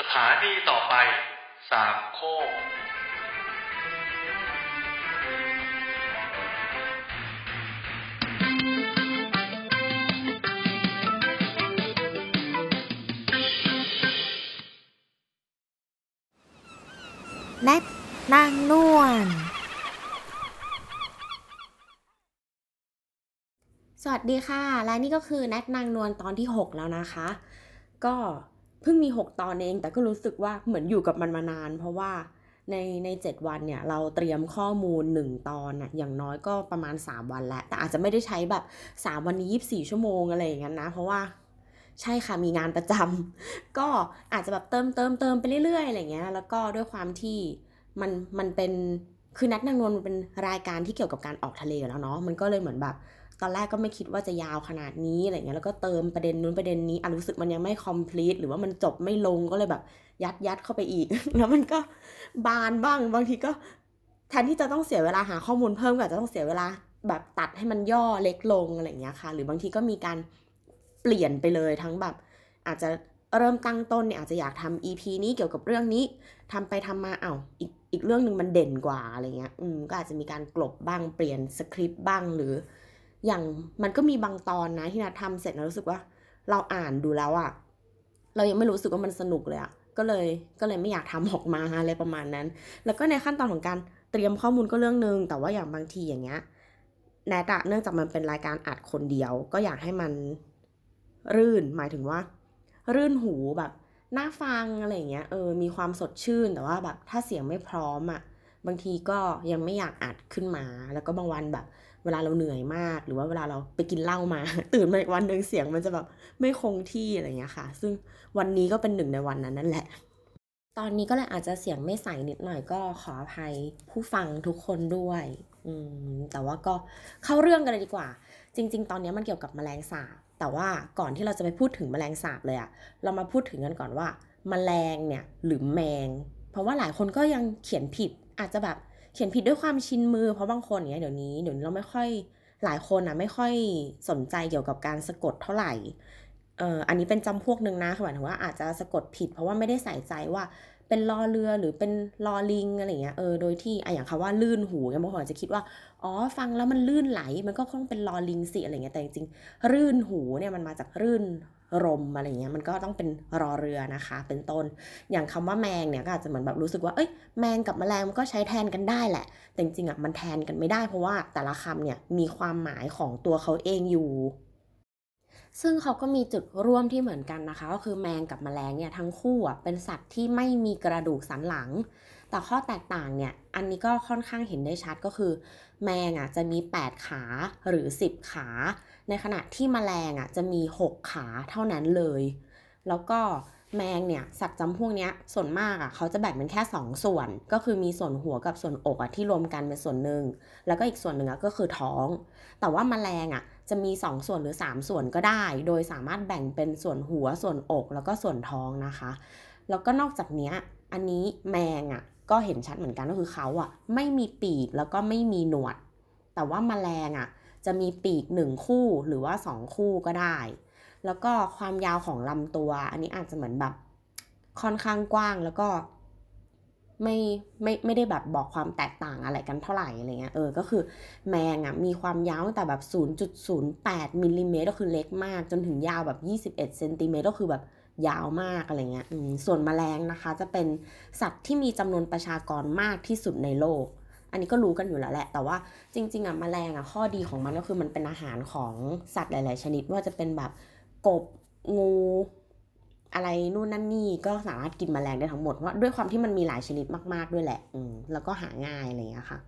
สถานีต่อไป สามโคกแนทนางนวล สวัสดีค่ะ และนี่ก็คือแนทนางนวลตอนที่ 6 แล้วนะคะ ก็ พิ่งมี 6 ตอนเอง แต่ก็รู้สึกว่าเหมือนอยู่กับมันมานาน เพราะว่าในใน 7 วันเนี่ย เราเตรียมข้อมูล 1 ตอนน่ะอย่างน้อยก็ประมาณ 3 วันแล้ว แต่อาจจะไม่ได้ใช้แบบ 3 วันนี้ 24 ชั่วโมงอะไรอย่างนั้นนะ เพราะว่าใช่ค่ะมีงานประจำ ก็อาจจะแบบเติมเติมเติมไปเรื่อยๆอะไรเงี้ย แล้วก็ด้วยความที่มันมันเป็นคือนัดนางนวลมันเป็นรายการที่เกี่ยวกับการออกทะเลแล้วเนาะ มันก็เลยเหมือนแบบ ตอนแรกก็ไม่คิดว่าจะยาวขนาดนี้อะไรเงี้ยแล้วก็เติมประเด็นนู้นประเด็นนี้อะรู้สึกมันยังไม่ complete หรือว่ามันจบไม่ลงก็เลยแบบ ยัดยัดเข้าไปอีก แล้วมันก็บานบ้างบางทีก็แทนที่จะต้องเสียเวลาหาข้อมูลเพิ่มก็จะต้องเสียเวลาแบบตัดให้มันย่อเล็กลงอะไรเงี้ยค่ะ หรือบางทีก็มีการเปลี่ยนไปเลยทั้งแบบ อาจจะเริ่มตั้งต้นเนี่ยอาจจะอยากทำ EP นี้เกี่ยวกับเรื่องนี้ทำไปทำมาเอา้าอีกอีกเรื่องหนึ่งมันเด่นกว่าอะไรเงี้ย อืมก็อาจจะมีการกลบบ้างเปลี่ยนสคริปต์บ้างหรือ อย่างมันก็มีบางตอนนะที่นัดทำเสร็จแล้วรู้สึกว่า เราอ่านดูแล้วอะเรายังไม่รู้สึกว่ามันสนุกเลยอะก็เลยก็เลยไม่อยากทำออกมาอะไรประมาณนั้น แล้วก็ในขั้นตอนของการเตรียมข้อมูลก็เรื่องหนึ่งแต่ว่าอย่างบางทีอย่างเงี้ยแนทอะเนื่องจากมันเป็นรายการอัดคนเดียว ก็อยากให้มันรื่นหมายถึงว่า รื่นหูแบบน่าฟังอะไรเงี้ยเออมีความสดชื่นแต่ว่าแบบถ้าเสียงไม่พร้อมอะบางทีก็ยังไม่อยากอัดขึ้นมา แล้วก็บางวันแบบ เวลาเราเหนื่อยมาก หรือว่าเวลาเราไปกินเหล้ามา ตื่นมาอีกวันหนึ่งเสียงมันจะแบบไม่คงที่อะไรอย่างเงี้ยค่ะ ซึ่งวันนี้ก็เป็นหนึ่งในวันนั้นนั่นแหละ ตอนนี้ก็เลยอาจจะเสียงไม่ใสนิดหน่อยก็ขออภัยผู้ฟังทุกคนด้วยอืมแต่ว่าก็เข้าเรื่องกันเลยดีกว่า จริง ๆ ตอนนี้มันเกี่ยวกับแมลงสาบแต่ว่าก่อนที่เราจะไปพูดถึงแมลงสาบเลยอะเรามาพูดถึงกันก่อนว่า แมลงเนี่ยหรือแมง เพราะว่าหลายคนก็ยังเขียนผิดอาจจะแบบ เขียนผิดด้วยความชินมือเพราะบางคนเนี่ยเดี๋ยวนี้เดี๋ยวนี้เราไม่ค่อยหลายคนอะไม่ค่อยสนใจเกี่ยวกับการสะกดเท่าไหร่เอ่ออันนี้เป็นจำพวกหนึ่งนะคือหมายถึงว่าอาจจะสะกดผิด เพราะว่าไม่ได้ใส่ใจว่า เป็นลอเรือหรือเป็นลอลิงอะไรเงี้ยเออโดยที่อะอย่างคำว่าลื่นหูเนี่ยบางคนอาจจะคิดว่าอ๋อฟังแล้วมันลื่นไหล มันก็คงเป็นลอลิงสิอะไรเงี้ยแต่จริงๆรื่นหูเนี่ยมันมาจากรื่นรมอะไรเงี้ยมันก็ต้องเป็นรอเรือนะคะ เป็นต้น อย่างคำว่าแมงเนี่ยก็อาจจะเหมือนแบบรู้สึกว่าเอ้ยแมงกับแมลงมันก็ใช้แทนกันได้แหละแต่จริงๆอะมันแทนกันไม่ได้เพราะว่าแต่ละคำเนี่ยมีความหมายของตัวเขาเองอยู่ ซึ่งเขาก็มีจุดร่วมที่เหมือนกันนะคะ ก็คือแมงกับแมลงเนี่ยทั้งคู่อะเป็นสัตว์ที่ไม่มีกระดูกสันหลัง แต่ข้อแตกต่างเนี่ยอันนี้ก็ค่อนข้างเห็นได้ชัดก็คือ แมงอะจะมี 8 ขาหรือ 10 ขา ในขณะที่แมลงอะจะมี 6 ขาเท่านั้นเลย แล้วก็แมงเนี่ยสัตว์จำพวกนี้ส่วนมากอะเขาจะแบ่งเป็นแค่ 2 ส่วน ก็คือมีส่วนหัวกับส่วนอกอะที่รวมกันเป็นส่วนหนึ่งแล้วก็อีกส่วนหนึ่งอะก็คือท้อง แต่ว่าแมลงอะ จะมี 2 ส่วนหรือ 3 ส่วนก็ได้ โดยสามารถแบ่งเป็นส่วนหัวส่วนอกแล้วก็ส่วนท้องนะคะ แล้วก็นอกจากนี้อันนี้แมงอะก็เห็นชัดเหมือนกันก็คือเขาอะไม่มีปีกแล้วก็ไม่มีหนวด แต่ว่าแมลงอะจะมีปีกหนึ่งคู่หรือว่าสองคู่ก็ได้ แล้วก็ความยาวของลำตัว อันนี้อาจจะเหมือนแบบค่อนข้างกว้างแล้วก็ ไม่ไม่ไม่ได้แบบบอกความแตกต่างอะไรกันเท่าไหร่อะไรเงี้ยเออก็คือแมงอะมีความยาวตั้งแต่แบบ 0.08มิลลิเมตรก็คือเล็กมาก จนถึงยาวแบบ 21เซนติเมตรก็คือแบบยาวมากอะไรเงี้ยส่วนแมลงนะคะ จะเป็นสัตว์ที่มีจำนวนประชากรมากที่สุดในโลก อันนี้ก็รู้กันอยู่แล้วแหละ แต่ว่าจริงๆอะแมลงอะข้อดีของมันก็คือมันเป็นอาหารของสัตว์หลาย ๆ ชนิดว่าจะเป็นแบบกบงู อะไรนู่นนั่นนี่ก็สามารถกินแมลงได้ทั้งหมดเพราะด้วยความที่มันมีหลายชนิดมาก ๆด้วยแหละอืมแล้วก็หาง่ายอะไรอย่างเงี้ยค่ะ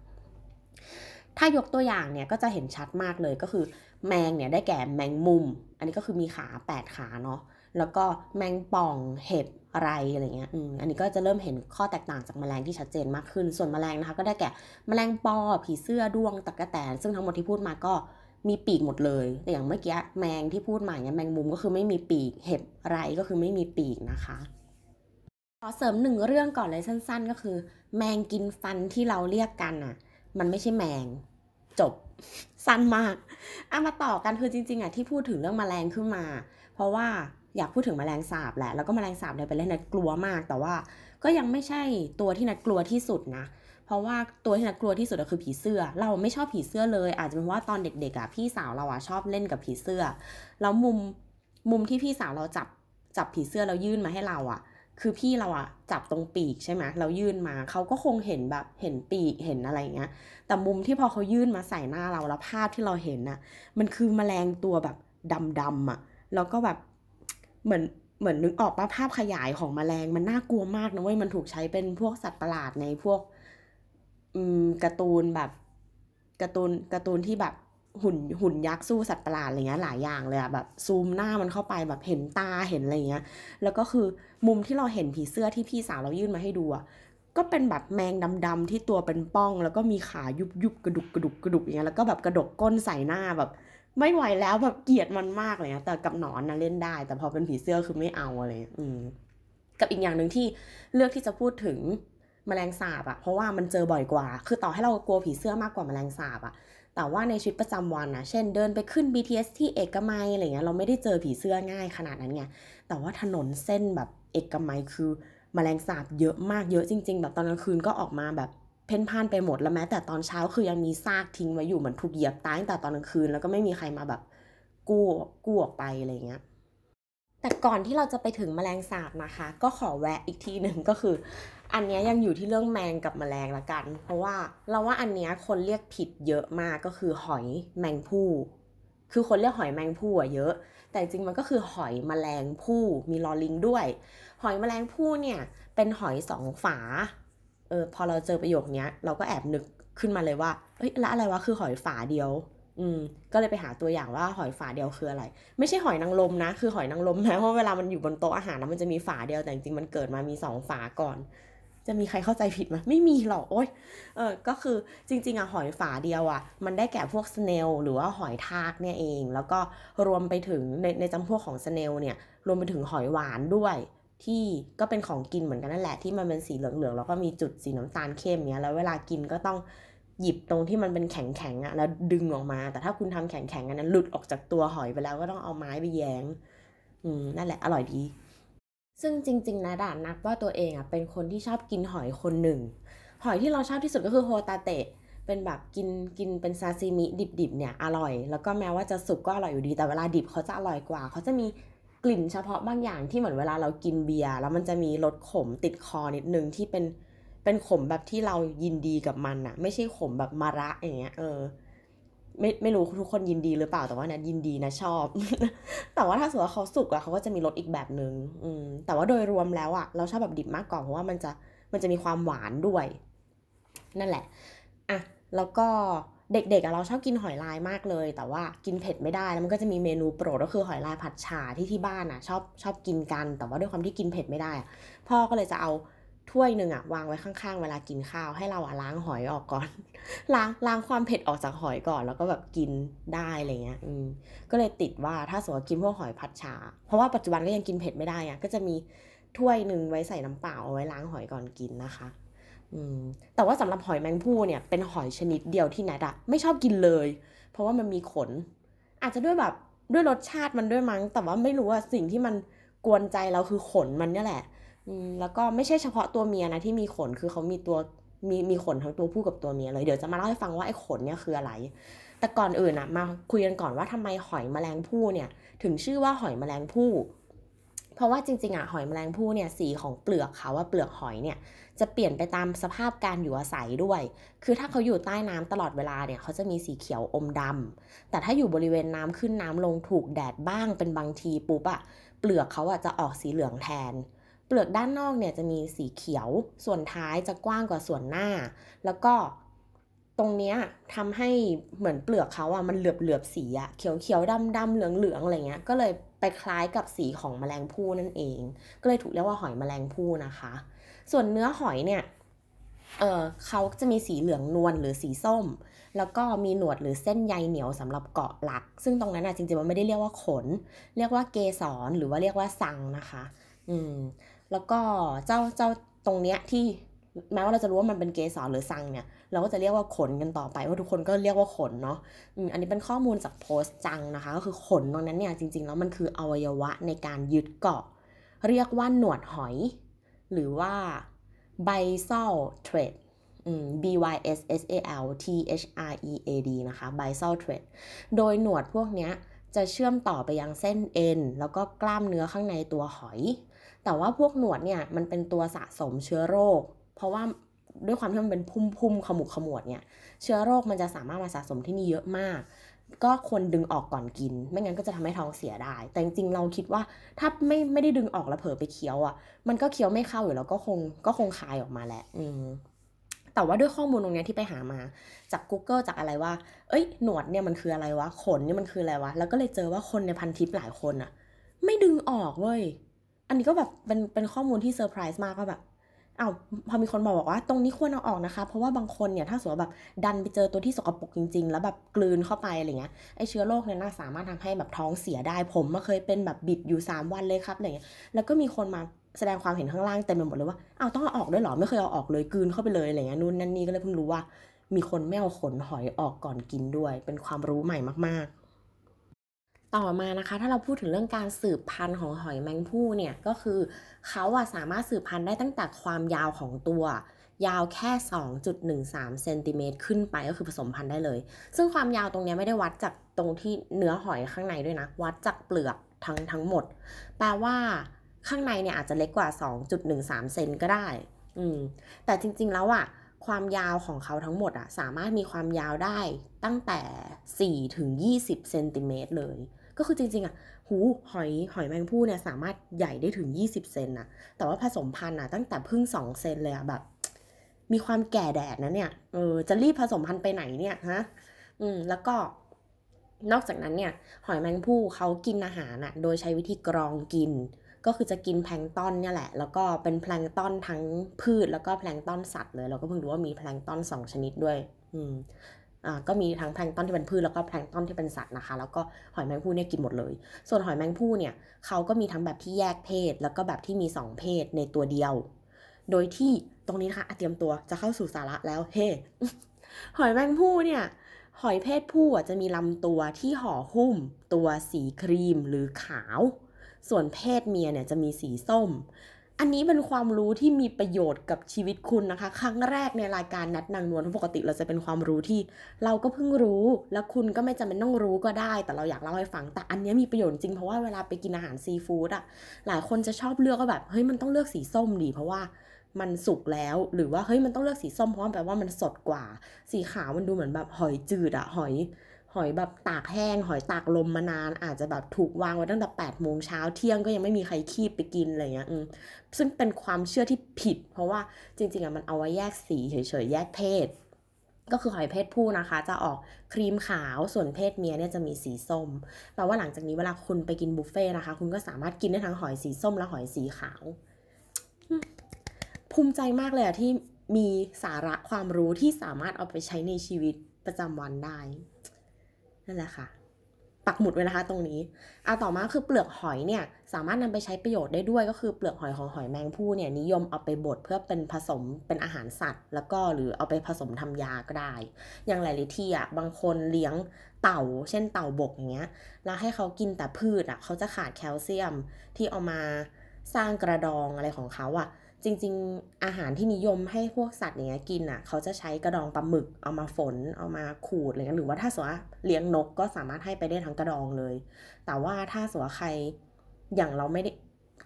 ถ้ายกตัวอย่างเนี่ยก็จะเห็นชัดมากเลยก็คือ แมงเนี่ยได้แก่แมงมุม อันนี้ก็คือมีขา 8 ขาเนาะแล้วก็แมงป่องเห็บไรอะไรเงี้ย อืม อันนี้ก็จะเริ่มเห็นข้อแตกต่างจากแมลงที่ชัดเจนมากขึ้น ส่วนแมลงนะคะ ก็ได้แก่แมลงปอผีเสื้อด้วงตะกะแตน ซึ่งทั้งหมดที่พูดมาก็ มีปีกหมดเลยแต่อย่างเมื่อกี้แมงที่พูดมาเนี่ยแมงมุมก็คือไม่มีปีก เห็บไรก็คือไม่มีปีกนะคะขอเสริมหนึ่งเรื่องก่อนเลยสั้น ๆ ก็คือ แมงกินฟันที่เราเรียกกันอะ มันไม่ใช่แมงจบสั้นมากเอามาต่อกันคือจริง ๆอะที่พูดถึงเรื่องแมลงขึ้นมา เพราะว่าอยากพูดถึงแมลงสาบแหละแล้วก็แมลงสาบเนี่ยเป็นเรื่องนัดกลัวมาก แต่ว่าก็ยังไม่ใช่ตัวที่นัดกลัวที่สุดนะ เพราะว่าตัวที่นัดกลัวที่สุดก็คือผีเสื้อ เราไม่ชอบผีเสื้อเลย อาจจะเป็นว่าตอนเด็กๆอะพี่สาวเราอะชอบเล่นกับผีเสื้อแล้วมุมมุมที่พี่สาวเราจับจับผีเสื้อเรายื่นมาให้เราอะ คือพี่เราอะจับตรงปีกใช่ไหมเรายื่นมาเขาก็คงเห็นแบบเห็นปีกเห็นอะไรเงี้ย แต่มุมที่พอเขายื่นมาใส่หน้าเราแล้วภาพที่เราเห็นน่ะ มันคือแมลงตัวแบบดำๆอะแล้วก็แบบเหมือนเหมือนนึกออกป่ะภาพขยายของแมลงมันน่ากลัวมากนะเว้ยมันถูกใช้เป็นพวกสัตว์ประหลาดในพวก การ์ตูนแบบการ์ตูนการ์ตูนที่แบบหุ่นหุ่นยักษ์สู้สัตว์ประหลาดอะไรเงี้ยหลายอย่างเลยอะแบบซูมหน้ามันเข้าไปแบบเห็นตาเห็นอะไรเงี้ย แล้วก็คือมุมที่เราเห็นผีเสื้อที่พี่สาวเรายื่นมาให้ดูอะก็เป็นแบบแมงดำๆที่ตัวเป็นป้อง แล้วก็มีขายุบยุบกระดุกกระดุกกระดุกอย่างเงี้ยแล้วก็แบบกระดกก้นใส่หน้าแบบ ไม่ไหวแล้วแบบเกลียดมันมากเลยนะแต่กับหนอนนะเล่นได้ แต่พอเป็นผีเสื้อคือไม่เอาอะไรอืมกับอีกอย่างหนึ่งที่เลือกที่จะพูดถึง แมลงสาบอะเพราะว่ามันเจอบ่อยกว่า คือต่อให้เรากลัวผีเสื้อมากกว่าแมลงสาบอะแต่ว่าในชีวิตประจำวันนะเช่นเดินไปขึ้น BTS ที่เอกมัยอะไรเงี้ยเราไม่ได้เจอผีเสื้อง่ายขนาดนั้นไงแต่ว่าถนนเส้นแบบเอกมัยคือแมลงสาบเยอะมากเยอะจริง ๆ แบบตอนกลางคืนก็ออกมาแบบเพ่นพ่านไปหมดแล้วแม้แต่ตอนเช้าคือยังมีซากทิ้งไว้อยู่เหมือนถูกเหยียบตายตั้งแต่ตอนกลางคืนแล้วก็ไม่มีใครมาแบบกู้กู้ออกไปอะไรเงี้ยแต่ก่อนที่เราจะไปถึงแมลงสาบนะคะ ก็ขอแวะอีกทีหนึ่งก็คือ อันนี้ยังอยู่ที่เรื่องแมงกับแมลงละกัน เพราะว่าเราว่าอันนี้คนเรียกผิดเยอะมากก็คือหอยแมงผู้คือคนเรียกหอยแมงผู้อะเยอะ แต่จริงมันก็คือหอยแมลงผู้มีลอลิงด้วย หอยแมลงผู้เนี่ยเป็นหอยสองฝาเออพอเราเจอประโยคนี้เราก็แอบนึกขึ้นมาเลยว่าเอ้ยแล้วอะไรวะคือหอยฝาเดียว อืม ก็เลยไปหาตัวอย่างว่าหอยฝาเดียวคืออะไร ไม่ใช่หอยนางรมนะ คือหอยนางรมนะเพราะเวลามันอยู่บนโต๊ะอาหารนะมันจะมีฝาเดียวแต่จริงๆมันเกิดมามีสองฝาก่อน จะมีใครเข้าใจผิดไหมไม่มีหรอกโอ๊ยเออก็คือจริงๆอะหอยฝาเดียวอะมันได้แก่พวก snail หรือว่าหอยทากเนี่ยเอง แล้วก็รวมไปถึงในในจำพวกของ snail เนี่ยรวมไปถึงหอยหวานด้วย ที่ก็เป็นของกินเหมือนกันนั่นแหละที่มันเป็นสีเหลืองๆแล้วก็มีจุดสีน้ำตาลเข้มเนี้ยแล้วเวลากินก็ต้องหยิบตรงที่มันเป็นแข็งๆอะแล้วดึงออกมา แต่ถ้าคุณทำแข็งๆอันนั้นหลุดออกจากตัวหอยไปแล้วก็ต้องเอาไม้ไปแยงอืมนั่นแหละอร่อยดี ซึ่งจริง ๆนะแนทนับว่าตัวเองอะเป็นคนที่ชอบกินหอยคนหนึ่ง หอยที่เราชอบที่สุดก็คือโฮตาเตะ เป็นแบบกินกินเป็นซาซิมิดิบๆเนี่ยอร่อย แล้วก็แม้ว่าจะสุกก็อร่อยอยู่ดี แต่เวลาดิบเขาจะอร่อยกว่า เขาจะมีกลิ่นเฉพาะบางอย่างที่เหมือนเวลาเรากินเบียร์แล้วมันจะมีรสขมติดคอนิดนึงที่เป็นเป็นขมแบบที่เรายินดีกับมันอะไม่ใช่ขมแบบมาระอย่างเงี้ยเออ ไม่ไม่รู้ทุกคนยินดีหรือเปล่าแต่ว่านะยินดีนะชอบ แต่ว่าถ้าสมมติว่าเขาสุกอะเขาก็จะมีรสอีกแบบหนึง่งอืมแต่ว่าโดยรวมแล้วอะเราชอบแบบดิบมากกว่าเพราะว่ามันจะมันจะมีความหวานด้วย นั่นแหละอะแล้วก็เด็กๆอะเราชอบกินหอยลายมากเลย แต่ว่ากินเผ็ดไม่ได้แล้วมันก็จะมีเมนูโปรดก็คือหอยลายผัดฉ่าที่ที่บ้านอะชอบชอบกินกัน แต่ว่าด้วยความที่กินเผ็ดไม่ได้พ่อก็เลยจะเอา ถ้วยหนึ่งอะวางไว้ข้างๆ เวลากินข้าวให้เราอะล้างหอยออกก่อน ล้างล้างความเผ็ดออกจากหอยก่อน แล้วก็แบบกินได้อะไรเงี้ยอืมก็เลยติดว่าถ้าสมมติกินพวกหอยผัดชา เพราะว่าปัจจุบันก็ยังกินเผ็ดไม่ได้อะก็จะมีถ้วยหนึ่งไว้ใส่น้ำเปล่าเอาไว้ล้างหอยก่อนกินนะคะอืมแต่ว่าสำหรับหอยแมงผู้เนี่ยเป็นหอยชนิดเดียวที่แนทอะไม่ชอบกินเลย เพราะว่ามันมีขน อาจจะด้วยแบบด้วยรสชาติมันด้วยมั้ง แต่ว่าไม่รู้ว่าสิ่งที่มันกวนใจเราคือขนมันเนี่ยแหละ แล้วก็ไม่ใช่เฉพาะตัวเมียนะที่มีขนคือเขามีตัวมีมีขนทั้งตัวผู้กับตัวเมียเลยเดี๋ยวจะมาเล่าให้ฟังว่าไอ้ขนเนี่ยคืออะไร แต่ก่อนอื่นอะมาคุยกันก่อนว่าทำไมหอยแมลงภู่เนี่ย ถึงชื่อว่าหอยแมลงภู่เพราะว่าจริงๆอะหอยแมลงภู่เนี่ยสีของเปลือกเขาว่าเปลือกหอยเนี่ยจะเปลี่ยนไปตามสภาพการอยู่อาศัยด้วย คือถ้าเขาอยู่ใต้น้ำตลอดเวลาเนี่ยเขาจะมีสีเขียวอมดำแต่ถ้าอยู่บริเวณน้ำขึ้นน้ำลงถูกแดดบ้างเป็นบางทีปุ๊บอะเปลือกเขาอะจะออกสีเหลืองแทนเเปลือกด้านนอกเนี่ยจะมีสีเขียว ส่วนท้ายจะกว้างกว่าส่วนหน้า แล้วก็ตรงเนี้ยทำให้เหมือนเปลือกเขาอะมันเหลือบเหลือบสีอะเขียวเขียวดำดำเหลืองเหลืองอะไรเงี้ย ก็เลยไปคล้ายกับสีของแมลงภู่นั่นเอง ก็เลยถูกเรียกว่าหอยแมลงภู่นะคะ ส่วนเนื้อหอยเนี่ยเออเขาจะมีสีเหลืองนวลหรือสีส้ม แล้วก็มีหนวดหรือเส้นใยเหนียวสำหรับเกาะหลัก ซึ่งตรงนั้นอะจริงๆมันไม่ได้เรียกว่าขน เรียกว่าเกสรหรือว่าเรียกว่าสังนะคะ อืม แล้วก็เจ้าเจ้าตรงเนี้ยที่แม้ว่าเราจะรู้ว่ามันเป็นเกสรหรือซังเนี่ย เราก็จะเรียกว่าขนกันต่อไปเพราทุกคนก็เรียกว่าขนเนาะอันนี้เป็นข้อมูลจากโพสต์จังนะคะ ก็คือขนตรงนั้นเนี่ยจริง ๆ แล้วมันคืออวัยวะในการยึดเกาะ เรียกว่าหนวดหอย หรือว่า basal thread B Y S S A L T H R E A D นะคะ basal thread โดยหนวดพวกเนี้ย จะเชื่อมต่อไปยังเส้นเอ็นแล้วก็กล้ามเนื้อข้างในตัวหอย แต่ว่าพวกหนวดเนี่ยมันเป็นตัวสะสมเชื้อโรค เพราะว่าด้วยความที่มันเป็นพุ่มๆขมุกขมวดเนี่ยเชื้อโรคมันจะสามารถมาสะสมที่นี่เยอะมาก ก็ควรดึงออกก่อนกิน ไม่งั้นก็จะทำให้ท้องเสียได้ แต่จริงๆเราคิดว่าถ้าไม่ไม่ได้ดึงออกแล้วเผลอไปเคี้ยวอะ่ะ มันก็เคี้ยวไม่เข้าอยู่แล้วก็คงก็คงคายออกมาแหละ อืม แต่ว่าด้วยข้อมูลตรงนี้ที่ไปหามาจาก Google จากอะไรว่า เอ้ย หนวดเนี่ยมันคืออะไรวะ ขนเนี่ยมันคืออะไรวะ แล้วก็เลยเจอว่าคนในพันทิปหลายคนอะไม่ดึงออกเว้ย อันนี้ก็แบบเป็นเป็นข้อมูลที่เซอร์ไพรส์มากก็แบบอา้าวพอมีคนบอกว่า ตรงนี้ควรเอาออกนะคะ เพราะว่าบางคนเนี่ยถ้าสมมติแบบดันไปเจอตัวที่สกปรกจริง ๆ แล้วแบบกลืนเข้าไปอะไรเงี้ยไอเชื้อโรคเนี่ยน่าสามารถทำให้แบบท้องเสียได้ผมมาเคยเป็นแบบบิดอยู่ 3 วันเลยครับอะไรเงี้ยแล้วก็มีคนมา แสดงความเห็นข้างล่างเต็มไปหมดเลยว่าอ้าวต้องเอาออกด้วยหรอไม่เคยเอาออกเลยกืนเข้าไปเลยอะไรเงี้ยนู่นนั่นนี่ก็เลยเพิ่งรู้ว่า มีคนไม่เอาขนหอยออกก่อนกินด้วย เป็นความรู้ใหม่มาก ๆ ต่อมานะคะ ถ้าเราพูดถึงเรื่องการสืบพันธุ์ของหอยแมงผู้เนี่ยก็คือเขาอะสามารถสืบพันธุ์ได้ตั้งแต่ความยาวของตัวยาวแค่ 2.13เซนติเมตรขึ้นไปก็คือผสมพันธุ์ได้เลย ซึ่งความยาวตรงนี้ไม่ได้วัดจากตรงที่เนื้อหอยข้างในด้วยนะ วัดจากเปลือกทั้งทั้งหมด แปลว่า ข้างในเนี่ยอาจจะเล็กกว่า 2.13 เซนก็ได้ อืม แต่จริงๆแล้วอะความยาวของเขาทั้งหมดอะสามารถมีความยาวได้ตั้งแต่ 4 ถึง 20 เซนติเมตรเลย ก็คือจริงๆอะหูหอยหอยแมงผู้เนี่ยสามารถใหญ่ได้ถึง 20 เซนนะแต่ว่าผสมพันธุ์อะตั้งแต่พึ่ง 2 เซนเลยอะแบบ มีความแก่แดดนะเนี่ย เออ จะรีบผสมพันธุ์ไปไหนเนี่ยฮะ อืม แล้วก็นอกจากนั้นเนี่ย หอยแมงผู้เขากินอาหารอะโดยใช้วิธีกรองกิน ก็คือจะกินแพลงต้อนเนี่ยแหละ แล้วก็เป็นแพลงต้อนทั้งพืช แล้วก็แพลงต้อนสัตว์เลย เราก็เพิ่งรู้ว่ามีแพลงต้อน2ชนิดด้วย อืมอ่าก็มีทั้งแพลงต้อนที่เป็นพืชแล้วก็แพลงต้อนที่เป็นสัตว์นะคะ แล้วก็หอยแมงผู้เนี่ยกินหมดเลย ส่วนหอยแมงผู้เนี่ยเขาก็มีทั้งแบบที่แยกเพศ แล้วก็แบบที่มี 2 เพศในตัวเดียว โดยที่ตรงนี้นะคะเตรียมตัวจะเข้าสู่สาระแล้วเฮ้หอยแมงผู้เนี่ยหอยเพศผู้จะมีลำตัวที่ห่อหุ้มตัวสีครีมหรือขาว ส่วนเพศเมียเนี่ยจะมีสีส้ม อันนี้เป็นความรู้ที่มีประโยชน์กับชีวิตคุณนะคะ ครั้งแรกในรายการนัดนางนวลปกติเราจะเป็นความรู้ที่ เราก็เพิ่งรู้ แล้วคุณก็ไม่จำเป็นต้องรู้ก็ได้ แต่เราอยากเล่าให้ฟัง แต่อันนี้มีประโยชน์จริงเพราะว่าเวลาไปกินอาหารซีฟู้ดอะหลายคนจะชอบเลือกก็แบบเฮ้ยมันต้องเลือกสีส้มดี เพราะว่ามันสุกแล้วหรือว่าเฮ้ยมันต้องเลือกสีส้มเพราะว่าแปลว่ามันสดกว่า สีขาวมันดูเหมือนแบบหอยจืดอะหอย หอยแบบตากแห้ง หอยตากลมมานาน อาจจะแบบถูกวางไว้ตั้งแต่8ปดโมงเช้าเที่ยงก็ยังไม่มีใครคีบไปกินอะไรเงี้ยซึ่งเป็นความเชื่อที่ผิด เพราะว่าจริงๆอะมันเอาไว้แยกสีเฉยๆแยกเพศ ก็คือหอยเพศผู้นะคะ จะออกครีมขาวส่วนเพศเมียเนี่ยจะมีสีส้มแปลว่าหลังจากนี้เวลาคุณไปกินบุฟเฟ่นะคะ คุณก็สามารถกินได้ทั้งหอยสีส้มและหอยสีขาวภูมิใจมากเลยอะที่มีสาระความรู้ที่สามารถเอาไปใช้ในชีวิตประจำวันได้ นั่นแหละค่ะ ปักหมุดไว้นะคะตรงนี้อะต่อมาคือเปลือกหอยเนี่ยสามารถนำไปใช้ประโยชน์ได้ด้วยก็คือเปลือกหอยของหอยแมงผู้เนี่ยนิยมเอาไปบดเพื่อเป็นผสมเป็นอาหารสัตว์ แล้วก็หรือเอาไปผสมทำยาก็ได้ อย่างหลายๆที่อะบางคนเลี้ยงเต่า เช่นเต่าบกอย่างเงี้ยแล้วให้เขากินแต่พืชอะเขาจะขาดแคลเซียมที่เอามาสร้างกระดองอะไรของเขาอะ จริงๆ อาหารที่นิยมให้พวกสัตว์อย่างเงี้ยกินอะเขาจะใช้กระดองปลาหมึกเอามาฝนเอามาขูดอะไรเงี้ยหรือว่าถ้าสมมติว่าเลี้ยงนกก็สามารถให้ไปได้ทั้งกระดองเลย แต่ว่าถ้าสมมติว่าใครอย่างเราไม่ได้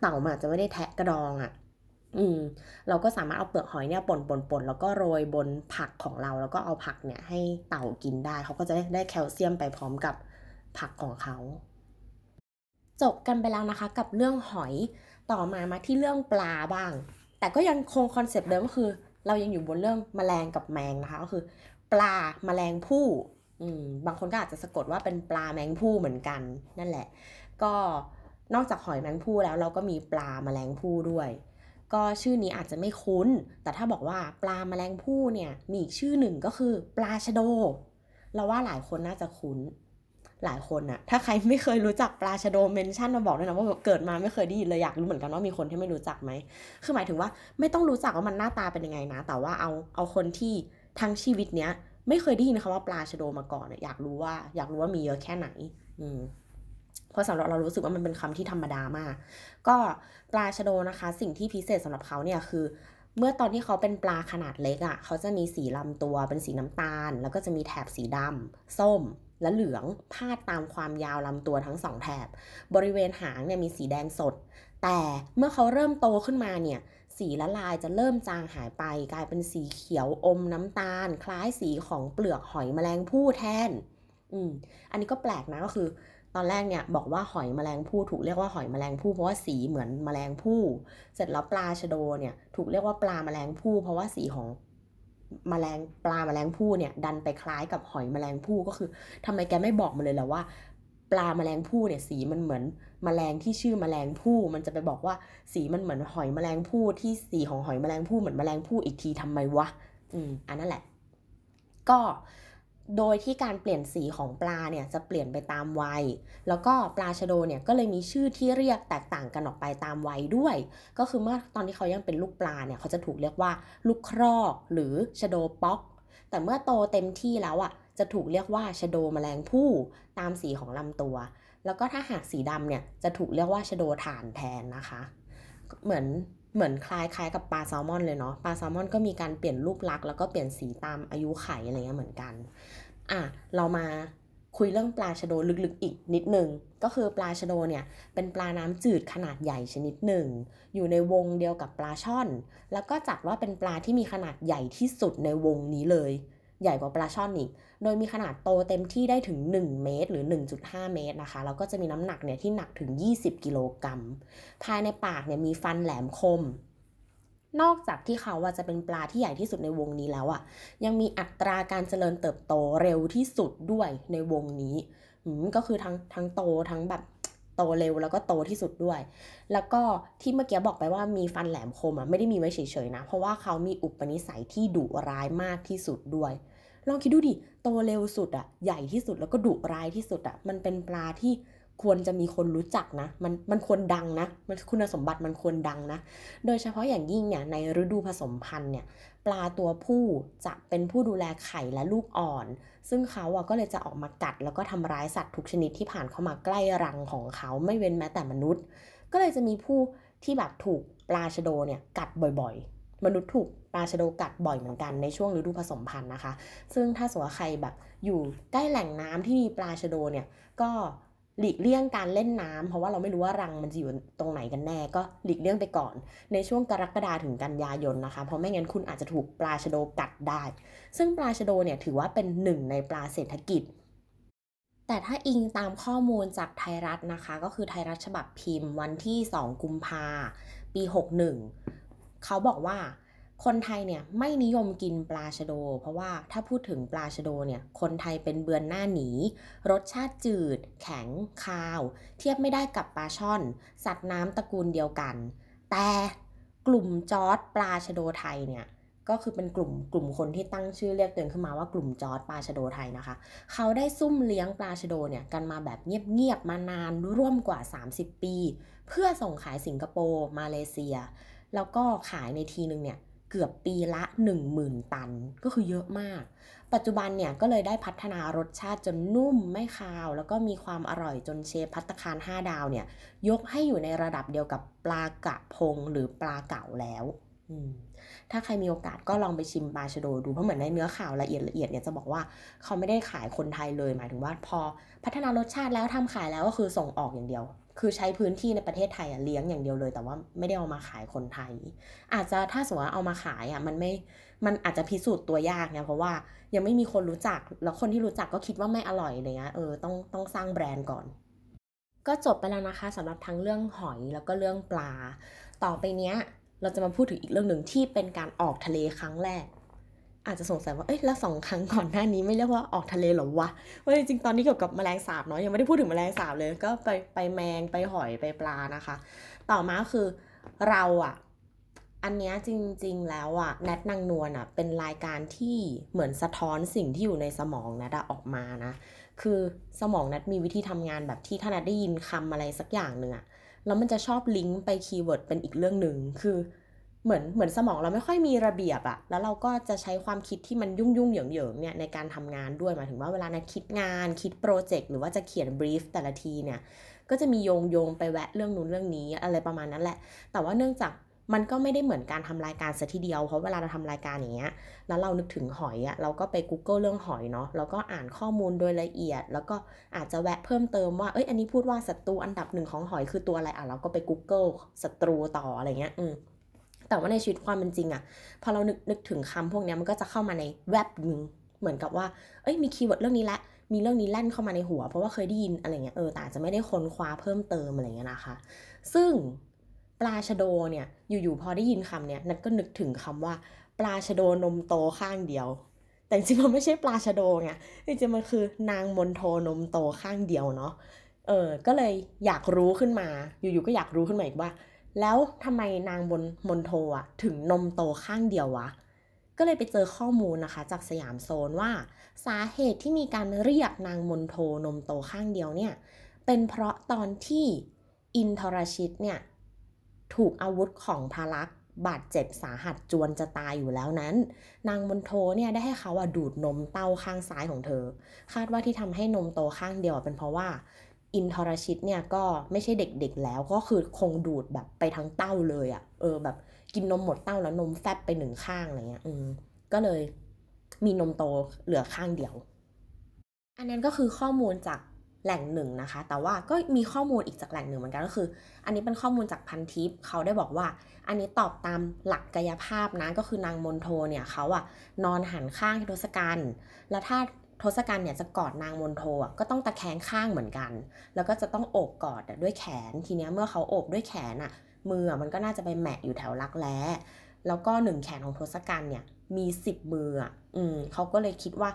เต่ามันอาจจะไม่ได้แทะกระดองอะ อืม เราก็สามารถเอาเปลือกหอยเนี่ยป่นป่นป่นแล้วก็โรยบนผักของเรา แล้วก็เอาผักเนี่ยให้เต่ากินได้ เขาก็จะได้ได้แคลเซียมไปพร้อมกับผักของเขาจบกันไปแล้วนะคะกับเรื่องหอย ต่อมามาที่เรื่องปลาบ้าง แต่ก็ยังคงคอนเซปต์เดิมก็คือ เรายังอยู่บนเรื่องแมลงกับแมงนะคะก็คือปลาแมลงภู่อืมบางคนก็อาจจะสะกดว่าเป็นปลาแมงภู่เหมือนกันนั่นแหละ ก็นอกจากหอยแมงภู่แล้วเราก็มีปลาแมลงภู่ด้วย ก็ชื่อนี้อาจจะไม่คุ้น แต่ถ้าบอกว่าปลาแมลงภู่เนี่ยมีอีกชื่อหนึ่งก็คือ ปลาชะโด เราว่าหลายคนน่าจะคุ้น หลายคนอะถ้าใครไม่เคยรู้จักปลาชะโดเมนชั่นมาบอกด้วยนะว่าเกิดมาไม่เคยได้ยินเลยอยากรู้เหมือนกันว่ามีคนที่ไม่รู้จักไหม คือหมายถึงว่าไม่ต้องรู้จักว่ามันหน้าตาเป็นยังไงนะ แต่ว่าเอาเอาคนที่ทั้งชีวิตเนี้ยไม่เคยได้ยินคำว่าปลาชะโดมาก่อนอยากรู้ว่าอยากรู้ว่ามีเยอะแค่ไหน อืมเพราะสำหรับเรารู้สึกว่ามันเป็นคำที่ธรรมดามาก ก็ปลาชะโดนะคะ สิ่งที่พิเศษสำหรับเขาเนี่ยคือเมื่อตอนที่เขาเป็นปลาขนาดเล็กอะ่ะ เขาจะมีสีลำตัวเป็นสีน้ำตาล แล้วก็จะมีแถบสีดำส้ม และเหลืองพาดตามความยาวลำตัวทั้งสองแถบ บริเวณหางเนี่ยมีสีแดงสด แต่เมื่อเขาเริ่มโตขึ้นมาเนี่ยสีละลายจะเริ่มจางหายไป กลายเป็นสีเขียวอมน้ำตาล คล้ายสีของเปลือกหอยแมลงภู่แทน อืมอันนี้ก็แปลกนะก็คือ ตอนแรกเนี่ยบอกว่าหอยแมลงภู่ถูกเรียกว่าหอยแมลงภู่เพราะว่าสีเหมือนแมลงภู่เสร็จแล้วปลาชะโดเนี่ยถูกเรียกว่าปลาแมลงภู่เพราะว่าสีของ แมลงปลาแมลงภู่เนี่ยดันไปคล้ายกับหอยแมลงภู่ก็คือทำไมแกไม่บอกมาเลยล่ะว่า ปลาแมลงภู่เนี่ยสีมันเหมือนแมลงที่ชื่อแมลงภู่มันจะไปบอกว่าสีมันเหมือนหอยแมลงภู่ที่สีของหอยแมลงภู่เหมือนแมลงภู่อีกทีทำไมวะอืมอันนั่นแหละ ก็ โดยที่การเปลี่ยนสีของปลาเนี่ยจะเปลี่ยนไปตามวัย แล้วก็ปลาชะโดเนี่ยก็เลยมีชื่อที่เรียกแตกต่างกันออกไปตามวัยด้วย ก็คือเมื่อตอนที่เขายังเป็นลูกปลาเนี่ยเขาจะถูกเรียกว่าลูกครอกหรือชะโดป๊อก แต่เมื่อโตเต็มที่แล้วอะจะถูกเรียกว่าชะโดแมลงภู่ตามสีของลำตัว แล้วก็ถ้าหากสีดำเนี่ยจะถูกเรียกว่าชะโดถ่านแทนนะคะ เหมือน เหมือนคล้ายคล้ายกับปลาแซลมอนเลยเนาะปลาแซลมอนก็มีการเปลี่ยนรูปลักษณ์แล้วก็เปลี่ยนสีตามอายุไขอะไรเงี้ยเหมือนกันอะเรามาคุยเรื่องปลาชะโดลึกๆอีกนิดหนึ่งก็คือปลาชะโดเนี่ยเป็นปลาน้ำจืดขนาดใหญ่ชนิดหนึ่ง อยู่ในวงเดียวกับปลาช่อน แล้วก็จัดว่าเป็นปลาที่มีขนาดใหญ่ที่สุดในวงนี้เลย ใหญ่กว่าปลาช่อนอีก โดยมีขนาดโตเต็มที่ได้ถึง 1 เมตร หรือ 1.5 เมตรนะคะ แล้วก็จะมีน้ำหนักเนี่ยที่หนักถึง 20 กิโลกรัม ภายในปากเนี่ยมีฟันแหลมคม นอกจากที่เขาว่าจะเป็นปลาที่ใหญ่ที่สุดในวงนี้แล้วอะ่ะ ยังมีอัตราการเจริญเติบโตเร็วที่สุดด้วยในวงนี้ ก็คือทั้งทั้งโตทั้งแบบโตเร็วแล้วก็โตที่สุดด้วย แล้วก็ที่เมื่อกี้บอกไปว่ามีฟันแหลมคมอะไม่ได้มีไว้เฉยๆนะ เพราะว่าเขามีอุปนิสัยที่ดุร้ายมากที่สุดด้วย ลองคิดดูดิ โตเร็วสุดอะใหญ่ที่สุดแล้วก็ดุร้ายที่สุดอะมันเป็นปลาที่ควรจะมีคนรู้จักนะ มันมันควรดังนะ มันคุณสมบัติมันควรดังนะ โดยเฉพาะอย่างยิ่งเนี่ยในฤดูผสมพันธุ์เนี่ยปลาตัวผู้จะเป็นผู้ดูแลไข่และลูกอ่อน ซึ่งเขาอะก็เลยจะออกมากัด แล้วก็ทำร้ายสัตว์ทุกชนิดที่ผ่านเข้ามาใกล้รังของเขาไม่เว้นแม้แต่มนุษย์ ก็เลยจะมีผู้ที่แบบถูกปลาชะโดเนี่ยกัดบ่อยๆ มนุษย์ถูก ปลาชะโดกัดบ่อยเหมือนกันในช่วงฤดูผสมพันธุ์นะคะ ซึ่งถ้าสมมติว่าใครแบบอยู่ใกล้แหล่งน้ำที่มีปลาชะโดเนี่ยก็หลีกเลี่ยงการเล่นน้ำเพราะว่าเราไม่รู้ว่ารังมันจะอยู่ตรงไหนกันแน่ ก็หลีกเลี่ยงไปก่อน ในช่วงกรกฎาถึงกันยายนนะคะ เพราะไม่งั้นคุณอาจจะถูกปลาชะโดกัดได้ ซึ่งปลาชะโดเนี่ยถือว่าเป็นหนึ่งในปลาเศรษฐกิจ แต่ถ้าอิงตามข้อมูลจากไทยรัฐนะคะ ก็คือไทยรัฐฉบับพิมพ์วันที่ 2 กุมภาปี 61 เขาบอกว่า คนไทยเนี่ยไม่นิยมกินปลาชะโด เพราะว่าถ้าพูดถึงปลาชะโดเนี่ยคนไทยเป็นเบือนหน้าหนี รสชาติจืด แข็ง คาว เทียบไม่ได้กับปลาช่อน สัตว์น้ำตระกูลเดียวกัน แต่กลุ่มจอร์ดปลาชะโดไทยเนี่ยก็คือเป็นกลุ่มกลุ่มคนที่ตั้งชื่อเรียกตัวเองขึ้นมาว่ากลุ่มจอร์ดปลาชะโดไทยนะคะ เขาได้ซุ่มเลี้ยงปลาชะโดเนี่ยกันมาแบบเงียบๆมานานร่วมกว่า 30 ปี เพื่อส่งขายสิงคโปร์มาเลเซีย แล้วก็ขายในทีนึงเนี่ย เกือบปีละ 10,000 ตัน ก็คือเยอะมาก ปัจจุบันเนี่ยก็เลยได้พัฒนารสชาติจนนุ่มไม่คาว แล้วก็มีความอร่อยจนเชฟพัตคาร 5 ดาวเนี่ย ยกให้อยู่ในระดับเดียวกับปลากระพงหรือปลาเก๋าแล้วถ้าใครมีโอกาสก็ลองไปชิมปลาชโดดูเพราะเหมือนในเนื้อข่าวละเอียดละเอียดเนี่ยจะบอกว่าเขาไม่ได้ขายคนไทยเลยหมายถึงว่าพอพัฒนารสชาติแล้วทำขายแล้วก็คือส่งออกอย่างเดียว คือใช้พื้นที่ในประเทศไทยอะเลี้ยงอย่างเดียวเลย แต่ว่าไม่ได้เอามาขายคนไทย อาจจะถ้าสมมติว่าเอามาขายอะมันไม่มันอาจจะพิสูจน์ตัวยากเนี่ยเพราะว่ายังไม่มีคนรู้จักแล้วคนที่รู้จักก็คิดว่าไม่อร่อยเลยนะเออต้องต้องสร้างแบรนด์ก่อน ก็จบไปแล้วนะคะสำหรับทั้งเรื่องหอยแล้วก็เรื่องปลา ต่อไปเนี้ยเราจะมาพูดถึงอีกเรื่องหนึ่งที่เป็นการออกทะเลครั้งแรก อาจจะสงสัยว่า เอ้ย แล้วสองครั้งก่อนหน้านี้ไม่เรียกว่าออกทะเลหรอวะว่าจริงๆ ตอนนี้เกี่ยวกับแมลงสาบเนาะ ยังไม่ได้พูดถึงแมลงสาบเลย ก็ไปไปแมง ไปหอย ไปปลานะคะ ต่อมาคือเราอะอันนี้จริงๆ แล้วอะแนทนางนวลอะเป็นรายการที่เหมือนสะท้อนสิ่งที่อยู่ในสมองแนทออกมานะ คือสมองแนทมีวิธีทำงานแบบที่ถ้าแนทได้ยินคำอะไรสักอย่างหนึ่งอะแล้วมันจะชอบลิงก์ไป keyword เป็นอีกเรื่องหนึ่ง คือ เหมือนเหมือนสมองเราไม่ค่อยมีระเบียบอะแล้วเราก็จะใช้ความคิดที่มันยุ่งยุ่งเหยิงเหยิงเนี่ยในการทำงานด้วยหมายถึงว่าเวลาแนทคิดงานคิดโปรเจกต์หรือว่าจะเขียน brief แต่ละทีเนี่ยก็จะมีโยงโยงไปแวะเรื่องนู้นเรื่องนี้อะไรประมาณนั้นแหละ แต่ว่าเนื่องจากมันก็ไม่ได้เหมือนการทำรายการซะทีเดียว เพราะเวลาเราทำรายการอย่างเงี้ย แล้วเรานึกถึงหอยอะเราก็ไป Google เรื่องหอยเนาะ แล้วก็อ่านข้อมูลโดยละเอียด แล้วก็อาจจะแวะเพิ่มเติมว่า เอ้ย อันนี้พูดว่าศัตรูอันดับหนึ่งของหอยคือตัวอะไร อะ เราก็ไป Google ศัตรูต่ออะไรเงี้ย อืม แต่ว่าในชีวิตความเป็นจริงอะพอเรานึกนึกถึงคำพวกนี้มันก็จะเข้ามาในแวบหนึ่งเหมือนกับว่า เอ้ยมี keyword เรื่องนี้ละมีเรื่องนี้แล่นเข้ามาในหัว เพราะว่าเคยได้ยินอะไรเงี้ยเออแต่ว่าจะไม่ได้ค้นคว้าเพิ่มเติมอะไรเงี้ยนะคะ ซึ่งปลาชะโดเนี่ยอยู่ๆพอได้ยินคำเนี่ยแนทก็นึกถึงคำว่า ปลาชะโดนมโตข้างเดียว แต่จริงๆมันไม่ใช่ปลาชะโดไงจริงๆมันคือนางมณโฑนมโตข้างเดียวเนาะเออก็เลยอยากรู้ขึ้นมาอยู่ๆก็อยากรู้ขึ้นมาอีกว่า แล้วทำไมนางบนมนโทอะถึงนมโตข้างเดียววะ ก็เลยไปเจอข้อมูลนะคะ จากสยามโซนว่า สาเหตุที่มีการเรียกนางมนโทนมโตข้างเดียวเนี่ย เป็นเพราะตอนที่อินทรชิตเนี่ย ถูกอาวุธของพระลักษบาดเจ็บสาหัสจวนจะตายอยู่แล้วนั้น นางมนโทเนี่ยได้ให้เขาอะดูดนมเต้าข้างซ้ายของเธอ คาดว่าที่ทำให้นมโตข้างเดียวเป็นเพราะว่า อินทรชิตเนี่ยก็ไม่ใช่เด็กๆแล้วก็คือคงดูดแบบไปทั้งเต้าเลยอะเออแบบกินนมหมดเต้าแล้วนมแฟบไปหนึ่งข้างอะไรเงี้ยอืมก็เลยมีนมโตเหลือข้างเดียว อันนั้นก็คือข้อมูลจากแหล่งหนึ่งนะคะ แต่ว่าก็มีข้อมูลอีกจากแหล่งหนึ่งเหมือนกันก็คือ อันนี้เป็นข้อมูลจากพันทิปเขาได้บอกว่า อันนี้ตอบตามหลักกายภาพนะก็คือนางมนโทเนี่ยเขาอะนอนหันข้างทศกัณฐ์แล้วถ้า ทศกัณฐ์เนี่ยจะกอดนางมนโทอะก็ต้องตะแคงข้างเหมือนกัน แล้วก็จะต้องโอบกอดด้วยแขน ทีเนี้ยเมื่อเขาโอบด้วยแขนอะ มือมันก็น่าจะไปแมะอยู่แถวรักแร้แล้วก็หนึ่งแขนของทศกัณฐ์เนี่ยมีสิบมืออะอืมเขาก็เลยคิดว่า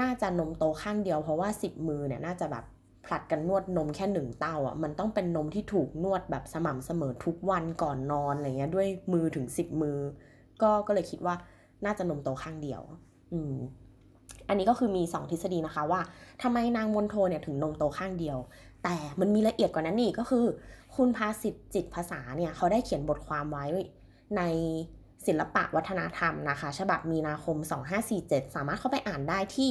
น่าจะนมโตข้างเดียวเพราะว่าสิบมือเนี่ยน่าจะแบบผลัดกันนวดนมแค่หนึ่งเต้าอะมันต้องเป็นนมที่ถูกนวดแบบสม่ำเสมอทุกวันก่อนนอนอะไรเงี้ยด้วยมือถึงสิบมือ ก็ก็เลยคิดว่าน่าจะนมโตข้างเดียว อืม อันนี้ก็คือมี 2 ทฤษฎีนะคะว่าทำไมนางมนโทเนี่ยถึงนมโตข้างเดียว แต่มันมีละเอียดกว่านั้นนี่ก็คือ คุณภาสิทธิ์จิตภาษาเนี่ยเขาได้เขียนบทความไว้ในศิลปะวัฒนธรรมนะคะ ฉบับมีนาคม 2547 สามารถเข้าไปอ่านได้ที่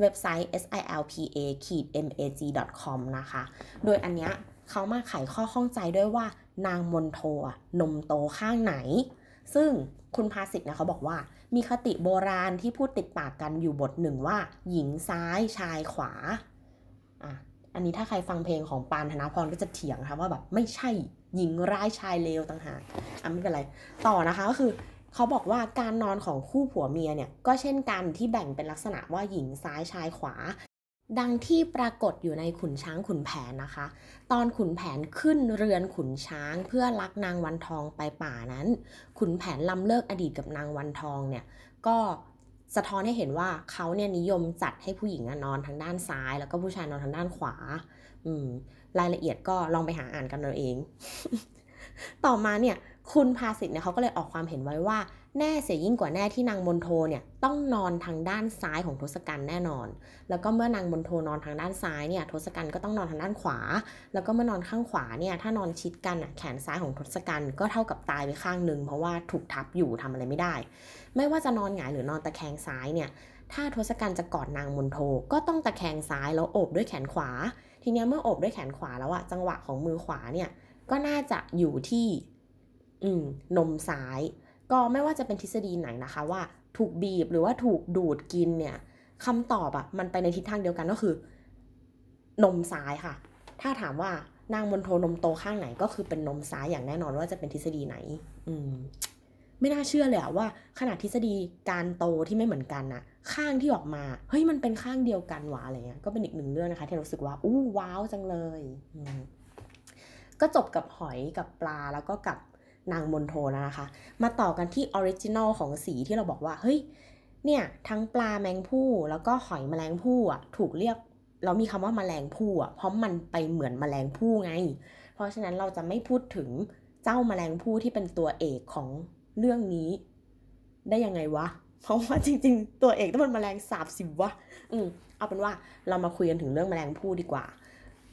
เว็บไซต์ silpa-mag.com นะคะ โดยอันเนี้ยเขามาไขข้อข้องใจด้วยว่านางมนโทนมโตข้างไหน ซึ่งคุณภาสิทธิ์เนี่ยเขาบอกว่า มีคติโบราณที่พูดติดปากกันอยู่บทหนึ่งว่า หญิงซ้ายชายขวาอะอันนี้ถ้าใครฟังเพลงของปานธนาพรก็จะเถียงค่ะว่าแบบไม่ใช่หญิงร้ายชายเลวต่างหากอะไม่เป็นไร ต่อนะคะก็คือเขาบอกว่าการนอนของคู่ผัวเมียเนี่ยก็เช่นกันที่แบ่งเป็นลักษณะว่าหญิงซ้ายชายขวา ดังที่ปรากฏอยู่ในขุนช้างขุนแผนนะคะ ตอนขุนแผนขึ้นเรือนขุนช้างเพื่อลักนางวันทองไปป่านั้น ขุนแผนล้ำเลิกอดีตกับนางวันทองเนี่ยก็สะท้อนให้เห็นว่าเขาเนี่ยนิยมจัดให้ผู้หญิงนอนทางด้านซ้าย แล้วก็ผู้ชายนอนทางด้านขวา อืม รายละเอียดก็ลองไปหาอ่านกันเอาเอง ต่อมาเนี่ย คุณภาสิทธิ์เนี่ยเขาก็เลยออกความเห็นไว้ว่า แน่เสียยิ่งกว่าแน่ที่นางมนโทเนี่ยต้องนอนทางด้านซ้ายของทศกัณฐ์แน่นอน แล้วก็เมื่อนางมนโทนอนทางด้านซ้ายเนี่ยทศกัณฐ์ก็ต้องนอนทางด้านขวา แล้วก็เมื่อนอนข้างขวาเนี่ยถ้านอนชิดกันอะแขนซ้ายของทศกัณฐ์ก็เท่ากับตายไปข้างหนึ่งเพราะว่าถูกทับอยู่ทำอะไรไม่ได้ ไม่ว่าจะนอนหงายหรือนอนตะแคงซ้ายเนี่ยถ้าทศกัณฐ์จะกอดนางมนโทก็ต้องตะแคงซ้ายแล้วโอบด้วยแขนขวา ทีนี้เมื่อโอบด้วยแขนขวาแล้วอะจังหวะของมือขวาเนี่ยก็น่าจะอยู่ที่อืมนมซ้าย ก็ไม่ว่าจะเป็นทฤษฎีไหนนะคะว่าถูกบีบหรือว่าถูกดูดกินเนี่ยคำตอบอะมันไปในทิศทางเดียวกันก็คือ นมซ้ายค่ะ ถ้าถามว่านางมนโทนมโตข้างไหนก็คือเป็นนมซ้ายอย่างแน่นอนว่าจะเป็นทฤษฎีไหน อืมไม่น่าเชื่อเลยอะว่าขนาดทฤษฎีการโตที่ไม่เหมือนกันนะข้างที่ออกมาเฮ้ยมันเป็นข้างเดียวกันวะอะไรเงี้ยก็เป็นอีกหนึ่งเรื่องนะคะที่รู้สึกว่าอู้ wow จังเลยอืมก็จบกับหอยกับปลาแล้วก็กับ นางมณโฑแล้วนะคะ มาต่อกันที่ original ของสีที่เราบอกว่า เฮ้ย เนี่ย ทั้งปลาแมงภู่แล้วก็หอยแมลงภู่อะถูกเรียกเรามีคำว่าแมลงภู่อะเพราะมันไปเหมือนแมลงภู่ไง เพราะฉะนั้นเราจะไม่พูดถึงเจ้าแมลงผู้ที่เป็นตัวเอกของเรื่องนี้ ได้ยังไงวะ เพราะว่าจริง ๆ ตัวเอกต้องเป็นแมลงสาบสิวะ อืมเอาเป็นว่าเรามาคุยกันถึงเรื่องแมลงผู้ดีกว่า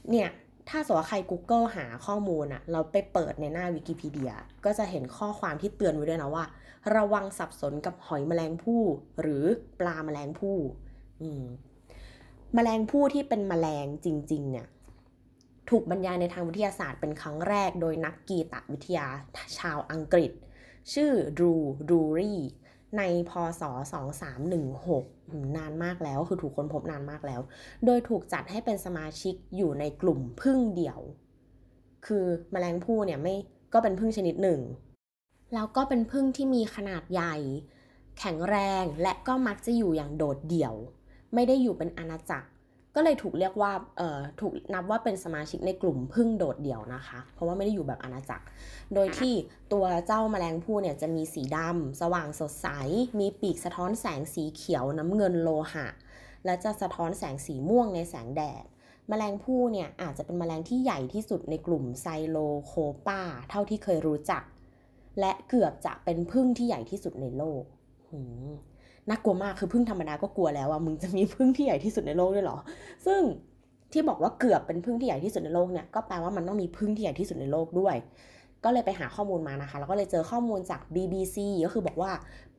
เนี่ย ถ้าสมมติว่าใคร Google หาข้อมูลอะเราไปเปิดในหน้าวิกิพีเดีย ก็จะเห็นข้อความที่เตือนไว้ด้วยนะว่า ระวังสับสนกับหอยแมลงผู้ หรือปลาแมลงผู้อืมแมลงผู้ที่เป็นแมลงจริง ๆ เนี่ย ถูกบรรยายในทางวิทยาศาสตร์เป็นครั้งแรกโดยนักกีตวิทยาชาวอังกฤษ ชื่อดรู ดูรี ในพศ 2316 นานมากแล้ว คือถูกค้นพบนานมากแล้ว โดยถูกจัดให้เป็นสมาชิกอยู่ในกลุ่มพึ่งเดี่ยว คือแมลงผู้เนี่ยไม่ก็เป็นพึ่งชนิดหนึ่ง แล้วก็เป็นพึ่งที่มีขนาดใหญ่ แข็งแรงและก็มักจะอยู่อย่างโดดเดี่ยว ไม่ได้อยู่เป็นอาณาจักร ก็เลยถูกเรียกว่าเอ่อถูกนับว่าเป็นสมาชิกในกลุ่มพึ่งโดดเดี่ยวนะคะ เพราะว่าไม่ได้อยู่แบบอาณาจักร โดยที่ตัวเจ้าแมลงผู้เนี่ยจะมีสีดำสว่างสดใส มีปีกสะท้อนแสงสีเขียวน้ำเงินโลหะ และจะสะท้อนแสงสีม่วงในแสงแดดแมลงผู้เนี่ยอาจจะเป็นแมลงที่ใหญ่ที่สุดในกลุ่มไซโลโคปาเท่าที่เคยรู้จัก และเกือบจะเป็นพึ่งที่ใหญ่ที่สุดในโลก น่ากลัวมากคือพึ่งธรรมดาก็กลัวแล้วอะมึงจะมีพึ่งที่ใหญ่ที่สุดในโลกด้วยเหรอ ซึ่งที่บอกว่าเกือบเป็นพึ่งที่ใหญ่ที่สุดในโลกเนี่ยก็แปลว่ามันต้องมีพึ่งที่ใหญ่ที่สุดในโลกด้วย ก็เลยไปหาข้อมูลมานะคะ แล้วก็เลยเจอข้อมูลจาก BBC ก็คือบอกว่า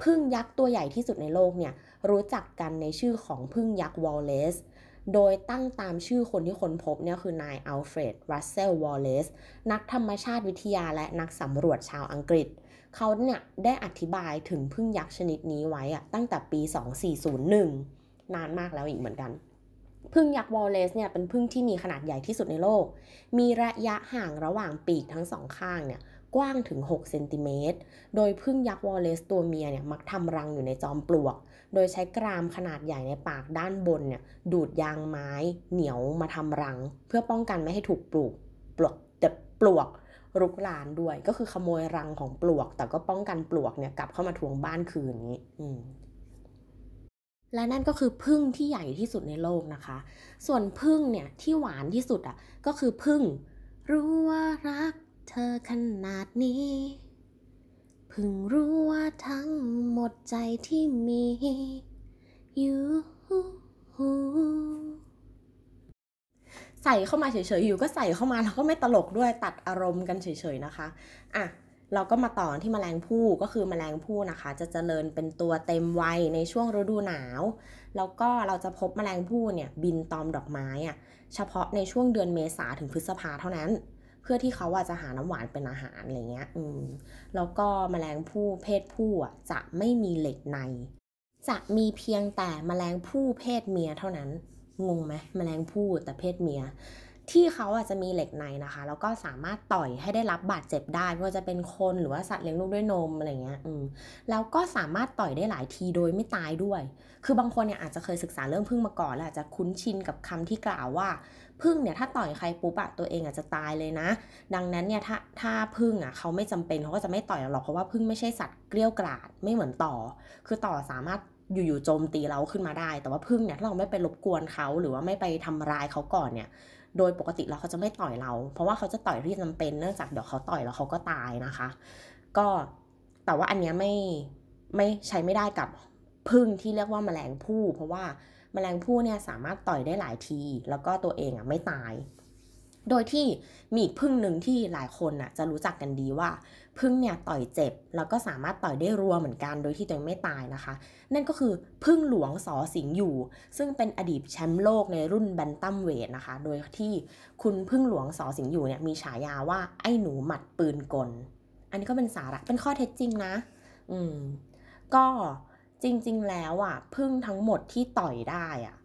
พึ่งยักษ์ตัวใหญ่ที่สุดในโลกเนี่ยรู้จักกันในชื่อของพึ่งยักษ์วอลเลซโดยตั้งตามชื่อคนที่ค้นพบเนี่ยคือนายอัลเฟรด รัสเซล วอลเลซนักธรรมชาติวิทยาและนักสำรวจชาวอังกฤษ เขาเนี่ยได้อธิบายถึงพึ่งยักษ์ชนิดนี้ไว้อะตั้งแต่ปี 2401 นานมากแล้วอีกเหมือนกัน พึ่งยักษ์วอลเลซเนี่ยเป็นพึ่งที่มีขนาดใหญ่ที่สุดในโลก มีระยะห่างระหว่างปีกทั้งสองข้างเนี่ยกว้างถึง 6 เซนติเมตร โดยพึ่งยักษ์วอลเลซตัวเมียเนี่ยมักทำรังอยู่ในจอมปลวก โดยใช้กรามขนาดใหญ่ในปากด้านบนเนี่ยดูดยางไม้เหนียวมาทำรัง เพื่อป้องกันไม่ให้ถูกปลูกปลวกแต่ปลวก รุกรานด้วย ก็คือขโมยรังของปลวก แต่ก็ป้องกันปลวกเนี่ยกลับเข้ามาทวงบ้านคืนนี้และนั่นก็คือพึ่งที่ใหญ่ที่สุดในโลกนะคะ ส่วนพึ่งเนี่ยที่หวานที่สุดอะก็คือพึ่ง รู้ว่ารักเธอขนาดนี้ พึ่งรู้ว่าทั้งหมดใจที่มีอยู่ ใส่เข้ามาเฉยๆอยู่ก็ใส่เข้ามาแล้วก็ไม่ตลกด้วยตัดอารมณ์กันเฉยๆนะคะอะเราก็มาต่อที่แมลงผู้ก็คือแมลงผู้นะคะ จะเจริญเป็นตัวเต็มวัยในช่วงฤดูหนาว แล้วก็เราจะพบแมลงผู้เนี่ยบินตอมดอกไม้อะเฉพาะในช่วงเดือนเมษาถึงพฤษภาเท่านั้น เพื่อที่เขาอะจะหาน้ำหวานเป็นอาหารอะไรเงี้ยอืมแล้วก็แมลงผู้เพศผู้อะจะไม่มีเหล็กใน จะมีเพียงแต่แมลงผู้เพศเมียเท่านั้น งงไหมแมลงผู้แต่เพศเมีย ที่เขาอาจจะมีเหล็กในนะคะ แล้วก็สามารถต่อยให้ได้รับบาดเจ็บได้ไม่ว่าจะเป็นคนหรือว่าสัตว์เลี้ยงลูกด้วยนมอะไรเงี้ยอืมแล้วก็สามารถต่อยได้หลายทีโดยไม่ตายด้วย คือบางคนเนี่ยอาจจะเคยศึกษาเรื่องพึ่งมาก่อนแล้วอาจจะคุ้นชินกับคำที่กล่าวว่าพึ่งเนี่ยถ้าต่อยใครปุ๊บอะตัวเองอาจจะตายเลยนะ ดังนั้นเนี่ยถ้าถ้าพึ่งอะเขาไม่จำเป็นเขาก็จะไม่ต่อยหรอกเพราะว่าพึ่งไม่ใช่สัตว์เกลี้ยวกราดไม่เหมือนต่อ คือต่อสามารถ อยู่ๆโจมตีเราขึ้นมาได้ แต่ว่าพึ่งเนี่ยถ้าเราไม่ไปรบกวนเขาหรือว่าไม่ไปทำร้ายเขาก่อนเนี่ย โดยปกติแล้วเขาจะไม่ต่อยเรา เพราะว่าเขาจะต่อยที่จำเป็นเนื่องจากเดี๋ยวเขาต่อยแล้วเขาก็ตายนะคะ ก็แต่ว่าอันเนี้ยไม่ไม่ใช้ไม่ได้กับพึ่งที่เรียกว่าแมลงผู้ เพราะว่าแมลงผู้เนี่ยสามารถต่อยได้หลายที แล้วก็ตัวเองอะไม่ตาย โดยที่มีอีกพึ่งหนึ่งที่หลายคนอะจะรู้จักกันดีว่า พึ่งเนี่ยต่อยเจ็บ แล้วก็สามารถต่อยได้รัวเหมือนกันโดยที่ตัวเองไม่ตายนะคะ นั่นก็คือพึ่งหลวงสอสิงอยู่ ซึ่งเป็นอดีตแชมป์โลกในรุ่นแบนตัมเวทนะคะ โดยที่คุณพึ่งหลวงสอสิงอยู่เนี่ยมีฉายาว่าไอ้หนูหมัดปืนกล อันนี้ก็เป็นสาระเป็นข้อเท็จจริงนะ อืม ก็จริง ๆ แล้วอะพึ่งทั้งหมดที่ต่อยได้อะ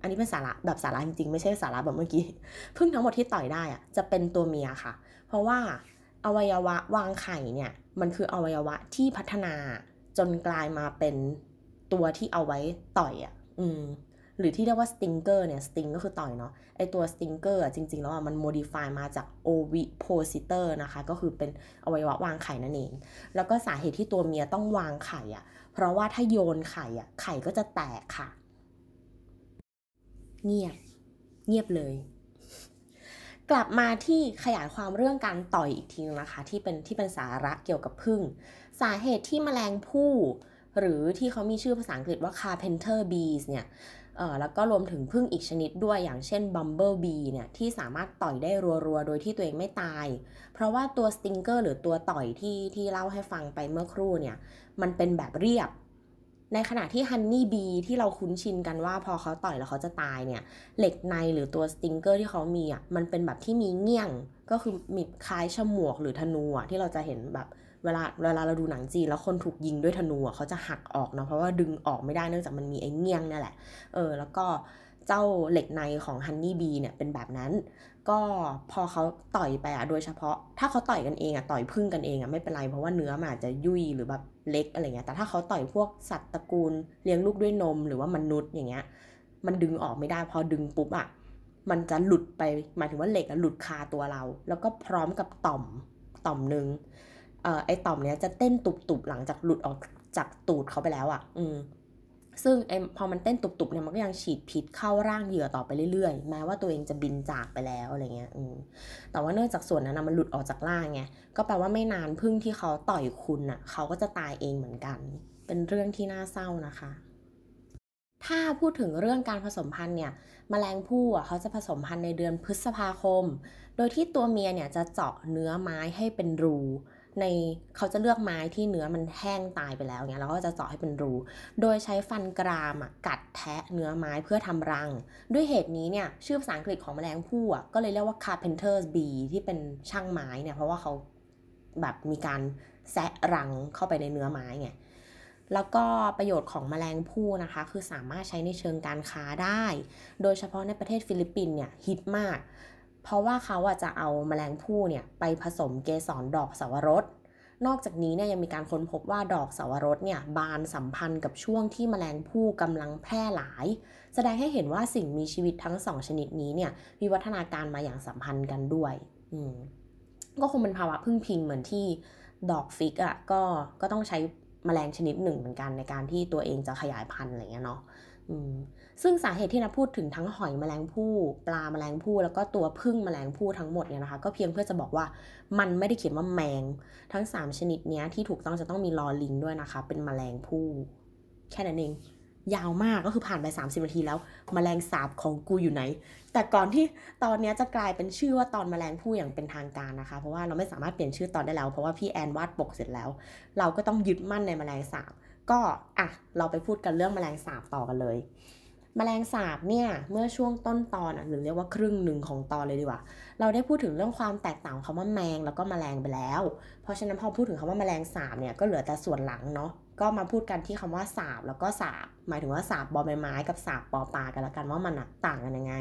อันนี้เป็นสาระแบบสาระจริงๆ ไม่ใช่สาระแบบเมื่อกี้ ผึ้งทั้งหมดที่ต่อยได้อะจะเป็นตัวเมียค่ะ เพราะว่า อวัยวะวางไข่เนี่ยมันคืออวัยวะที่พัฒนาจนกลายมาเป็นตัวที่เอาไว้ต่อยอะอืมหรือที่เรียกว่า stinger เนี่ย sting ก็คือต่อยเนาะไอตัว stinger จริงๆแล้วมัน modify มาจาก ovipositor นะคะ ก็คือเป็นอวัยวะวางไข่นั่นเอง แล้วก็สาเหตุที่ตัวเมียต้องวางไข่อะ เพราะว่าถ้าโยนไข่อะไข่ก็จะแตกค่ะ เงียบ เงียบเลย กลับมาที่ขยายความเรื่องการต่อยอีกทีนึงนะคะ ที่เป็นที่เป็นสาระเกี่ยวกับพึ่ง สาเหตุที่แมลงผู้หรือที่เขามีชื่อภาษาอังกฤษว่า carpenter bees เนี่ยเออแล้วก็รวมถึงพึ่งอีกชนิดด้วยอย่างเช่น bumble bee เนี่ยที่สามารถต่อยได้รัวๆ โดยที่ตัวเองไม่ตาย เพราะว่าตัว stinger หรือตัวต่อยที่ที่เล่าให้ฟังไปเมื่อครู่เนี่ยมันเป็นแบบเรียบ ในขณะที่ฮันนี่บีที่เราคุ้นชินกันว่าพอเขาต่อยแล้วเขาจะตายเนี่ย เหล็กในหรือตัวสติงเกอร์ที่เขามีอะมันเป็นแบบที่มีเงี้ยง ก็คือมีคล้ายฉมวกหรือธนูอะที่เราจะเห็นแบบเวลาเวลาเราดูหนังจีนแล้วคนถูกยิงด้วยธนูอะเขาจะหักออกเนาะเพราะว่าดึงออกไม่ได้เนื่องจากมันมีไอ้เงี้ยงนี่แหละเออแล้วก็เจ้าเหล็กในของฮันนี่บีเนี่ยเป็นแบบนั้น ก็พอเขาต่อยไปอะโดยเฉพาะ ถ้าเขาต่อยกันเองอะต่อยพึ่งกันเองอะไม่เป็นไรเพราะว่าเนื้อมันอาจจะยุ่ยหรือแบบเล็กอะไรเงี้ยแต่ถ้าเขาต่อยพวกสัตว์ตระกูลเลี้ยงลูกด้วยนมหรือว่ามนุษย์อย่างเงี้ย มันดึงออกไม่ได้พอดึงปุ๊บอะมันจะหลุดไปหมายถึงว่าเหล็กอะหลุดคาตัวเรา แล้วก็พร้อมกับต่อมต่อมหนึ่งเอ่อไอต่อมเนี้ยจะเต้นตุบๆหลังจากหลุดออกจากตูดเขาไปแล้วอะ อืม ซึ่งไอพอมันเต้นตุบๆเนี่ยมันก็ยังฉีดพิษเข้าร่างเหยื่อต่อไปเรื่อยๆ แม้ว่าตัวเองจะบินจากไปแล้วอะไรเงี้ยแต่ว่าเนื่องจากส่วนนั้นมันหลุดออกจากร่างไงก็แปลว่าไม่นานพึ่งที่เขาต่อยคุณน่ะเขาก็จะตายเองเหมือนกัน เป็นเรื่องที่น่าเศร้านะคะ ถ้าพูดถึงเรื่องการผสมพันธุ์เนี่ยแมลงผู้อะเขาจะผสมพันธุ์ในเดือนพฤษภาคม โดยที่ตัวเมียเนี่ยจะเจาะเนื้อไม้ให้เป็นรู ในเขาจะเลือกไม้ที่เนื้อมันแห้งตายไปแล้วเนี่ยแล้วก็จะเจาะให้เป็นรู โดยใช้ฟันกรามอะกัดแทะเนื้อไม้เพื่อทำรัง ด้วยเหตุนี้เนี่ยชื่อภาษาอังกฤษของแมลงผู้อะก็เลยเรียกว่า carpenter's bee ที่เป็นช่างไม้เนี่ยเพราะว่าเขาแบบมีการแซะรังเข้าไปในเนื้อไม้ไงแล้วก็ประโยชน์ของแมลงภู่นะคะ คือสามารถใช้ในเชิงการค้าได้ โดยเฉพาะในประเทศฟิลิปปินส์เนี่ยฮิตมากเพราะว่าเขาอะจะเอาแมลงภู่เนี่ยไปผสมเกสรดอกเสาวรสนอกจากนี้เนี่ยยังมีการค้นพบว่าดอกเสาวรสเนี่ยบานสัมพันธ์กับช่วงที่แมลงภู่กำลังแพร่หลาย แสดงให้เห็นว่าสิ่งมีชีวิตทั้งสองชนิดนี้เนี่ยวิวัฒนาการมาอย่างสัมพันธ์กันด้วยอืมก็คงเป็นภาวะพึ่งพิงเหมือนที่ดอกฟิกอะก็ก็ต้องใช้แมลงชนิดหนึ่งเหมือนกันในการที่ตัวเองจะขยายพันธุ์อะไรเงี้ยเนาะอืม ซึ่งสาเหตุที่นะพูดถึงทั้งหอยแมลงภู่ปลาแมลงภู่แล้วก็ตัวพึ่งแมลงภู่ทั้งหมดเนี่ยนะคะก็เพียงเพื่อจะบอกว่ามันไม่ได้เขียนว่าแมง ทั้ง 3 ชนิดเนี้ยที่ถูกต้องจะต้องมีลอลิงด้วยนะคะ เป็นแมลงภู่แค่นั้นเองยาวมากก็คือผ่านไป 30 นาทีแล้วแมลงสาบของกูอยู่ไหน แต่ก่อนที่ตอนนี้จะกลายเป็นชื่อว่าตอนแมลงผู้อย่างเป็นทางการนะคะ เพราะว่าเราไม่สามารถเปลี่ยนชื่อตอนได้แล้ว เพราะว่าพี่แอนวาดปกเสร็จแล้ว เราก็ต้องยึดมั่นในแมลงสาบ ก็อะเราไปพูดกันเรื่องแมลงสาบต่อกันเลย แมลงสาบเนี่ยเมื่อช่วงต้นตอนอะหรือเรียกว่าครึ่งหนึ่งของตอนเลยดีกว่า เราได้พูดถึงเรื่องความแตกต่างของคำว่าแมงแล้วก็แมลงไปแล้ว เพราะฉะนั้นพอพูดถึงคำว่าแมลงสาบเนี่ยก็เหลือแต่ส่วนหลังเนาะก็มาพูดกันที่คำว่าสาบแล้วก็สาบหมายถึงว่าสาบบอใบไม้กับสาบปอปลากันละกันว่ามันต่างกันยังไง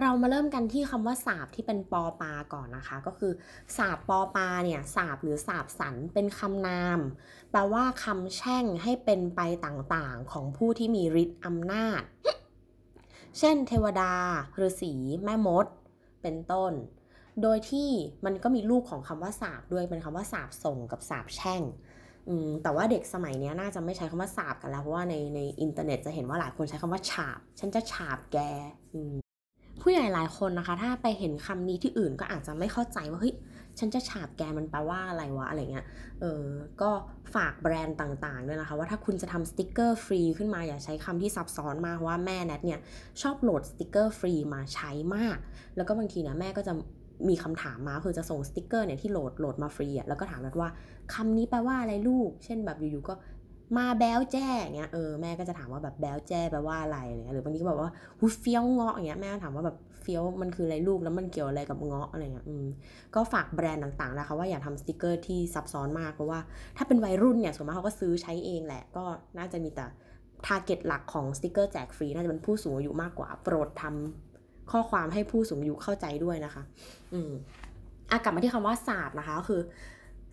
เรามาเริ่มกันที่คำว่าสาบที่เป็นปอปลาก่อนนะคะ ก็คือสาบปอปลาเนี่ยสาบหรือสาบสันเป็นคำนาม แปลว่าคำแช่งให้เป็นไปต่างๆ ของผู้ที่มีฤทธิ์อำนาจ เช่น เทวดาฤาษีแม่มด เป็นต้น โดยที่มันก็มีลูกของคำว่าสาปด้วยเป็นคำว่าสาปส่งกับสาปแช่งแต่ว่าเด็กสมัยนี้น่าจะไม่ใช้คำว่าสาปกันแล้ว เพราะว่าในในอินเทอร์เน็ตจะเห็นว่าหลายคนใช้คำว่าฉาบ ฉันจะฉาบแกอืม ผู้ใหญ่หลายคนนะคะ ถ้าไปเห็นคำนี้ที่อื่นก็อาจจะไม่เข้าใจว่าเฮ้ยฉันจะฉาบแกมันแปลว่าอะไรวะอะไรเงี้ย เออ ก็ฝากแบรนด์ต่างๆด้วยนะคะ ว่าถ้าคุณจะทำสติกเกอร์ฟรีขึ้นมาอย่าใช้คำที่ซับซ้อนมากเพราะว่าแม่แนทเนี่ยชอบโหลดสติกเกอร์ฟรีมาใช้มาก แล้วก็บางทีเนี่ยแม่ก็จะมีคำถามมาคือจะส่งสติกเกอร์เนี่ยที่โหลดโหลดมาฟรีอะแล้วก็ถามแนทว่าคำนี้แปลว่าอะไรลูก เช่นแบบอยู่ๆก็ มาแบลแจ้เงี้ยเออแม่ก็จะถามว่าแบบแบลแจ้แปลว่าอะไรอะไรเงี้ยหรือบางทีก็แบบว่าหูเฟี้ยวเงาะอย่างเงี้ยแม่ถามว่าแบบเฟี้ยวมันคืออะไรลูกแล้วมันเกี่ยวอะไรกับเงาะอะไรเงี้ยอืมก็ฝากแบรนด์ต่างๆนะคะว่าอย่าทำสติกเกอร์ที่ซับซ้อนมากเพราะว่าถ้าเป็นวัยรุ่นเนี่ยส่วนมากเขาก็ซื้อใช้เองแหละ ก็น่าจะมีแต่target หลักของสติกเกอร์แจกฟรีน่าจะเป็นผู้สูงอายุมากกว่า โปรดทำข้อความให้ผู้สูงอายุเข้าใจด้วยนะคะ อืมอะกลับมาที่คำว่าสาปนะคะก็คือ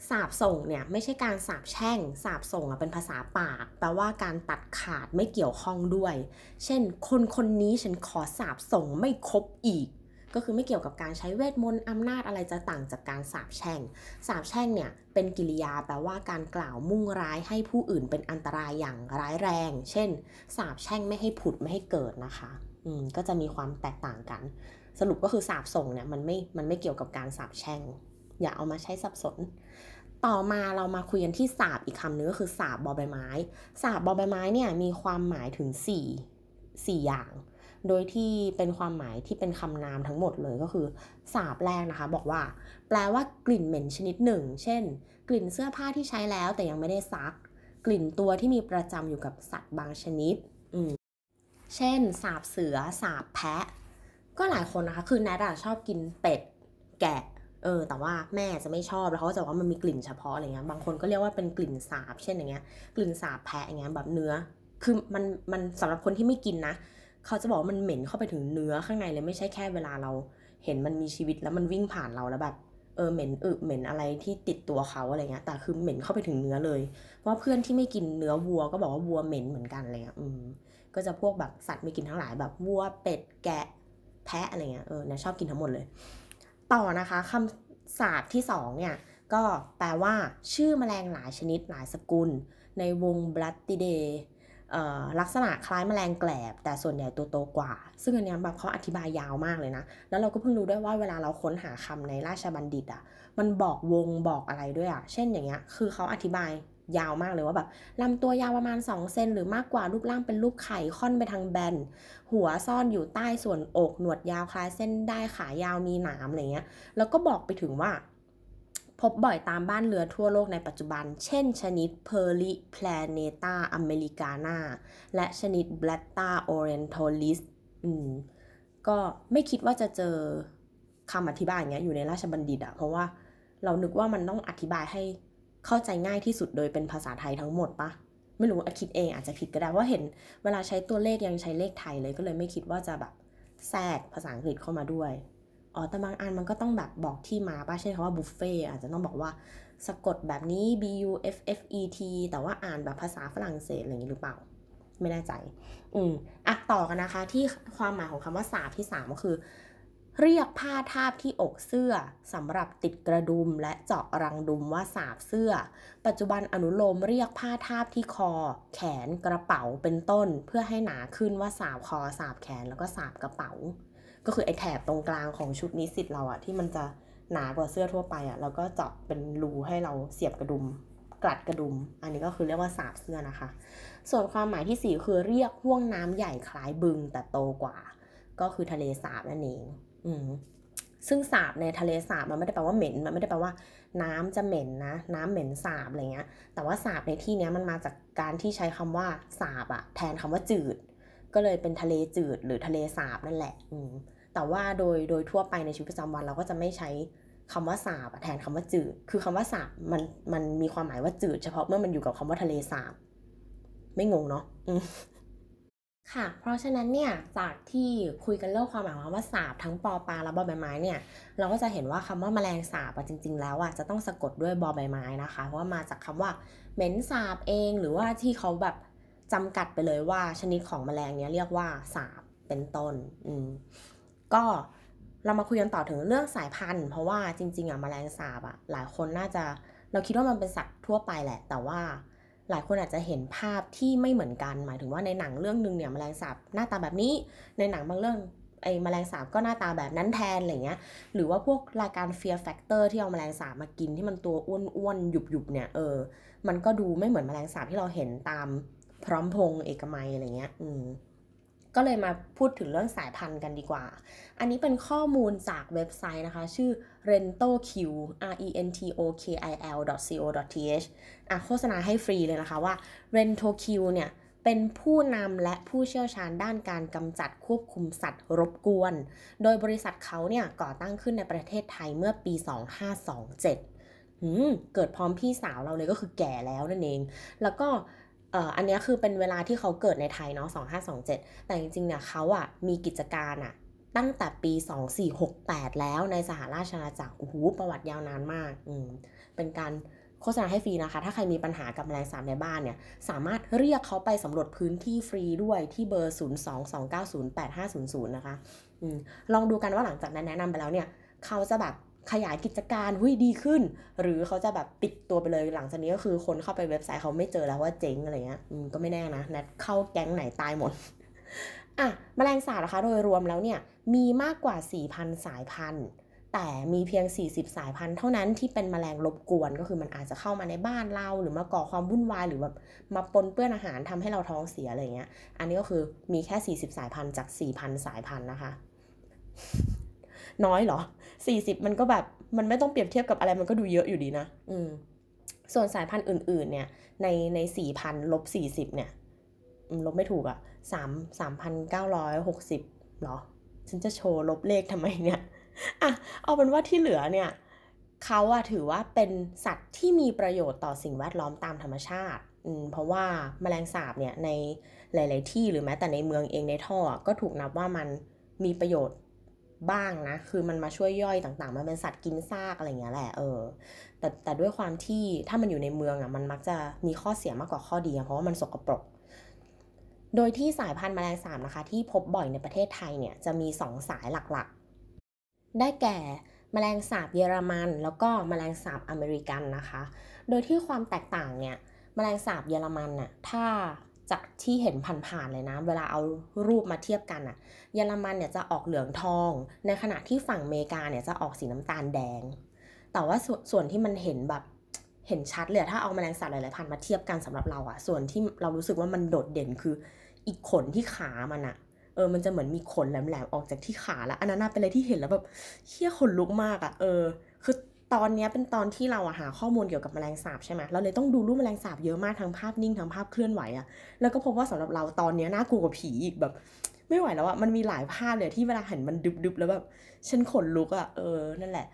สาปส่งเนี่ยไม่ใช่การสาปแช่ง สาปส่งอะเป็นภาษาปากแปลว่าการตัดขาดไม่เกี่ยวข้องด้วย เช่น คนคนนี้ฉันขอสาปส่งไม่คบอีก ก็คือไม่เกี่ยวกับการใช้เวทมนต์อำนาจอะไรจะต่างจากการสาปแช่ง สาปแช่งเนี่ยเป็นกิริยาแปลว่าการกล่าวมุ่งร้ายให้ผู้อื่นเป็นอันตรายอย่างร้ายแรง เช่น สาบแช่งไม่ให้ผุดไม่ให้เกิดนะคะอืมก็จะมีความแตกต่างกัน สรุปก็คือสาบส่งเนี่ยมันไม่ มันไม่เกี่ยวกับการสาบแช่ง อย่าเอามาใช้สับสน ต่อมาเรามาคุยกันที่สาบอีกคำนึงก็คือสาบบอใบไม้ สาบบอใบไม้เนี่ยมีความหมายถึง 4 4 อย่าง โดยที่เป็นความหมายที่เป็นคำนามทั้งหมดเลยก็คือสาบแรกนะคะ บอกว่า แปลว่ากลิ่นเหม็นชนิดหนึ่ง เช่น กลิ่นเสื้อผ้าที่ใช้แล้วแต่ยังไม่ได้ซัก กลิ่นตัวที่มีประจำอยู่กับสัตว์บางชนิดเช่น สาบเสือ สาบแพะ ก็หลายคนนะคะ คือแนทอะชอบกินเป็ด แกะ เออแต่ว่าแม่จะไม่ชอบแล้วเขาจะบอกว่ามันมีกลิ่นเฉพาะอะไรเงี้ยบางคนก็เรียกว่าเป็นกลิ่นสาบ เช่นอย่างเงี้ยกลิ่นสาบแพะอย่างเงี้ยแบบเนื้อ คือมันมันสำหรับคนที่ไม่กินนะเขาจะบอกว่ามันเหม็นเข้าไปถึงเนื้อข้างในเลยไม่ใช่แค่เวลาเรา เห็นมันมีชีวิตแล้วมันวิ่งผ่านเราแล้วแบบเออเหม็นอึเหม็นอะไรที่ติดตัวเขาอะไรเงี้ยแต่คือเหม็นเข้าไปถึงเนื้อเลยเพราะเพื่อนที่ไม่กินเนื้อวัวก็บอกว่าวัวเหม็นเหมือนกันอะไรเงี้ยอืมก็จะพวกแบบสัตว์ไม่กินทั้งหลายแบบวัวเป็ดแกะแพะอะไรเงี้ยเออเนี่ยชอบกินทั้งหมดเลย ต่อนะคะคำสาบที่สองเนี่ยก็แปลว่าชื่อมแมลงหลายชนิดหลายสกุล ในวงบลัตติเดลักษณะคล้ายแมลงแกลบ แต่ส่วนใหญ่ตัวโตกว่า ซึ่งอันนี้แบบเขาอธิบายยาวมากเลยนะ แล้วเราก็เพิ่งรู้ด้วยว่าเวลาเราค้นหาคำในราชบัณฑิตอะมันบอกวงบอกอะไรด้วยอะ เช่นอย่างเงี้ยคือเขาอธิบาย ยาวมากเลยว่าแบบลำตัวยาวประมาณ 2 เซนหรือมากกว่ารูปร่างเป็นรูปไข่ค่อนไปทางแบน หัวซ่อนอยู่ใต้ส่วนอกหนวดยาวคล้ายเส้นได้ขายาวมีหนามอะไรเงี้ย แล้วก็บอกไปถึงว่า พบบ่อยตามบ้านเรือทั่วโลกในปัจจุบัน เช่น ชนิด p e r l i p l a n e t a americana และชนิด Blatta orientalis อืมก็ไม่คิดว่าจะเจอคำอธิบายอย่างเงี้ยอยู่ในราชบัณฑิตอะเพราะว่าเรานึกว่ามันต้องอธิบายให้ เข้าใจง่ายที่สุดโดยเป็นภาษาไทยทั้งหมดปะไม่รู้อคิดเองอาจจะผิดก็ได้ว่าเห็นเวลาใช้ตัวเลขยังใช้เลขไทยเลยก็เลยไม่คิดว่าจะแบบแทรกภาษาอังกฤษเข้ามาด้วยอ๋อแต่บางอันมันก็ต้องแบบบอกที่มาป่ะเช่นคำว่าบุฟเฟ่อาจจะต้องบอกว่าสะกดแบบนี้ b u f f e t แต่ว่าอ่านแบบภาษาฝรั่งเศสอะไรอย่างนี้หรือเปล่า ไม่แน่ใจ อืมอะต่อกันนะคะ ที่ความหมายของคำว่าสาบที่3ก็คือ เรียกผ้าทาบที่อกเสื้อสำหรับติดกระดุมและเจาะรังดุมว่าสาบเสื้อ ปัจจุบันอนุโลมเรียกผ้าทาบที่คอ แขนกระเป๋าเป็นต้น เพื่อให้หนาขึ้นว่าสาบคอสาบแขนแล้วก็สาบกระเป๋า ก็คือไอ้แถบตรงกลางของชุดนิสิตเราอะที่มันจะหนากว่าเสื้อทั่วไปอะแล้วก็เจาะเป็นรูให้เราเสียบกระดุมกลัดกระดุม อันนี้ก็คือเรียกว่าสาบเสื้อนะคะ ส่วนความหมายที่ 4 คือเรียกห่วงน้ำใหญ่คล้ายบึงแต่โตกว่า ก็คือทะเลสาบนั่นเอง ซึ่งสาบในทะเลสาบมันไม่ได้แปลว่าเหม็น มันไม่ได้แปลว่า น้ำจะเหม็นนะ น้ำเหม็นสาบอะไรเงี้ย แต่ว่าสาบในที่นี้มันมาจากการที่ใช้คำว่าสาบอะแทนคำว่าจืด ก็เลยเป็นทะเลจืดหรือทะเลสาบนั่นแหละ อืมแต่ว่าโดยโดยทั่วไปในชีวิตประจำวันเราก็จะไม่ใช้คำว่าสาบแทนคำว่าจืด คือคำว่าสาบมันมันมีความหมายว่าจืด เฉพาะเมื่อมันอยู่กับคำว่าทะเลสาบ ไม่งงเนาะ ค่ะ เพราะฉะนั้นเนี่ยจากที่คุยกันเรื่องความหมายของคำว่าสาบทั้งปอปลาและบอใบไม้เนี่ยเราก็จะเห็นว่าคำว่าแมลงสาบจริง ๆ แล้วอะจะต้องสะกดด้วยบอใบไม้นะคะ เพราะว่ามาจากคำว่าเหม็นสาบเองหรือว่าที่เขาแบบจำกัดไปเลยว่าชนิดของแมลงเนี้ยเรียกว่าสาบเป็นต้นอืมก็เรามาคุยกันต่อถึงเรื่องสายพันธุ์ เพราะว่าจริง ๆอะแมลงสาบอะหลายคนน่าจะเราคิดว่ามันเป็นสัตว์ทั่วไปแหละ แต่ว่า หลายคนอาจจะเห็นภาพที่ไม่เหมือนกัน หมายถึงว่าในหนังเรื่องหนึ่งเนี่ยแมลงสาบหน้าตาแบบนี้ ในหนังบางเรื่องไอ้แมลงสาบก็หน้าตาแบบนั้นแทนอะไรเงี้ย หรือว่าพวกรายการ Fear Factor ที่เอาแมลงสาบมากินที่มันตัวอ้วนๆหยุบๆเนี่ยเออ มันก็ดูไม่เหมือนแมลงสาบที่เราเห็นตามพร้อมพงเอกมัยอะไรเงี้ย อืม ก็เลยมาพูดถึงเรื่องสายพันธุ์กันดีกว่า อันนี้เป็นข้อมูลจากเว็บไซต์นะคะ ชื่อ rentoq r e n t o k i l co th อะโฆษณาให้ฟรีเลยนะคะว่า rentoq เนี่ยเป็นผู้นำและผู้เชี่ยวชาญด้านการกำจัดควบคุมสัตว์รบกวน โดยบริษัทเขาเนี่ยก่อตั้งขึ้นในประเทศไทยเมื่อปี 2527เกิดพร้อมพี่สาวเราเลยก็คือแก่แล้วนั่นเอง แล้วก็ อันนี้คือเป็นเวลาที่เขาเกิดในไทยเนาะ2527 แต่จริงๆเนี่ยเขาอะมีกิจการอะตั้งแต่ปี 2468 แล้วในสหราชอาณาจักรโอ้โหประวัติยาวนานมากอืมเป็นการโฆษณาให้ฟรีนะคะ ถ้าใครมีปัญหากับแมลงสาบในบ้านเนี่ย สามารถเรียกเขาไปสำรวจพื้นที่ฟรีด้วยที่เบอร์ 022908500 นะคะอืมลองดูกันว่าหลังจากนั้นแนะนำไปแล้วเนี่ย เขาจะแบบ ขยายกิจการหุ้ยดีขึ้น หรือเขาจะแบบปิดตัวไปเลยหลังจากนี้ก็คือคนเข้าไปเว็บไซต์เขาไม่เจอแล้วว่าเจ๊งอะไรเงี้ยก็ไม่แน่นะนัดเข้าแก๊งไหนตายหมดอะแมลงสาบนะคะโดยรวมแล้วเนี่ยมีมากกว่า 4,000 สายพันธุ์ แต่มีเพียง 40 สายพันธุ์เท่านั้นที่เป็นแมลงรบกวน ก็คือมันอาจจะเข้ามาในบ้านเราหรือมาก่อความวุ่นวายหรือแบบมาปนเปื้อนอาหารทำให้เราท้องเสียอะไรเงี้ย อันนี้ก็คือมีแค่ 40 สายพันธุ์จาก 4,000 สายพันธุ์นะคะ น้อยเหรอ 40 มันก็แบบมันไม่ต้องเปรียบเทียบกับอะไรมันก็ดูเยอะอยู่ดีนะอืมส่วนสายพันธุ์อื่น ๆ เนี่ยในใน4,000ลบ40เนี่ยลบไม่ถูกอะสามสามพันเก้าร้อยหกสิบหรอ ฉันจะโชว์ลบเลขทำไมเนี่ยอะเอาเป็นว่าที่เหลือเนี่ยเขาอะถือว่าเป็นสัตว์ที่มีประโยชน์ต่อสิ่งแวดล้อมตามธรรมชาติเพราะว่าแมลงสาบเนี่ยในหลาย ๆ ที่หรือแม้แต่ในเมืองเองในท่อก็ถูกนับว่ามันมีประโยชน์ บ้างนะ คือมันมาช่วยย่อยต่างๆ มันเป็นสัตว์กินซากอะไรเงี้ยแหละเออแต่แต่ด้วยความที่ถ้ามันอยู่ในเมืองอะมันมักจะมีข้อเสียมากกว่าข้อดีเพราะว่ามันสกปรก โดยที่สายพันธุ์แมลงสาบนะคะ ที่พบบ่อยในประเทศไทยเนี่ยจะมี 2 สายหลักๆ ได้แก่แมลงสาบเยอรมัน แล้วก็แมลงสาบอเมริกันนะคะ โดยที่ความแตกต่างเนี่ยแมลงสาบเยอรมันน่ะถ้า จากที่เห็นผ่านๆเลยนะ เวลาเอารูปมาเทียบกันอะเยอรมันเนี่ยจะออกเหลืองทอง ในขณะที่ฝั่งอเมริกาเนี่ยจะออกสีน้ำตาลแดง แต่ว่าสส่วนที่มันเห็นแบบเห็นชัดเลยถ้าเอาแมลงสาบหลายๆพันมาเทียบกันสำหรับเราอะส่วนที่เรารู้สึกว่ามันโดดเด่นคืออีกขนที่ขามันอะเออมันจะเหมือนมีขนแหลมๆออกจากที่ขาแล้วอันนั้นเป็นอะไรที่เห็นแล้วแบบเฮี้ยขนลุกมากอะเออคือ ตอนนี้เป็นตอนที่เราหาข้อมูลเกี่ยวกับแมลงสาบใช่ไหมเราเลยต้องดูรูปแมลงสาบเยอะมากทั้งภาพนิ่งทั้งภาพเคลื่อนไหวอะแล้วก็พบว่าสำหรับเราตอนนี้น่ากลัวกว่าผีอีกแบบ ไม่ไหวแล้วอะมันมีหลายภาพเลยที่เวลาเห็นมันดึบๆแล้วแบบฉันขนลุกอะเออนั่นแหละ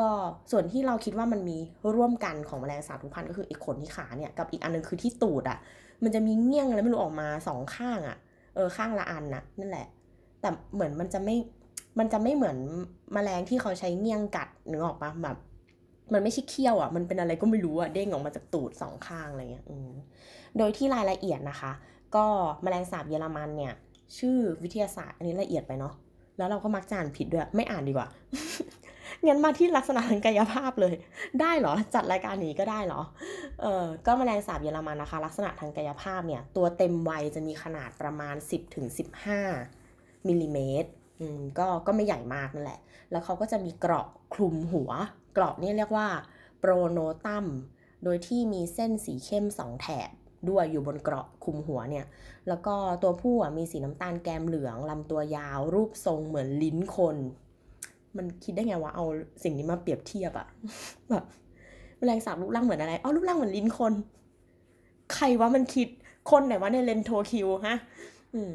ก็ส่วนที่เราคิดว่ามันมีร่วมกันของแมลงสาบทุกพันธ์ก็คือไอ้ขนที่ขาเนี่ยกับอีกอันนึงคือที่ตูดอะมันจะมีเงี้ยงอะไรไม่รู้ออกมาสองข้างอะเออข้างละอันนะนั่นแหละ แต่เหมือนมันจะไม่มันจะไม่เหมือนมแมลงที่เขาใช้เงี้ยงกัดนึกออกปะแบบ มันไม่ใช่เขี้ยวอะ มันเป็นอะไรก็ไม่รู้อะ เด้งออกมาจากตูดสองข้างอะไรเงี้ยอืมโดยที่รายละเอียดนะคะ ก็มแมลงสาบเยอรมันเนี่ย ชื่อวิทยาศาสตร์อันนี้ละเอียดไปเนาะ แล้วเราก็มักจะอ่านผิดด้วย ไม่อ่านดีกว่า งั้นมาที่ลักษณะทางกายภาพเลย ได้เหรอ จัดรายการนี้ก็ได้เหรอ เออก็แมลงสาบเยอรมันนะคะ ลักษณะทางกายภาพเนี่ย ตัวเต็มวัยจะมีขนาดประมาณ 10ถึง15มิลลิเมตร อืม ก็ ก็ไม่ใหญ่มากนั่นแหละ แล้วเขาก็จะมีเกราะคลุมหัว กราะนี่เรียกว่าโปรโนตัมโดยที่มีเส้นสีเข้มสองแถบด้วยอยู่บนเกราะคุมหัวเนี่ย แล้วก็ตัวผู้มีสีน้ำตาลแกมเหลืองลำตัวยาว รูปทรงเหมือนลิ้นคน มันคิดได้ไงวะเอาสิ่งนี้มาเปรียบเทียบอะแบบแมลงสาบรูปร่างเหมือนอะไรอ๋อรูปร่างเหมือนลิ้นคน ใครว่ามันคิดคนไหนว่าในเลนโทคิวฮะ อืม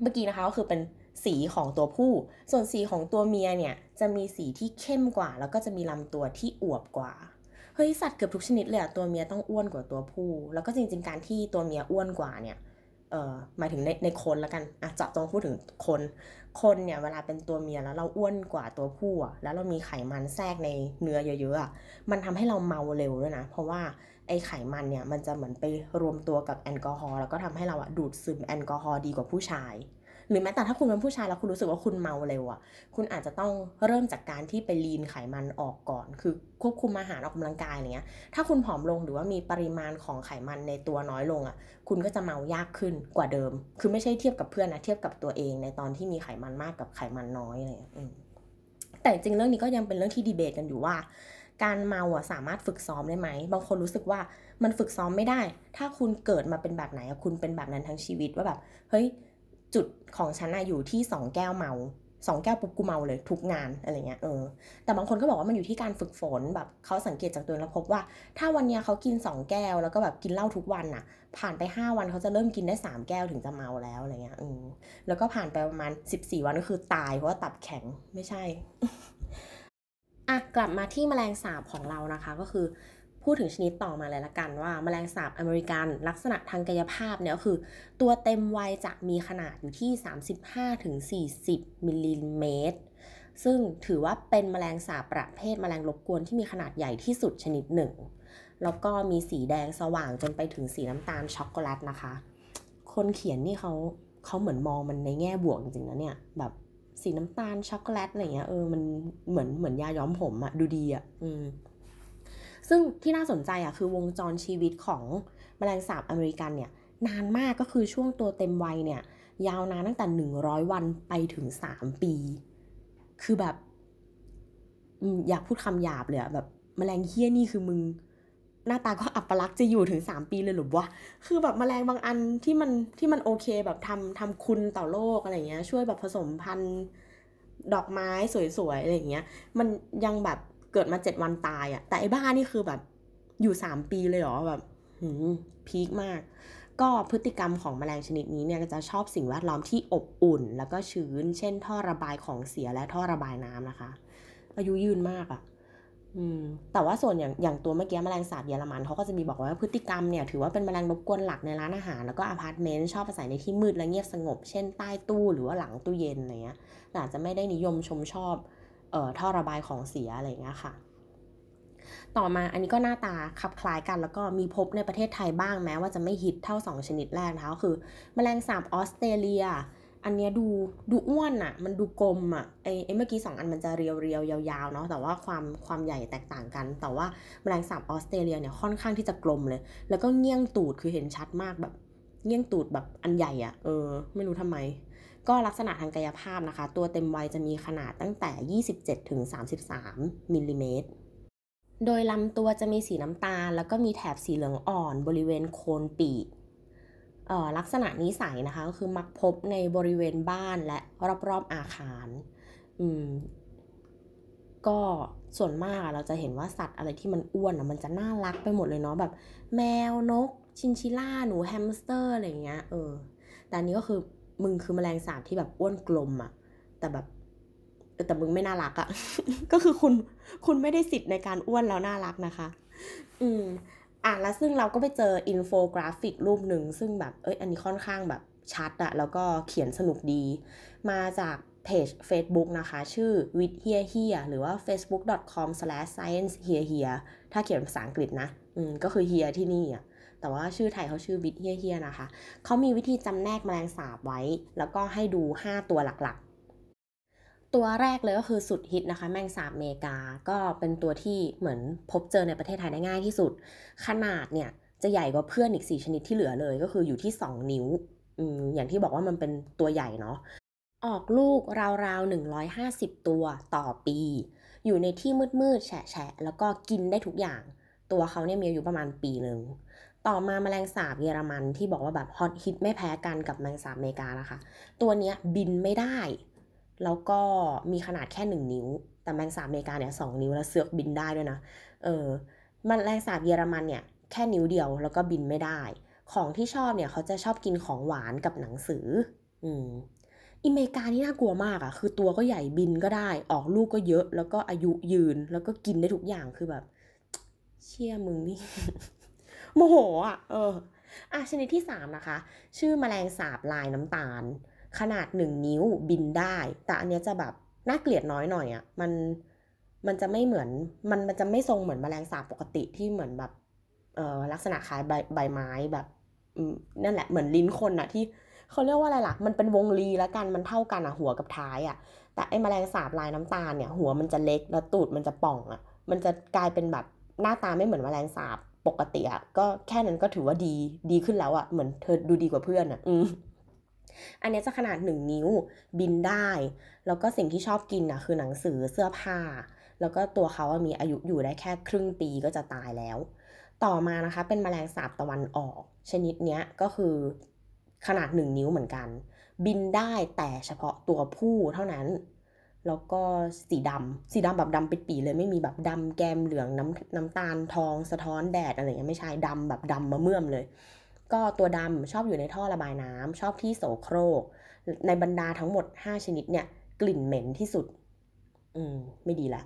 เมื่อกี้นะคะก็คือเป็น สีของตัวผู้ ส่วนสีของตัวเมียเนี่ยจะมีสีที่เข้มกว่า แล้วก็จะมีลำตัวที่อวบกว่าเฮ้ยสัตว์เกือบทุกชนิดเลยอะตัวเมียต้องอ้วนกว่าตัวผู้ แล้วก็จริงๆการที่ตัวเมียอ้วนกว่าเนี่ยเอ่อหมายถึงในในคนล้วกันอะเจาะจงพูดถึงคน คนเนี่ยเวลาเป็นตัวเมียแล้วเราอ้วนกว่าตัวผู้อะแล้วเรามีไขมันแทรกในเนื้อเยอะๆอะมันทำให้เราเมาเร็วด้วยนะ เพราะว่าไอไขมันเนี่ยมันจะเหมือนไปรวมตัวกับแอลกอฮอล์แล้วก็ทำให้เราอะดูดซึมแอลกอฮอล์ดีกว่าผู้ชาย หรือแม้แต่ถ้าคุณเป็นผู้ชายแล้วคุณรู้สึกว่าคุณเมาเร็วอะ่ะคุณอาจจะต้องเริ่มจากการที่ไปลีนไขมันออกก่อน คือควบคุมอาหารออกกำลังกายอะไรเงี้ย ถ้าคุณผอมลงหรือว่ามีปริมาณของไขมันในตัวน้อยลงอะ่ะคุณก็จะเมายากขึ้นกว่าเดิม คือไม่ใช่เทียบกับเพื่อนนะเทียบกับตัวเองในตอนที่มีไขมันมากกับไขมันน้อยอะไรเงี้ยแต่จริงเรื่องนี้ก็ยังเป็นเรื่องที่ดีเบตกันอยู่ว่าการเมาอะสามารถฝึกซ้อมได้ไหม บางคนรู้สึกว่ามันฝึกซ้อมไม่ได้ ถ้าคุณเกิดมาเป็นแบบไหนคุณเป็นแบบนั้นทั้งชีวิตว่าแบบ เฮ้ย จุดของฉันอะอยู่ที่สองแก้วเมาสองแก้วปุ๊บกูเมาเลยทุกงานอะไรเงี้ยเออแต่บางคนก็บอกว่ามันอยู่ที่การฝึกฝนแบบเขาสังเกตจากตัวแล้วพบว่า ถ้าวันเนี้ยเขากินสองแก้วแล้วก็แบบกินเหล้าทุกวันอะผ่านไปห้าวันเขาจะเริ่มกินได้สามแก้วถึงจะเมาแล้วอะไรเงี้ยอืมแล้วก็ผ่านไปประมาณสิบสี่วันก็คือตายเพราะว่าตับแข็งไม่ใช่อะกลับมาที่แมลงสาบของเรานะคะก็คือ พูดถึงชนิดต่อมาเลยละกันว่าแมลงสาบอเมริกัน ลักษณะทางกายภาพเนี่ยก็คือ ตัวเต็มวัยจะมีขนาดอยู่ที่ 35-40 มิลลิเมตร ซึ่งถือว่าเป็นแมลงสาบประเภทแมลงรบกวนที่มีขนาดใหญ่ที่สุดชนิดหนึ่ง แล้วก็มีสีแดงสว่างจนไปถึงสีน้ำตาลช็อกโกแลตนะคะ คนเขียนนี่เขาเขาเหมือนมองมันในแง่บวกจริงๆนะเนี่ยแบบสีน้ำตาลช็อกโกแลตอะไรเงี้ยเออมันเหมือนเหมือนยาย้อมผมอะดูดีอะอืม ซึ่งที่น่าสนใจอะคือวงจรชีวิตของแมลงสาบอเมริกันเนี่ยนานมากก็คือช่วงตัวเต็มวัยเนี่ยยาวนานตั้งแต่ 100 วันไปถึง 3 ปี คือแบบอยากพูดคำหยาบเลยอะแบบแมลงเฮี้ยนี่คือมึง หน้าตาก็อัปลักษณ์จะอยู่ถึงสามปีเลยหรือวะ คือแบบแมลงบางอันที่มันที่มันโอเคแบบทำทำคุณต่อโลกอะไรเงี้ยช่วยแบบผสมพันธุ์ดอกไม้สวยๆอะไรเงี้ย มันยังแบบ เกิดมาเจ็ดวันตายอะแต่ไอ้บ้านี่คือแบบอยู่สามปีเลยเหรอแบบหืม peak มาก ก็พฤติกรรมของแมลงชนิดนี้เนี่ยจะชอบสิ่งแวดล้อมที่อบอุ่น แล้วก็ชื้น เช่น ท่อระบายของเสียและท่อระบายน้ำนะคะ อายุยืนมากอะ่ะอืมแต่ว่าส่วนอย่างอย่างตัวเมื่อกี้แมลงสาบเยอรมันเขาก็จะมีบอกว่าพฤติกรรมเนี่ยถือว่าเป็นแมลงรบกวนหลักในร้านอาหาร แล้วก็อพาร์ตเมนต์ชอบอาศัยในที่มืดและเงียบสงบ เช่นใต้ตู้หรือว่าหลังตู้เย็นอะไรเงี้ยอาจจะไม่ได้นิยมชมชอบ ท่อระบายของเสียอะไรเงี้ยค่ะ ต่อมาอันนี้ก็หน้าตาคลับคล้ายกัน แล้วก็มีพบในประเทศไทยบ้างแม้ว่าจะไม่ฮิตเท่า 2 ชนิดแรกนะคะก็คือแมลงสาบออสเตรเลีย อันนี้ดูดูอ้วนอะ่ะ มันดูกลมอะ่ะไอไอเมื่อกี้สองอันมันจะเรียวเรียวยาวๆเนาะแต่ว่าความความใหญ่แตกต่างกัน แต่ว่าแมลงสาบออสเตรเลียเนี่ยค่อนข้างที่จะกลมเลย แล้วก็เงี้ยงตูดคือเห็นชัดมากแบบเงี้ยงตูดแบบอันใหญ่อะ่ะเออไม่รู้ทำไม ก็ลักษณะทางกายภาพนะคะ ตัวเต็มวัยจะมีขนาดตั้งแต่ 27ถึง33มิลลิเมตรโดยลำตัวจะมีสีน้ำตาล แล้วก็มีแถบสีเหลืองอ่อนบริเวณโคนปีกลักษณะนิสัยนะคะก็คือมักพบในบริเวณบ้านและรอบๆอาคารอืมก็ส่วนมากเราจะเห็นว่าสัตว์อะไรที่มันอ้วนอะมันจะน่ารักไปหมดเลยเนาะแบบ แมวนก ชินชิล่าหนูแฮมสเตอร์อะไรเงี้ยเออแต่อันนี้ก็คือ มึงคือแมลงสาบที่แบบอ้วนกลมอะแต่แบบแต่มึงไม่น่ารักอะก็คือคุณคุณไม่ได้สิทธิ์ในการอ้วนแล้วน่ารักนะคะ อืมอะแล้วซึ่งเราก็ไปเจออินโฟกราฟิกรูปหนึ่ง ซึ่งแบบเอ้ยอันนี้ค่อนข้างแบบชัดอะแล้วก็เขียนสนุกดี มาจากเพจ Facebook นะคะ ชื่อ วิทย์เฮียเฮีย หรือว่า facebook.com/science here here ถ้าเขียนภาษาอังกฤษนะ อืม ก็คือ here ที่นี่อะ แต่ว่าชื่อไทยเขาชื่อ with here here นะคะ เขามีวิธีจำแนกแมลงสาบไว้ แล้วก็ให้ดู 5 ตัวหลักๆ ตัวแรกเลยก็คือสุดฮิตนะคะ แมงสาบเมกา ก็เป็นตัวที่เหมือนพบเจอในประเทศไทยได้ง่ายที่สุด ขนาดเนี่ยจะใหญ่กว่าเพื่อนอีก 4 ชนิดที่เหลือเลยก็คืออยู่ที่ 2 นิ้วอืมอย่างที่บอกว่ามันเป็นตัวใหญ่เนาะออกลูกราวๆ 150 ตัวต่อปี อยู่ในที่มืดๆ แฉะๆ แล้วก็กินได้ทุกอย่าง ตัวเขาเนี่ยมีอายุประมาณปีหนึ่ง ต่อมาแมลงสาบเยอรมันที่บอกว่าแบบฮอตฮิตไม่แพ้กันกับแมลงสาบอเมริกานะคะ ตัวเนี้ยบินไม่ได้ แล้วก็มีขนาดแค่หนึ่งนิ้ว แต่แมลงสาบอเมริกาเนี่ยสองนิ้วแล้วเสือกบินได้ด้วยนะเออมแมลงสาบเยอรมันเนี่ยแค่นิ้วเดียวแล้วก็บินไม่ได้ ของที่ชอบเนี่ยเขาจะชอบกินของหวานกับหนังสืออืมอเมริกานี่น่ากลัวมากอะคือตัวก็ใหญ่บินก็ได้ ออกลูกก็เยอะ แล้วก็อายุยืน แล้วก็กินได้ทุกอย่างคือแบบ เชี่ยมึงนี่ โมโหอะเอออะชนิดที่สามนะคะ ชื่อแมลงสาบลายน้ำตาล ขนาดหนึ่งนิ้วบินได้ แต่อันเนี้ยจะแบบน่าเกลียดน้อยหน่อยอะ่ะมันมันจะไม่เหมือนมันมันจะไม่ทรงเหมือนแมลงสาบปกติที่เหมือนแบบเอ่อลักษณะคล้ายใบใบไม้แบบนั่นแหละเหมือนลิ้นคนอะที่เขาเรียกว่าอะไรล่ะ มันเป็นวงรีแล้วกันมันเท่ากันอะหัวกับท้ายอะแต่ไอ้แมลงสาบลายน้ำตาลเนี่ย หัวมันจะเล็กแล้วตูดมันจะป่องอะมันจะกลายเป็นแบบหน้าตาไม่เหมือนแมลงสาบ ปกติอะก็แค่นั้นก็ถือว่าดีดีขึ้นแล้วอะเหมือนเธอดูดีกว่าเพื่อนอะอืมอันนี้จะขนาด1นิ้วบินได้ แล้วก็สิ่งที่ชอบกินนะคือหนังสือเสื้อผ้า แล้วก็ตัวเขามีอายุอยู่ได้แค่ครึ่งปีก็จะตายแล้ว ต่อมานะคะเป็นแมลงสาบตะวันออก ชนิดนี้ก็คือขนาด1นิ้วเหมือนกัน บินได้แต่เฉพาะตัวผู้เท่านั้น แล้วก็สีดำสีดำแบบดำปิดปีเลยไม่มีแบบดำแกมเหลืองน้ำน้ำตาลทองสะท้อนแดดอะไรเงี้ยไม่ใช่ดำแบบดำมะเมื่อมเลย ก็ตัวดำชอบอยู่ในท่อระบายน้ำชอบที่โสโครก ในบรรดาทั้งหมด 5 ชนิดเนี่ยกลิ่นเหม็นที่สุด อืม ไม่ดีละ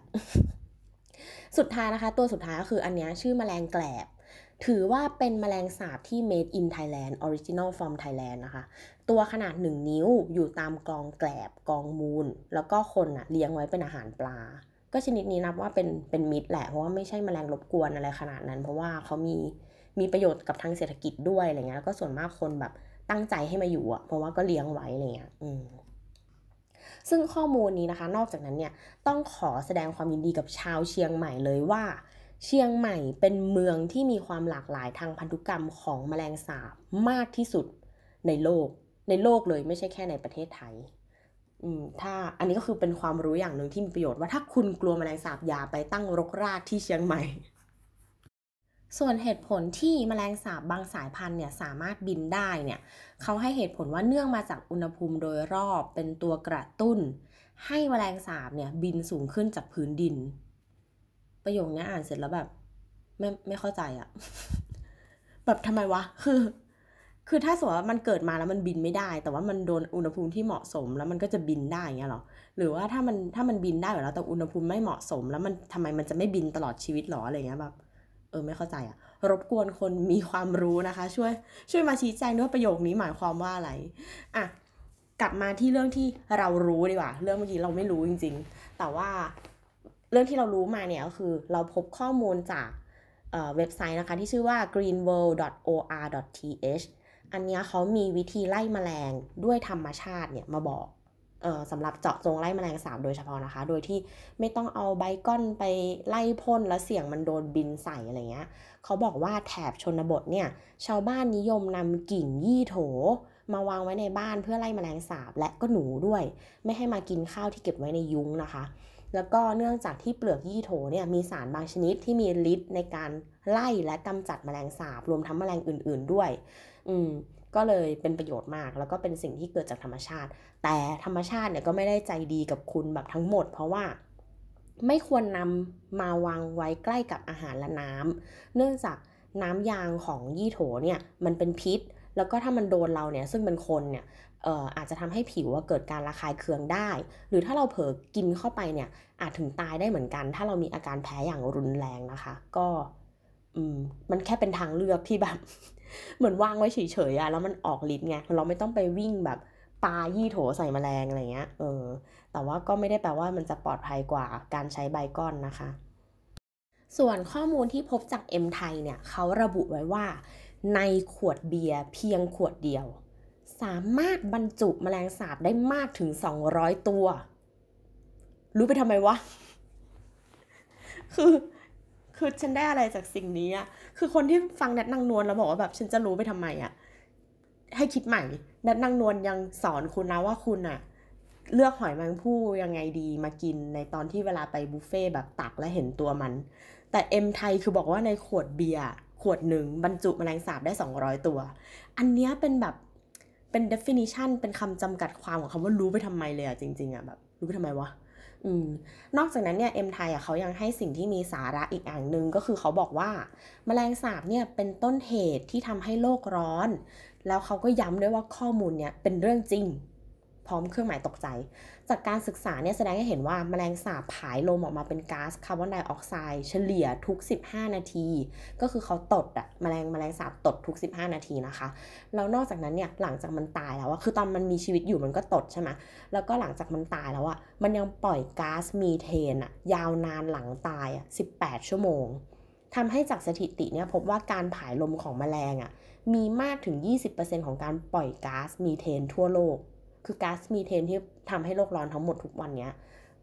สุดท้ายนะคะ ตัวสุดท้ายก็คืออันนี้ชื่อแมลงแกลบ ถือว่าเป็นแมลงสาบที่ made in Thailand original from Thailand นะคะ ตัวขนาด 1 นิ้วอยู่ตามกองแกลบกองมูล แล้วก็คนอะเลี้ยงไว้เป็นอาหารปลา ก็ชนิดนี้นับว่าเป็นเป็นมิตรแหละ เพราะว่าไม่ใช่แมลงรบกวนอะไรขนาดนั้น เพราะว่าเขามีมีประโยชน์กับทางเศรษฐกิจด้วยอะไรเงี้ยแล้วก็ส่วนมากคนแบบตั้งใจให้มาอยู่อะเพราะว่าก็เลี้ยงไว้อะไรเงี้ยอืมซึ่งข้อมูลนี้นะคะ นอกจากนั้นเนี่ยต้องขอแสดงความยินดีกับชาวเชียงใหม่เลยว่า เชียงใหม่เป็นเมืองที่มีความหลากหลายทางพันธุกรรมของแมลงสาบมากที่สุดในโลก ในโลกเลยไม่ใช่แค่ในประเทศไทยอืมถ้าอันนี้ก็คือเป็นความรู้อย่างหนึ่งที่มีประโยชน์ว่าถ้าคุณกลัวแมลงสาบอย่าไปตั้งรกรากที่เชียงใหม่ ส่วนเหตุผลที่แมลงสาบบางสายพันธุ์เนี่ยสามารถบินได้เนี่ยเขาให้เหตุผลว่าเนื่องมาจากอุณหภูมิโดยรอบเป็นตัวกระตุ้น ให้แมลงสาบเนี่ยบินสูงขึ้นจากพื้นดิน ประโยคนี้อ่านเสร็จแล้วแบบ ไม่ไม่เข้าใจอะแบบทำไมวะคือ คือถ้าสมมติว่ามันเกิดมาแล้วมันบินไม่ได้ แต่ว่ามันโดนอุณหภูมิที่เหมาะสมแล้วมันก็จะบินได้อย่างเงี้ยหรอ หรือว่าถ้ามันถ้ามันบินได้อยู่แล้วแต่อุณหภูมิไม่เหมาะสม แล้วมันทำไมมันจะไม่บินตลอดชีวิตหรออะไรเงี้ยแบบเออไม่เข้าใจอะรบกวนคนมีความรู้นะคะ ช่วยช่วยมาชี้แจงด้วยประโยคนี้หมายความว่าอะไรอะกลับมาที่เรื่องที่เรารู้ดีกว่า เรื่องเมื่อกี้เราไม่รู้จริง ๆ แต่ว่าเรื่องที่เรารู้มาเนี่ยก็คือเราพบข้อมูลจากเว็บไซต์นะคะที่ชื่อว่า greenworld.or.th อันนี้เขามีวิธีไล่แมลงด้วยธรรมชาติเนี่ยมาบอกเออสำหรับเจาะจงไล่แมลงสาบโดยเฉพาะนะคะ โดยที่ไม่ต้องเอาใบก้อนไปไล่พ่นแล้วเสี่ยงมันโดนบินใส่อะไรเงี้ยเขาบอกว่าแถบชนบทเนี่ยชาวบ้านนิยมนำกิ่งยี่โถ มาวางไว้ในบ้านเพื่อไล่แมลงสาบและก็หนูด้วย ไม่ให้มากินข้าวที่เก็บไว้ในยุ้งนะคะ แล้วก็เนื่องจากที่เปลือกยี่โถเนี่ยมีสารบางชนิดที่มีฤทธิ์ในการไล่และกำจัดแมลงสาบรวมทั้งแมลงอื่น ๆด้วย อืมก็เลยเป็นประโยชน์มาก แล้วก็เป็นสิ่งที่เกิดจากธรรมชาติ แต่ธรรมชาติเนี่ยก็ไม่ได้ใจดีกับคุณแบบทั้งหมด เพราะว่าไม่ควรนำมาวางไว้ใกล้กับอาหารและน้ำเนื่องจากน้ำยางของยี่โถเนี่ยมันเป็นพิษ แล้วก็ถ้ามันโดนเราเนี่ยซึ่งเป็นคนเนี่ยอาจจะทำให้ผิวเกิดการระคายเคืองได้ หรือถ้าเราเผลอกินเข้าไปเนี่ย อาจถึงตายได้เหมือนกัน ถ้าเรามีอาการแพ้อย่างรุนแรงนะคะ ก็อืมมันแค่เป็นทางเลือกที่แบบ เหมือนวางไว้เฉยๆอะแล้วมันออกฤทธิ์ไงเราไม่ต้องไปวิ่งแบบปายี่โถใส่แมลงอะไรเงี้ยเออแต่ว่าก็ไม่ได้แปลว่ามันจะปลอดภัยกว่าการใช้ใบก้อนนะคะ ส่วนข้อมูลที่พบจากเอ็มไทยเนี่ยเขาระบุไว้ว่า ในขวดเบียร์เพียงขวดเดียว สามารถบรรจุแมลงสาบได้มากถึง 200 ตัว รู้ไปทำไมวะ คือ คือฉันได้อะไรจากสิ่งนี้อะ คือคนที่ฟังแนทนางนวลแล้วบอกว่าแบบฉันจะรู้ไปทำไมอะให้คิดใหม่แนทนางนวลยังสอนคุณนะว่าคุณอะเลือกหอยแมงผู้ยังไงดีมากินในตอนที่เวลาไปบุฟเฟ่แบบตักและเห็นตัวมัน แต่เอ็มไทยคือบอกว่าในขวดเบียร์ขวดหนึ่งบรรจุแมลงสาบได้ 200 ตัว อันเนี้ยเป็นแบบเป็น definition เป็นคำจำกัดความของคำว่ารู้ไปทำไมเลยอะจริงๆอะแบบรู้ไปทำไมวะ อืมนอกจากนั้นเนี่ยเอ็มไทยอะเขายังให้สิ่งที่มีสาระอีกอย่างหนึ่งก็คือเขาบอกว่า แมลงสาบเนี่ยเป็นต้นเหตุที่ทำให้โลกร้อน แล้วเขาก็ย้ำด้วยว่าข้อมูลเนี่ยเป็นเรื่องจริง พร้อมเครื่องหมายตกใจ จากการศึกษาเนี่ยแสดงให้เห็นว่าแมลงสาบผายลมออกมาเป็นก๊าซคาร์บอนไดออกไซด์เฉลี่ยทุก 15 นาที ก็คือเขาตดอะแมลงแมลงสาบตดทุก 15 นาทีนะคะ แล้วนอกจากนั้นเนี่ยหลังจากมันตายแล้วอะคือตอนมันมีชีวิตอยู่มันก็ตดใช่ไหมแล้วก็หลังจากมันตายแล้วอะมันยังปล่อยก๊าซมีเทนอะยาวนานหลังตายอะ18 ชั่วโมงทำให้จากสถิติเนี่ยพบว่าการผายลมของแมลงอะมีมากถึง 20%ของการปล่อยก๊าซมีเทนทั่วโลก คือก๊าซมีเทนที่ทำให้โลกร้อนทั้งหมดทุกวันนี้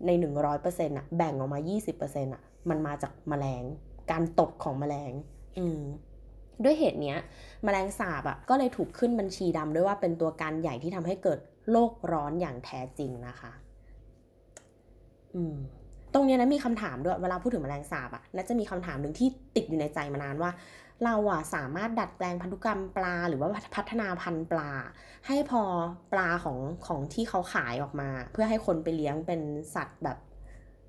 ใน 100%อะแบ่งออกมา 20%อะมันมาจากแมลง การตดของแมลง อืมด้วยเหตุเนี้ยแมลงสาบอะก็เลยถูกขึ้นบัญชีดำด้วยว่าเป็นตัวการใหญ่ที่ทำให้เกิดโลกร้อนอย่างแท้จริงนะคะ อืมตรงนี้นะมีคำถามด้วยเวลาพูดถึงแมลงสาบอะน่าจะมีคำถามหนึ่งที่ติดอยู่ในใจมานานว่า เราอะสามารถดัดแปลงพันธุกรรมปลา หรือว่าพัฒนาพันธุ์ปลา ให้พอปลาของของที่เขาขายออกมา เพื่อให้คนไปเลี้ยงเป็นสัตว์แบบ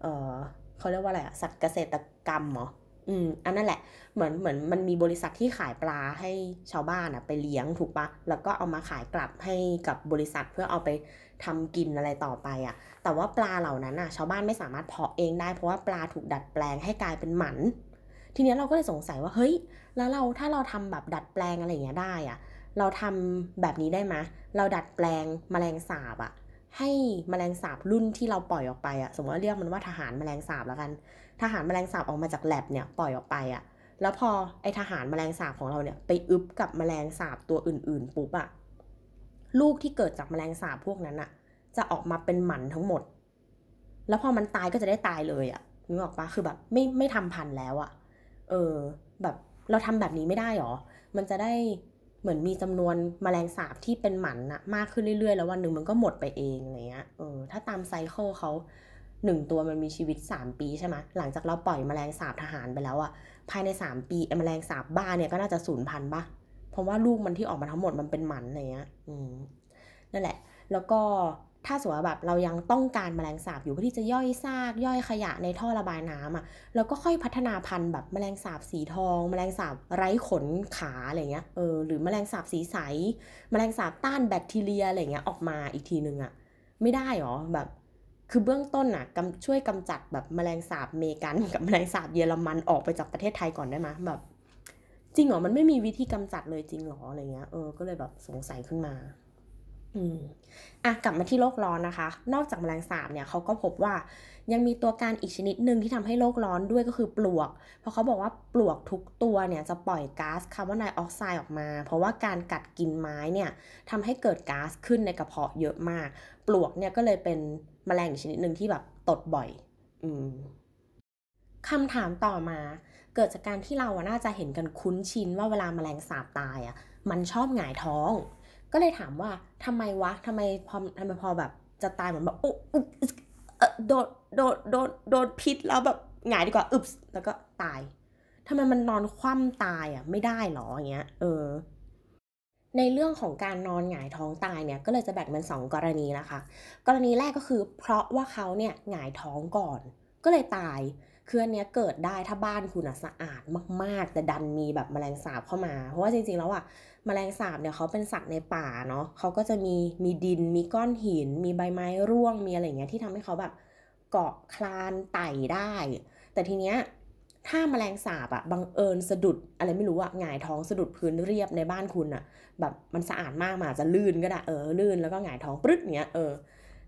เออเขาเรียกว่าอะไรอะสัตว์เกษตรกรรมเหรออืมอันนั่นแหละ เหมือนเหมือนมันมีบริษัทที่ขายปลาให้ชาวบ้านอะไปเลี้ยงถูกปะแล้วก็เอามาขายกลับให้กับบริษัทเพื่อเอาไปทำกินอะไรต่อไปอะแต่ว่าปลาเหล่านั้นอะชาวบ้านไม่สามารถเพาะเองได้เพราะว่าปลาถูกดัดแปลงให้กลายเป็นหมัน ทีนี้เราก็เลยสงสัยว่าเฮ้ย แล้วเราถ้าเราทำแบบดัดแปลงอะไรอย่างเงี้ยได้อะเราทำแบบนี้ได้ไหมเราดัดแปลงแมลงสาบอะให้แมลงสาบรุ่นที่เราปล่อยออกไปอะสมมติว่าเรียกมันว่าทหารแมลงสาบแล้วกัน ทหารแมลงสาบออกมาจากแลบเนี่ยปล่อยออกไปอะแล้วพอไอทหารแมลงสาบของเราเนี่ยไปอึบกับแมลงสาบตัวอื่น ๆ ปุ๊บอะลูกที่เกิดจากแมลงสาบพวกนั้นอะจะออกมาเป็นหมันทั้งหมด แล้วพอมันตายก็จะได้ตายเลยอะนึกออกปะคือแบบไม่ไม่ทำพันธุ์แล้วอะ เออแบบเราทำแบบนี้ไม่ได้หรอ มันจะได้เหมือนมีจำนวนแมลงสาบที่เป็นหมันอะมากขึ้นเรื่อยๆ แล้ววันหนึ่งมันก็หมดไปเองอะไรเงี้ย เออ ถ้าตามไซเคิลเขาหนึ่งตัวมันมีชีวิต 3 ปีใช่ไหมหลังจากเราปล่อยแมลงสาบทหารไปแล้วอะภายใน 3 ปีไอ้แมลงสาบบ้าเนี่ยก็น่าจะสูญพันธุ์ปะเพราะว่าลูกมันที่ออกมาทั้งหมดมันเป็นหมันอะไรเงี้ย อืม นั่นแหละ แล้วก็ ถ้าสมมติว่าแบบเรายังต้องการแมลงสาบอยู่เพื่อที่จะย่อยซาก ย่อยขยะในท่อระบายน้ำอะเราก็ค่อยพัฒนาพันธุ์แบบแมลงสาบสีทอง แมลงสาบไร้ขนขาอะไรเงี้ยเออหรือแมลงสาบสีใส แมลงสาบต้านแบคทีเรียอะไรเงี้ยออกมาอีกทีนึงอะไม่ได้หรอแบบคือเบื้องต้นอะกำช่วยกำจัดแบบแมลงสาบเมกันกับแมลงสาบเยอรมันออกไปจากประเทศไทยก่อนได้ไหมแบบ จริงเหรอมันไม่มีวิธีกำจัดเลยจริงเหรออะไรเงี้ยเออก็เลยแบบสงสัยขึ้นมา อืมอะกลับมาที่โลกร้อนนะคะ นอกจากแมลงสาบเนี่ยเขาก็พบว่ายังมีตัวการอีกชนิดหนึ่งที่ทำให้โลกร้อนด้วยก็คือปลวก เพราะเขาบอกว่าปลวกทุกตัวเนี่ยจะปล่อยก๊าซคาร์บอนไดออกไซด์ออกมา เพราะว่าการกัดกินไม้เนี่ยทำให้เกิดก๊าซขึ้นในกระเพาะเยอะมาก ปลวกเนี่ยก็เลยเป็นแมลงอีกชนิดหนึ่งที่แบบตดบ่อย อืมคำถามต่อมา เกิดจากการที่เราน่าจะเห็นกันคุ้นชินว่าเวลาแมลงสาบตายอะมันชอบหงายท้อง ก็เลยถามว่าทำไมวะทำไมพอทำไมพอแบบจะตายเหมือนแบบอุ๊อุ๊เออโดนโดนโดนโดนพิษแล้วแบบหงายดีกว่าอึบแล้วก็ตายทำไมมันนอนคว่ำตายอะไม่ได้หรออย่างเงี้ยเออ ในเรื่องของการนอนหงายท้องตายเนี่ยก็เลยจะแบ่งเป็นสองกรณีนะคะ กรณีแรกก็คือเพราะว่าเขาเนี่ยหงายท้องก่อน ก็เลยตาย คืออันเนี้ยเกิดได้ถ้าบ้านคุณอะสะอาดมากๆ แต่ดันมีแบบแมลงสาบเข้ามา เพราะว่าจริงๆแล้วอะแมลงสาบเนี่ยเขาเป็นสัตว์ในป่าเนาะเขาก็จะมีมีดิน มีก้อนหิน มีใบไม้ร่วง มีอะไรเงี้ยที่ทำให้เขาแบบเกาะคลานไต่ได้ แต่ทีเนี้ยถ้าแมลงสาบอะบังเอิญสะดุดอะไรไม่รู้อะหงายท้องสะดุดพื้นเรียบในบ้านคุณอะแบบมันสะอาดมากมาจะลื่นก็ได้เออลื่นแล้วก็หงายท้องปรึ๊ดเนี้ยเออ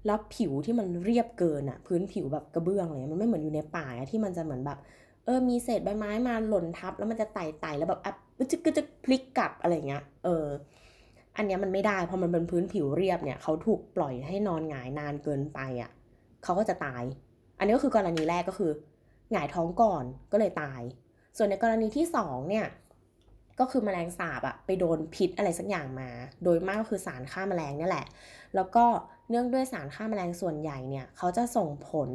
แล้วผิวที่มันเรียบเกินอะพื้นผิวแบบกระเบื้องเลยมันไม่เหมือนอยู่ในป่าที่มันจะเหมือนแบบ เออมีเศษใบไม้มาหล่นทับ แล้วมันจะไต่ไต่แล้วแบบอะจึกก็จะพลิกกลับอะไรเงี้ยเอออันเนี้ยมันไม่ได้พอมันเป็นพื้นผิวเรียบเนี่ยเขาถูกปล่อยให้นอนหงายนานเกินไปอะ่ะเขาก็จะตาย อันนี้ก็คือกรณีแรกก็คือหงายท้องก่อนก็เลยตาย ส่วนในกรณีที่สองเนี่ย ก็คือแมลงสาบอะไปโดนพิษอะไรสักอย่างมา โดยมากก็คือสารฆ่าแมลงนี่แหละ แล้วก็เนื่องด้วยสารฆ่าแมลงส่วนใหญ่เนี่ยเขาจะส่งผล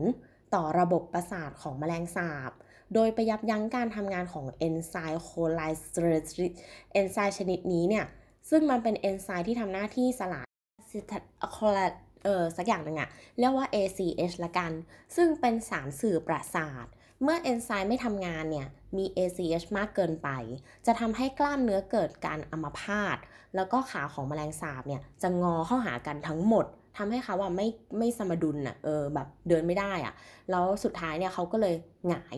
ต่อระบบประสาทของแมลงสาบ โดยไปยับยั้งการทำงานของเอนไซม์ cholinesterase เอนไซม์ชนิดนี้เนี่ย ซึ่งมันเป็นเอนไซม์ที่ทำหน้าที่สลาย acetylchol เออสักอย่างหนึ่งอะเรียกว่า ACH ละกัน ซึ่งเป็นสารสื่อประสาท เมื่อเอนไซม์ไม่ทำงานเนี่ยมี ACH มากเกินไป จะทำให้กล้ามเนื้อเกิดการอัมพาตแล้วก็ขาของแมลงสาบเนี่ยจะงอเข้าหากันทั้งหมดทำให้เขาว่าไม่ไม่สมดุลน่ะเออแบบเดินไม่ได้อะแล้วสุดท้ายเนี่ยเขาก็เลยหงาย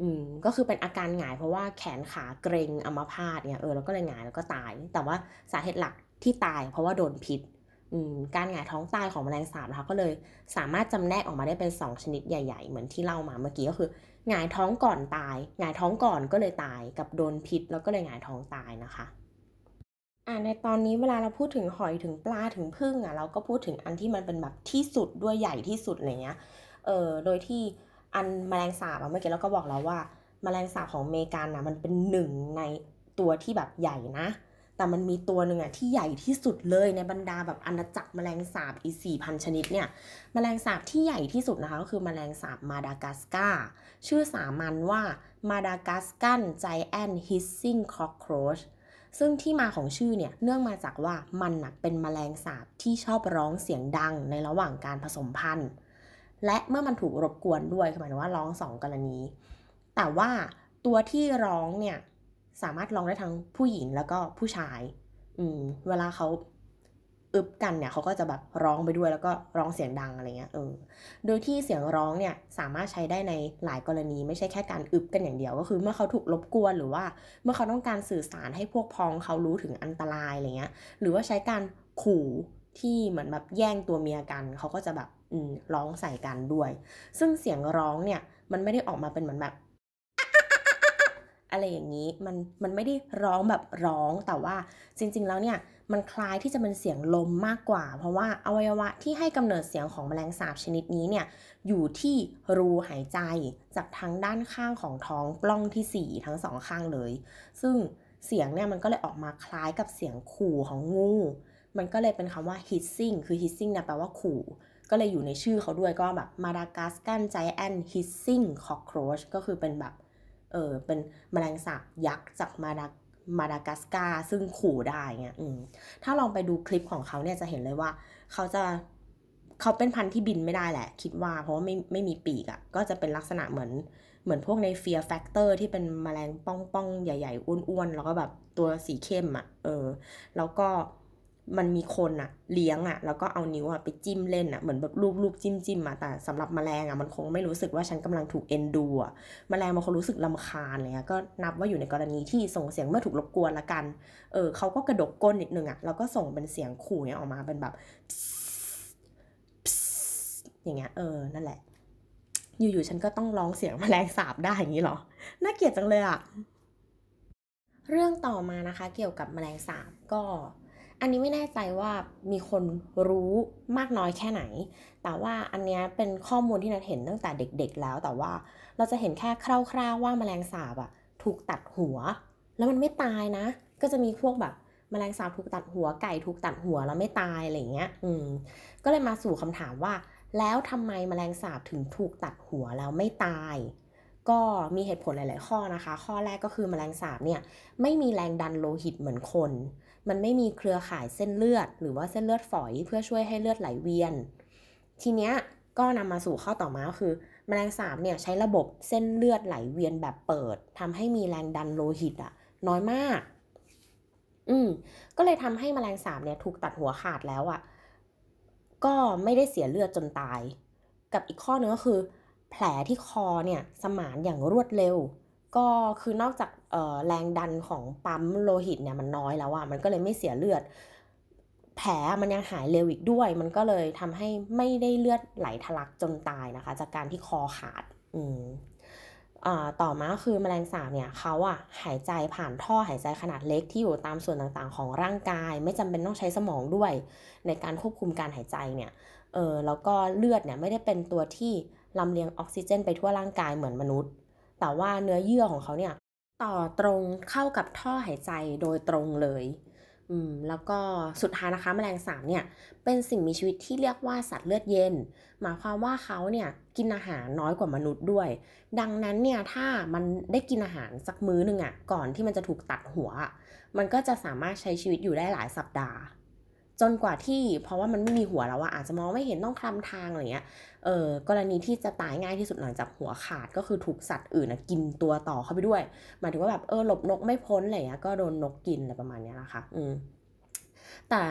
อืมก็คือเป็นอาการหงายเพราะว่าแขนขาเกรงอัมพาตเนี่ยเออแล้วก็เลยหงายแล้วก็ตาย แต่ว่าสาเหตุหลักที่ตายเพราะว่าโดนพิษ การหงายท้องตายของแมลงสาบนะคะก็เลยสามารถจำแนกออกมาได้เป็น 2 ชนิดใหญ่ ๆ เหมือนที่เล่ามาเมื่อกี้ก็คือหงายท้องก่อนตายหงายท้องก่อนก็เลยตายกับโดนพิษ แล้วก็เลยหงายท้องตายนะคะอ่าในตอนนี้เวลาเราพูดถึงหอยถึงปลาถึงพึ่งอะเราก็พูดถึงอันที่มันเป็นแบบที่สุดด้วยใหญ่ที่สุดอะไรเงี้ยเออโดยที่อันแมลงสาบอะเมื่อกี้เราก็บอกแล้วว่าแมลงสาบของอเมริกันนะมันเป็นหนึ่งในตัวที่แบบใหญ่นะ แต่มันมีตัวหนึ่งอะที่ใหญ่ที่สุดเลยในบรรดาแบบอาณาจักรแมลงสาบอีสี่พันชนิดเนี่ยแมลงสาบที่ใหญ่ที่สุดนะคะก็คือแมลงสาบมาดากัสกาชื่อสามัญว่ามาดากัสกันไจแอนฮิสซิงคอ c โครชซึ่งที่มาของชื่อเนี่ยเนื่องมาจากว่ามันนะเป็นแมลงสาบที่ชอบร้องเสียงดังในระหว่างการผสมพันธุ์ และเมื่อมันถูกรบกวนด้วยหมายถึงว่าร้องสองกรณี แต่ว่าตัวที่ร้องเนี่ย สามารถร้องได้ทั้งผู้หญิงแล้วก็ผู้ชาย อืม เวลาเขาอึบกันเนี่ยเขาก็จะแบบร้องไปด้วยแล้วก็ร้องเสียงดังอะไรเงี้ยเออ โดยที่เสียงร้องเนี่ยสามารถใช้ได้ในหลายกรณีไม่ใช่แค่การอึบกันอย่างเดียว ก็คือเมื่อเขาถูกรบกวนหรือว่า เมื่อเขาต้องการสื่อสารให้พวกพ้องเขารู้ถึงอันตรายอะไรเงี้ย หรือว่าใช้การขู่ที่เหมือนแบบแย่งตัวเมียกันเขาก็จะแบบอืมร้องใส่กันด้วย ซึ่งเสียงร้องเนี่ยมันไม่ได้ออกมาเป็นเหมือนแบบ อะไรอย่างนี้มันมันไม่ได้ร้องแบบร้องแต่ว่าจริง ๆ แล้วเนี่ยมันคล้ายที่จะเป็นเสียงลมมากกว่า เพราะว่าอวัยวะที่ให้กำเนิดเสียงของแมลงสาบชนิดนี้เนี่ยอยู่ที่รูหายใจจากทางด้านข้างของท้องปล้องที่ 4 ทั้งสองข้างเลย ซึ่งเสียงเนี่ยมันก็เลยออกมาคล้ายกับเสียงขู่ของงู มันก็เลยเป็นคำว่า hissing คือ hissing เนี่ยแปลว่าขู่ ก็เลยอยู่ในชื่อเขาด้วยก็แบบ Madagascar Giant Hissing Cockroach ก็คือเป็นแบบ เออเป็นแมลงสาบยักษ์จากมาดามาดากัสการ์ซึ่งขู่ได้เงี้ยถ้าลองไปดูคลิปของเขาเนี่ยจะเห็นเลยว่า เขาจะเขาเป็นพันธุ์ที่บินไม่ได้แหละ คิดว่าเพราะว่าไม่ไม่มีปีกอะ่ะ ก็จะเป็นลักษณะเหมือนเหมือนพวกใน Fear Factor ที่เป็นแมลงป้องป้องใหญ่ ๆ อ้วนๆ แล้วก็แบบตัวสีเข้มอะ่ะ เออ แล้วก็ มันมีคนอะเลี้ยงอะแล้วก็เอานิ้วอะไปจิ้มเล่นอะเหมือนแบบลูบลูบจิ้มจิ้มมาแต่สำหรับแมลงอะมันคงไม่รู้สึกว่าฉันกำลังถูกเอ็นดูอะแมลงมันคงรู้สึกลำคาญเลยก็นับว่าอยู่ในกรณีที่ส่งเสียงเมื่อถูกรบกวนละกัน เออเขาก็กระดกก้นนิดนึงอะแล้วก็ส่งเป็นเสียงขู่เนี่ยออกมาเป็นแบบอย่างเงี้ยเออนั่นแหละ อยู่ๆฉันก็ต้องร้องเสียงแมลงสาบได้อย่างนี้หรอน่าเกลียดจังเลยอะเรื่องต่อมานะคะ เกี่ยวกับแมลงสาบก็ อันนี้ไม่แน่ใจว่ามีคนรู้มากน้อยแค่ไหน แต่ว่าอันนี้เป็นข้อมูลที่นัดเห็นตั้งแต่เด็กๆแล้ว แต่ว่าเราจะเห็นแค่คร่าวๆว่าแมลงสาบอะถูกตัดหัว แล้วมันไม่ตายนะ ก็จะมีพวกแบบแมลงสาบถูกตัดหัวไก่ถูกตัดหัวแล้วไม่ตายอะไรเงี้ย อืม ก็เลยมาสู่คำถามว่า แล้วทำไมแมลงสาบถึงถูกตัดหัวแล้วไม่ตาย ก็มีเหตุผลหลาย ๆ ข้อนะคะ ข้อแรกก็คือแมลงสาบเนี่ยไม่มีแรงดันโลหิตเหมือนคน มันไม่มีเครือข่ายเส้นเลือด หรือว่าเส้นเลือดฝอยเพื่อช่วยให้เลือดไหลเวียน ทีเนี้ยก็นำมาสู่ข้อต่อมาก็คือ แมลงสาบเนี่ยใช้ระบบเส้นเลือดไหลเวียนแบบเปิดทำให้มีแรงดันโลหิตอะน้อยมาก อืมก็เลยทำให้แมลงสาบเนี่ยถูกตัดหัวขาดแล้วอะก็ไม่ได้เสียเลือดจนตาย กับอีกข้อนึงก็คือ แผลที่คอเนี่ยสมานอย่างรวดเร็ว ก็คือนอกจากแรงดันของปั๊มโลหิตเนี่ยมันน้อยแล้วอะมันก็เลยไม่เสียเลือด แผลมันยังหายเร็วอีกด้วย มันก็เลยทำให้ไม่ได้เลือดไหลทะลักจนตายนะคะ จากการที่คอขาดอืมต่อมาคือแมลงสาบเนี่ยเขาอะหายใจผ่านท่อหายใจขนาดเล็กที่อยู่ตามส่วนต่างๆ ของร่างกาย ไม่จำเป็นต้องใช้สมองด้วย ในการควบคุมการหายใจเนี่ยเออแล้วก็เลือดเนี่ยไม่ได้เป็นตัวที่ลำเลียงออกซิเจน ไปทั่วร่างกายเหมือนมนุษย์ แต่ว่าเนื้อเยื่อของเขาเนี่ยต่อตรงเข้ากับท่อหายใจโดยตรงเลยอืมแล้วก็สุดท้ายนะคะแมลงสาบเนี่ยเป็นสิ่งมีชีวิตที่เรียกว่าสัตว์เลือดเย็น หมายความว่าเขาเนี่ยกินอาหารน้อยกว่ามนุษย์ด้วย ดังนั้นเนี่ยถ้ามันได้กินอาหารสักมื้อหนึ่งอะ่ะก่อนที่มันจะถูกตัดหัว มันก็จะสามารถใช้ชีวิตอยู่ได้หลายสัปดาห์ จนกว่าที่เพราะว่ามันไม่มีหัวแล้วอะอาจจะมองไม่เห็นต้องคลำทางอะไรเงี้ยเออกรณีที่จะตายง่ายที่สุดหลังจากหัวขาดก็คือถูกสัตว์อื่นกินตัวต่อเข้าไปด้วยหมายถึงว่าแบบเออหลบนกไม่พ้นอะไรเงี้ยก็โดนนกกินอะไรประมาณนี้นะคะอืมแต่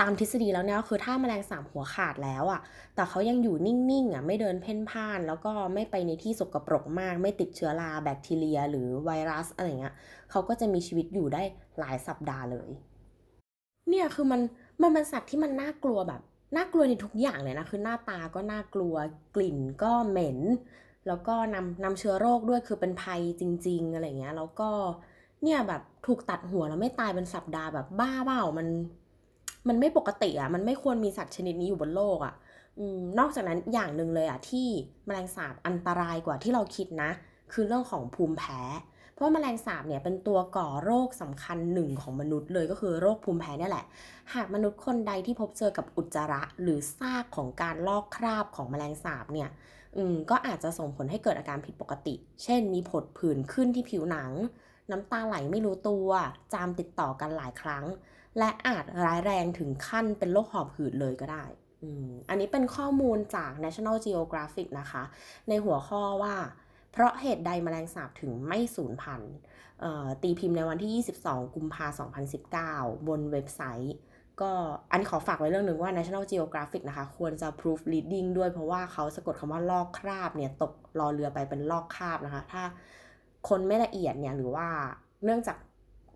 ตามทฤษฎีแล้วเนี่ยคือถ้าแมลงสาบหัวขาดแล้วอะ่ะ แต่เขายังอยู่นิ่งๆอะไม่เดินเพ่นพ่าน แล้วก็ไม่ไปในที่สกปรกมาก ไม่ติดเชื้อราแบคทีเรีย หรือไวรัสอะไรเงี้ยเขาก็จะมีชีวิตอยู่ได้หลายสัปดาห์เลย เนี่ยคือมัน มันเป็นสัตว์ที่มันน่ากลัวแบบน่ากลัวในทุกอย่างเลยนะคือหน้าตาก็น่ากลัวกลิ่นก็เหม็น แล้วก็นำนำเชื้อโรคด้วยคือเป็นภัยจริง ๆ อะไรเงี้ย แล้วก็เนี่ยแบบถูกตัดหัวแล้วไม่ตายเป็นสัปดาห์แบบบ้าเปล่ามัน มันไม่ปกติอะ มันไม่ควรมีสัตว์ชนิดนี้อยู่บนโลกอะนอกจากนั้นอย่างหนึ่งเลยอะที่แมลงสาบอันตรายกว่าที่เราคิดนะ คือเรื่องของภูมิแพ้ เพราะแมลงสาบเนี่ยเป็นตัวก่อโรคสำคัญหนึ่งของมนุษย์เลยก็คือโรคภูมิแพ้นี่แหละ หากมนุษย์คนใดที่พบเจอกับอุจจาระ หรือซากของการลอกคราบของแมลงสาบเนี่ยอืมก็อาจจะส่งผลให้เกิดอาการผิดปกติ เช่น มีผดผื่นขึ้นที่ผิวหนัง น้ำตาไหลไม่รู้ตัว จามติดต่อกันหลายครั้ง และอาจร้ายแรงถึงขั้นเป็นโรคหอบหืดเลยก็ได้อันนี้เป็นข้อมูลจาก National Geographic นะคะ ในหัวข้อว่า เพราะเหตุใดแมลงสาบถึงไม่สูญพันธุ์ตีพิมพ์ในวันที่ 22 กุมภาพันธ์ 2019 บนเว็บไซต์ ก็อันขอฝากไว้เรื่องหนึ่งว่า National Geographic นะคะ ควรจะ proof reading ด้วยเพราะว่าเขาสะกดคำว่าลอกคราบเนี่ย ตกรอเรือไปเป็นลอกคราบนะคะ ถ้าคนไม่ละเอียดเนี่ย หรือว่าเนื่องจาก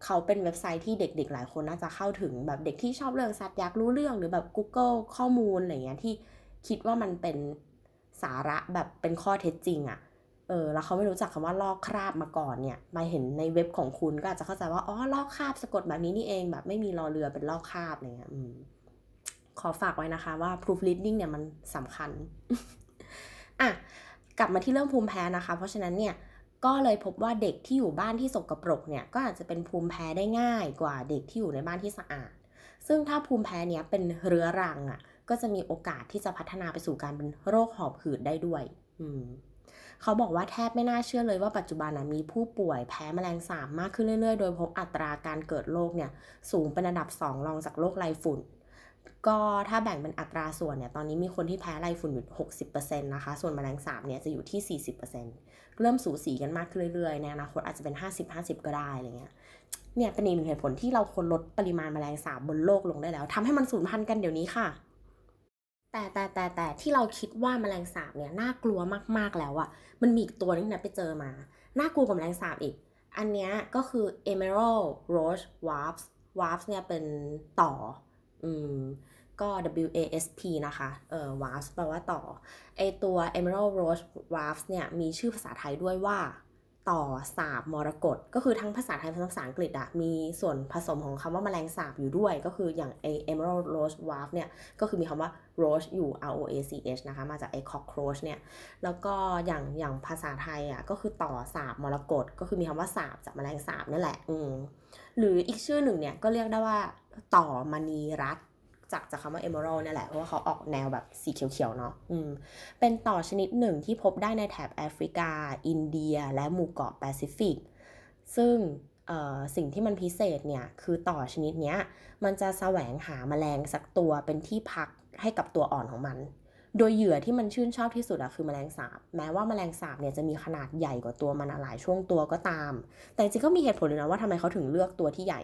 เขาเป็นเว็บไซต์ที่เด็กๆ หลายคนน่าจะเข้าถึงแบบเด็กที่ชอบเรื่องสัตว์อยากรู้เรื่องหรือแบบ Google ข้อมูลอะไรเงี้ยที่คิดว่ามันเป็นสาระแบบเป็นข้อเท็จจริงอะ่ะ เออแล้วเขาไม่รู้จักคำว่าลอกคราบมาก่อนเนี่ยมาเห็นในเว็บของคุณก็อาจจะเข้าใจว่าอ๋อลอกคราบสะกดแบบนี้นี่เองแบบไม่มีรอเรือเป็นลอกคราบอะไรเงี้ยขอฝากไว้นะคะว่า proof reading เนี่ยมันสำคัญอะกลับมาที่เรื่องภูมิแพ้นะคะ เพราะฉะนั้นเนี่ยก็เลยพบว่าเด็กที่อยู่บ้านที่สกปรกเนี่ยก็อาจจะเป็นภูมิแพ้ได้ง่ายกว่าเด็กที่อยู่ในบ้านที่สะอาด ซึ่งถ้าภูมิแพ้เนี้ยเป็นเรื้อรังอะ่ะก็จะมีโอกาสที่จะพัฒนาไปสู่การเป็นโรคหอบหืดได้ด้วย อืม เขาบอกว่าแทบไม่น่าเชื่อเลยว่าปัจจุบันนะมีผู้ป่วยแพ้แมลงสาบมากขึ้นเรื่อยๆ โดยพบอัตราการเกิดโรคเนี่ยสูงเป็นอันดับ 2 รองจากโรคไรฝุ่น ก็ถ้าแบ่งเป็นอัตราส่วนเนี่ยตอนนี้มีคนที่แพ้ไรฝุ่นอยู่ 60%นะคะ ส่วนแมลงสาบเนี่ยจะอยู่ที่ 40%เริ่มสูสีกันมากขึ้นเรื่อยๆในอนาคตอาจจะเป็น 50-50 ก็ได้อะไรเงี้ยเนี่ยเป็นอีกหนึ่งเหตุผลที่เราควรลดปริมาณแมลงสาบบนโลกลงได้แล้วทำให้มันสูญพันธุ์กันเดี๋ยวนี้ค่ะ แต่แต่แต่แต่ที่เราคิดว่าแมลงสาบเนี่ยน่ากลัวมากๆแล้วอะมันมีอีกตัวนึงนะไปเจอมา น่ากลัวกว่าแมลงสาบอีก อันเนี้ยก็คือ Emerald Roach Wasp Wasp เนี่ยเป็นต่อ อืม ก็ W A S P นะคะ เออ Wasp แปลว่าต่อ ไอตัว Emerald Roach Wasp เนี่ยมีชื่อภาษาไทยด้วยว่าต่อสาบมรกตก็คือทั้งภาษาไทยภาษาอังกฤษอะมีส่วนผสมของคำว่าแมลงสาบอยู่ด้วย ก็คืออย่างไอ Emerald Roach Wasp เนี่ย ก็คือมีคำว่า roach อยู่ R O A C H นะคะ มาจากไอ cockroach เนี่ย แล้วก็อย่างอย่างภาษาไทยอะก็คือต่อสาบมรกตก็คือมีคำว่าสาบจากแมลงสาบนั่นแหละ อืมหรืออีกชื่อหนึ่งเนี่ยก็เรียกได้ว่าต่อมณีรัตจากจากคำว่า emerald นี่แหละ เพราะว่าเขาออกแนวแบบสีเขียวๆเนาะอืมเป็นต่อชนิดหนึ่งที่พบได้ในแถบแอฟริกา อินเดีย และหมู่เกาะแปซิฟิก ซึ่งสิ่งที่มันพิเศษเนี่ย คือต่อชนิดเนี้ย มันจะแสวงหาแมลงสักตัวเป็นที่พัก ให้กับตัวอ่อนของมัน โดยเหยื่อที่มันชื่นชอบที่สุดอะคือแมลงสาบ แม้ว่าแมลงสาบเนี่ยจะมีขนาดใหญ่กว่าตัวมันหลายช่วงตัวก็ตาม แต่จริงก็มีเหตุผลเลยนะว่าทำไมเขาถึงเลือกตัวที่ใหญ่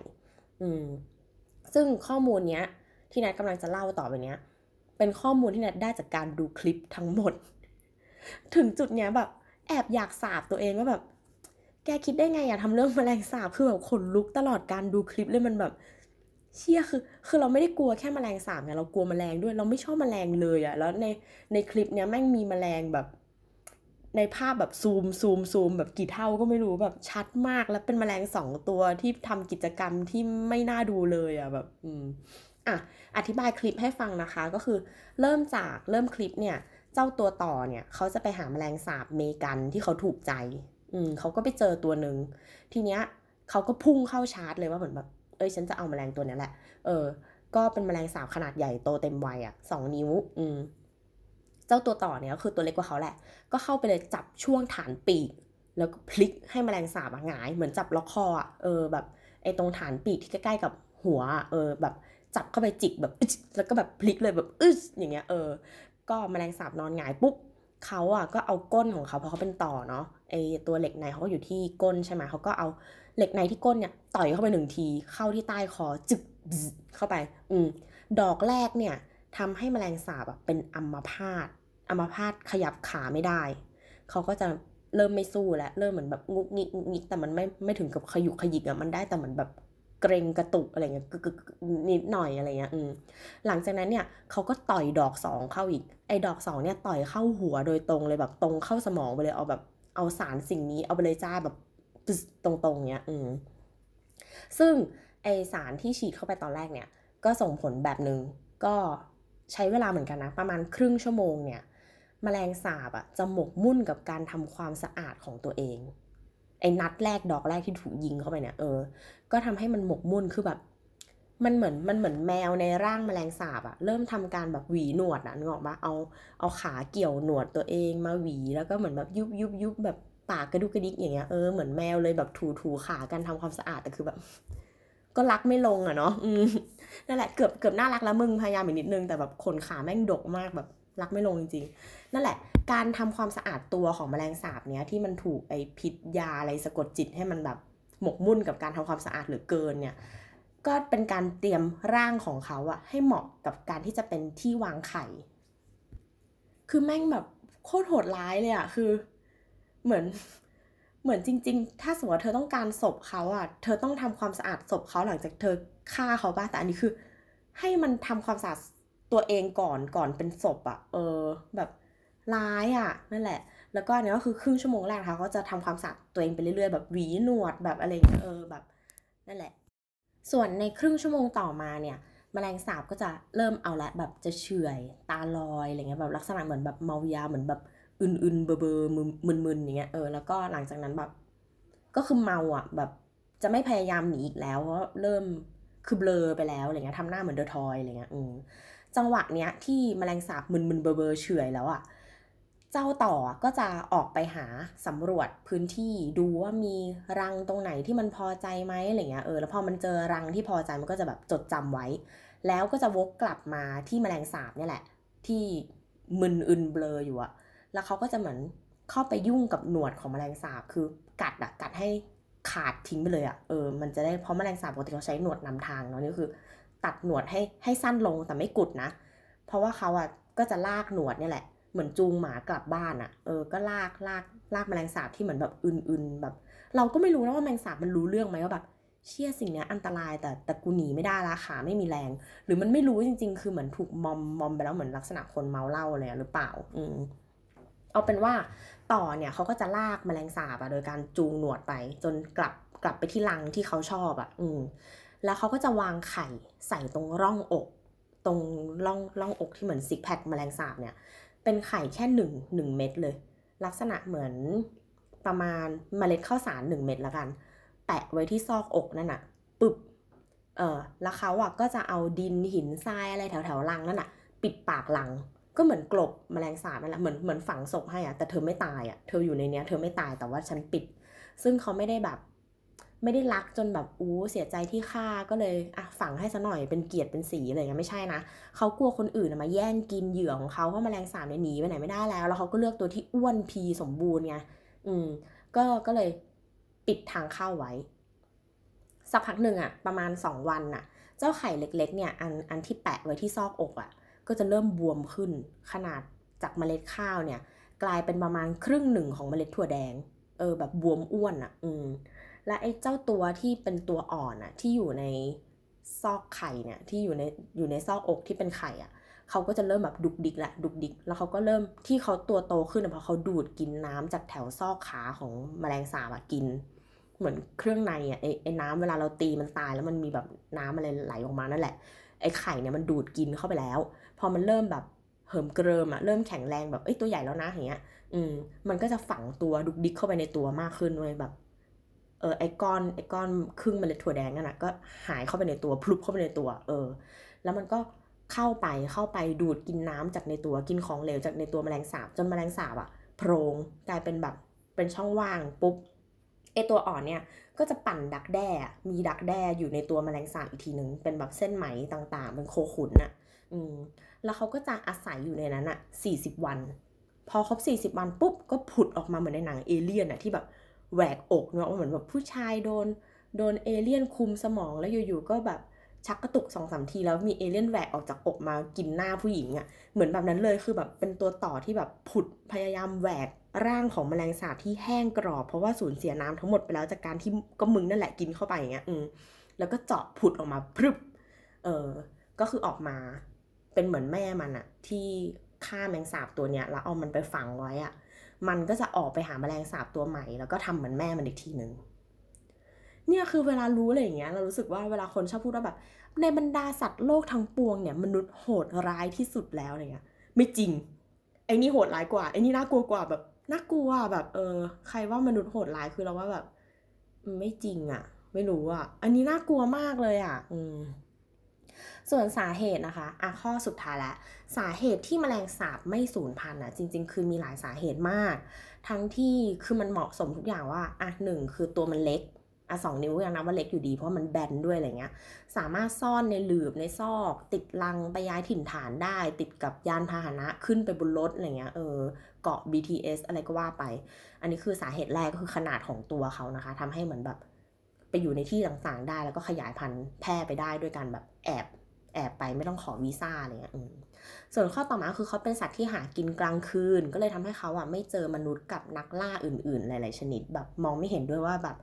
อืม ซึ่งข้อมูลเนี้ย ที่นัทกำลังจะเล่าต่อไปเนี้ย เป็นข้อมูลที่นัทได้จากการดูคลิปทั้งหมด ถึงจุดเนี้ยแบบ แอบอยากสาบตัวเองว่าแบบแกคิดได้ไงอยากทำเรื่องแมลงสาบคือแบบขนลุกตลอดการดูคลิปเลยมันแบบ เชี่ยคือคือเราไม่ได้กลัวแค่แมลงสาบไงเรากลัวแมลงด้วย เราไม่ชอบแมลงเลยอะแล้วในในคลิปเนี้ยแม่งมีแมลงแบบ ในภาพแบบซูมซูมซูมแบบกี่เท่าก็ไม่รู้แบบชัดมากแล้วเป็นแมลงสองตัวที่ทำกิจกรรมที่ไม่น่าดูเลยอะแบบอืมอะอธิบายคลิปให้ฟังนะคะก็คือเริ่มจากเริ่มคลิปเนี่ยเจ้าตัวต่อเนี่ยเขาจะไปหาแมลงสาบเมกันที่เขาถูกใจ อืมเขาก็ไปเจอตัวหนึ่งทีเนี้ยเขาก็พุ่งเข้าชาร์จเลยว่าเหมือนแบบ อ้ยฉันจะเอาแมลงตัวนี้แหละ เออ ก็เป็นแมลงสาบขนาดใหญ่โตเต็มวัยอะ่ะสองนิ้ว อืม เจ้าตัวต่อเนี่ยก็คือตัวเล็กกว่าเขาแหละ ก็เข้าไปเลยจับช่วงฐานปีก แล้วก็พลิกให้แมลงสาบหงาย เหมือนจับล็อกคออะเออแบบไอ้ตรงฐานปีกที่ใกล้ๆกับหัว เออ แบบจับเข้าไปจิกแบบแล้วก็แบบพลิกเลยแบบอึ๊อย่างเงี้ยเออ ก็แมลงสาบนอนหงายปุ๊บเขาอะก็เอาก้นของเขาเพราะเขาเป็นต่อเนาะไอตัวเหล็กในเขาก็อยู่ที่ก้นใช่ไหมเขาก็เอา เหล็กในที่ก้นเนี่ยต่อยเข้าไปหนึ่งที เข้าที่ใต้คอจึกเข้าไป อืมดอกแรกเนี่ยทำให้แมลงสาบเป็นอัมพาตอัมพาตขยับขาไม่ได้ เขาก็จะเริ่มไม่สู้แล้ว เริ่มเหมือนแบบงุกงิกงุกงิกแต่มันไม่ไม่ถึงกับขยุกขยิกอะมันได้แต่เหมือนแบบเกรงกระตุกอะไรเงี้ยกึกนิดหน่อยอะไรเงี้ยอืมหลังจากนั้นเนี่ยเขาก็ต่อยดอกสองเข้าอีก ไอ้ดอกสองเนี่ยต่อยเข้าหัวโดยตรงเลยแบบตรงเข้าสมองไปเลยเอาแบบเอาสารสิ่งนี้เอาไปเลยจ้าแบบ ตรงๆเนี้ย อืม ซึ่งไอสารที่ฉีดเข้าไปตอนแรกเนี่ย ก็ส่งผลแบบหนึง่งก็ใช้เวลาเหมือนกันนะ ประมาณครึ่งชั่วโมงเนี่ยแมลงสาบอะจะหมกมุ่นกับการทำความสะอาดของตัวเอง ไอ้นัดแรกดอกแรกที่ถูกยิงเข้าไปเนี่ยเออ ก็ทำให้มันหมกมุ่นคือแบบ มันเหมือนมันเหมือนแมวในร่างแมลงสาบอะเริ่มทำการแบบหวีหนวดอะนึกออกปะเอาเอาขาเกี่ยวหนวดตัวเองมาหวีแล้วก็เหมือนแบบยุบยุบยุบแบบ ปากกระดุกกระดิกอย่างเงี้ยเออเหมือนแมวเลยแบบถูถูขากันทำความสะอาดแต่คือแบบ ก็รักไม่ลงอะเนาะอืมนั่นแหละเกือบเกือบน่ารักแล้วมึงพยายามอีกนิดนึงแต่แบบขนขาแม่งดกมากแบบรักไม่ลงจริงๆ นั่นแหละ การทำความสะอาดตัวของแมลงสาบเนี้ยที่มันถูกไอพิษยาอะไรสะกดจิตให้มันแบบหมกมุ่นกับการทำความสะอาดหรือเกินเนี่ยก็เป็นการเตรียมร่างของเขาอะให้เหมาะกับการที่จะเป็นที่วางไข่ คือแม่งแบบโคตรโหดร้ายเลยอะคือ เหมือนเหมือนจริง ๆ ถ้าสมมติว่าเธอต้องการศพเขาอะเธอต้องทำความสะอาดศพเขาหลังจากเธอฆ่าเขาบ้าแต่อันนี้คือ ให้มันทำความสะอาดตัวเองก่อนก่อนเป็นศพอะเออ แบบร้ายอะนั่นแหละ แล้วก็อันนี้ก็คือครึ่งชั่วโมงแรกเขาก็จะทำความสะอาดตัวเองไปเรื่อยๆแบบหวีหนวดแบบอะไรเงี้ยเออแบบ นั่นแหละ ส่วนในครึ่งชั่วโมงต่อมาเนี่ยแมลงสาบก็จะเริ่มเอาละแบบจะเฉื่อยตาลอยอะไรเงี้ยแบบลักษณะเหมือนแบบเมายาเหมือนแบบ อึนๆเบอร์เบอร์มึนๆอย่างเงี้ยเออแล้วก็หลังจากนั้นแบบ ก็คือเมาอะแบบจะไม่พยายามหนีอีกแล้วเพราะเริ่มคือเบลอไปแล้วอะไรเงี้ยทำหน้าเหมือนเดอะทอยอะไรเงี้ยอืมจังหวะเนี้ยที่แมลงสาบมึนๆเบอร์เบอร์เฉยแล้วอะเจ้าต่อก็จะออกไปหาสำรวจพื้นที่ดูว่ามีรังตรงไหนที่มันพอใจไหมอะไรเงี้ยเออแล้วพอมันเจอรังที่พอใจมันก็จะแบบจดจำไว้ แล้วก็จะวกกลับมาที่แมลงสาบเนี่ยแหละ ที่มึนอึนเบลออยู่อะ แล้วเขาก็จะเหมือนเข้าไปยุ่งกับหนวดของแมลงสาบ คือกัดอะกัดให้ขาดทิ้งไปเลยอะเออ มันจะได้เพราะแมลงสาบปกติเขาใช้หนวดนำทางเนาะนี่คือ ตัดหนวดให้ให้สั้นลงแต่ไม่กุดนะ เพราะว่าเขาอะก็จะลากหนวดนี่แหละ เหมือนจูงหมากลับบ้านอะเออ ก็ลากลากลากแมลงสาบที่เหมือนแบบอึนๆแบบ เราก็ไม่รู้นะว่าแมลงสาบมันรู้เรื่องไหมว่าแบบเชี่ยสิ่งนี้อันตรายแต่แต่กูหนีไม่ได้ละขาไม่มีแรง หรือมันไม่รู้จริง ๆ คือเหมือนถูกมอมมอมไปแล้วเหมือนลักษณะคนเมาเหล้าเลยหรือเปล่า อืม เอาเป็นว่าต่อเนี่ยเขาก็จะลากแมลงสาบอะโดยการจูงหนวดไปจนกลับกลับไปที่รังที่เขาชอบอะอืมแล้วเขาก็จะวางไข่ใส่ตรงร่องอก ตรงร่องร่องอกที่เหมือนซิกแพคแมลงสาบเนี่ย เป็นไข่แค่หนึ่งหนึ่งเม็ดเลย ลักษณะเหมือนประมาณเมล็ดข้าวสารหนึ่งเม็ดละกัน แปะไว้ที่ซอกอกนั่นน่ะปึบเออแล้วเขาอะก็จะเอาดินหินทรายอะไรแถวแถวรังนั่นน่ะปิดปากรัง ก็เหมือนกลบแมลงสาบนั่นแหละเหมือนเหมือนฝังศพให้อะแต่เธอไม่ตายอะเธออยู่ในเนี้ยเธอไม่ตายแต่ว่าฉันปิด ซึ่งเขาไม่ได้แบบ ไม่ได้รักจนแบบอู้เสียใจที่ฆ่าก็เลยอะฝังให้ซะหน่อยเป็นเกียรติเป็นสีอะไรเงี้ยไม่ใช่นะเขากลัวคนอื่นมาแย่งกินเหยื่อของเขาเพราะแมลงสาบเนี่ยหนีไปไหนไม่ได้แล้ว แล้วเขาก็เลือกตัวที่อ้วนพีสมบูรณ์ไงอืม ก็ก็เลยปิดทางเข้าไว้ สักพักหนึ่งอะประมาณสองวันน่ะเจ้าไข่เล็กๆเนี่ยอันอันที่แปะไว้ที่ซอกอกอะ ก็จะเริ่มบวมขึ้น ขนาดจากเมล็ดข้าวเนี่ย กลายเป็นประมาณครึ่งหนึ่งของเมล็ดถั่วแดง เออแบบบวมอ้วนอะอืม และไอ้เจ้าตัวที่เป็นตัวอ่อนอะที่อยู่ในซอกไข่เนี่ย ที่อยู่ในอยู่ในซอกอกที่เป็นไข่อะเขาก็จะเริ่มแบบดุกดิกแหละดุกดิก แล้วเขาก็เริ่มที่เขาตัวโตขึ้นเพราะเขาดูดกินน้ำจากแถวซอกขาของแมลงสาบอะกิน เหมือนเครื่องในอะไอ้ไอ้น้ำเวลาเราตีมันตายแล้วมันมีแบบน้ำอะไรไหลออกมานั่นแหละไอ้ไข่เนี่ยมันดูดกินเข้าไปแล้ว พอมันเริ่มแบบเหิมเกริมอะเริ่มแข็งแรงแบบเอ้ยตัวใหญ่แล้วนะอย่างเงี้ย อืม มันก็จะฝังตัวดุกดิกเข้าไปในตัวมากขึ้นเลยแบบ เออไอก้อนไอก้อนครึ่งเมล็ดถั่วแดงนั่นแหะก็หายเข้าไปในตัวพลุบเข้าไปในตัว เออ แล้วมันก็เข้าไปเข้าไปดูดกินน้ำจากในตัวกินของเหลวจากในตัวแมลงสาบจนแมลงสาบอะโพรงกลายเป็นแบบเป็นช่องว่างปุ๊บไอตัวอ่อนเนี่ยก็จะปั่นดักแด้ มีดักแด้อยู่ในตัวแมลงสาบอีกทีหนึ่งเป็นแบบเส้นไหมต่างๆ เป็น cocoon อะอืม แล้วเขาก็จะอาศัยอยู่ในนั้นอะสี่สิบวัน พอครบสี่สิบวันปุ๊บก็ผุดออกมาเหมือนในหนังเอเลี่ยนอะที่แบบแหวกอกเนาะเหมือนแบบผู้ชายโดน โดนเอเลี่ยนคุมสมองแล้วอยู่ๆก็แบบชักกระตุกสองสามทีแล้วมีเอเลี่ยนแหวกออกจากอกมากินหน้าผู้หญิงอะ่ะเหมือนแบบนั้นเลยคือแบบเป็นตัวต่อที่แบบผุดพยายามแหวกร่างของแมลงสาบที่แห้งกรอบ เพราะว่าสูญเสียน้ำทั้งหมดไปแล้วจากการที่ก็มึงนั่นแหละกินเข้าไปอย่างเงี้ยอืมแล้วก็เจาะผุดออกมาพรึบเออก็คือออกมา เป็นเหมือนแม่มันอะที่ฆ่าแมงสาบตัวเนี้ยแล้วเอามันไปฝังไว้อะมันก็จะออกไปหาแมลงสาบตัวใหม่ แล้วก็ทำเหมือนแม่มันอีกทีหนึ่งเนี่ยคือเวลารู้อะไรอย่างเงี้ยเรารู้สึกว่าเวลาคนชอบพูดว่าแบบ ในบรรดาสัตว์โลกทั้งปวงเนี่ยมนุษย์โหดร้ายที่สุดแล้วอะไรเงี้ยไม่จริงไอ้นี่โหดร้ายกว่าไอ้นี่น่ากลัวกว่าแบบน่ากลัวแบบเออใครว่ามนุษย์โหดร้ายคือเราว่าแบบ ไม่จริงอะ่ะ ไม่รู้อะ่ะ อันนี้น่ากลัวมากเลยอะ่ะ อืม ส่วนสาเหตุนะคะอะข้อสุดท้ายแล้วสาเหตุที่แมลงสาบไม่สูญพันธุ์อะจริง ๆ คือมีหลายสาเหตุมาก ทั้งที่คือมันเหมาะสมทุกอย่างว่าอะหนึ่งคือตัวมันเล็กอะสองนิ้วยังนับว่าเล็กอยู่ดีเพราะมันแบนด้วยอะไรเงี้ย สามารถซ่อนในหลืบในซอก ติดลังไปย้ายถิ่นฐานได้ ติดกับยานพาหนะขึ้นไปบนรถอะไรเงี้ยเออเกาะ BTS อะไรก็ว่าไป อันนี้คือสาเหตุแรกก็คือขนาดของตัวเขานะคะทำให้เหมือนแบบ ไปอยู่ในที่ต่างๆได้ แล้วก็ขยายพันธุ์แพร่ไปได้ด้วยการแบบแอบแอบไปไม่ต้องขอวีซ่าอะไรเงี้ยส่วนข้อต่อมาคือเขาเป็นสัตว์ที่หากินกลางคืน ก็เลยทำให้เขาอะไม่เจอมนุษย์กับนักล่าอื่น ๆ หลาย ๆ ชนิด แบบมองไม่เห็นด้วยว่าแบบ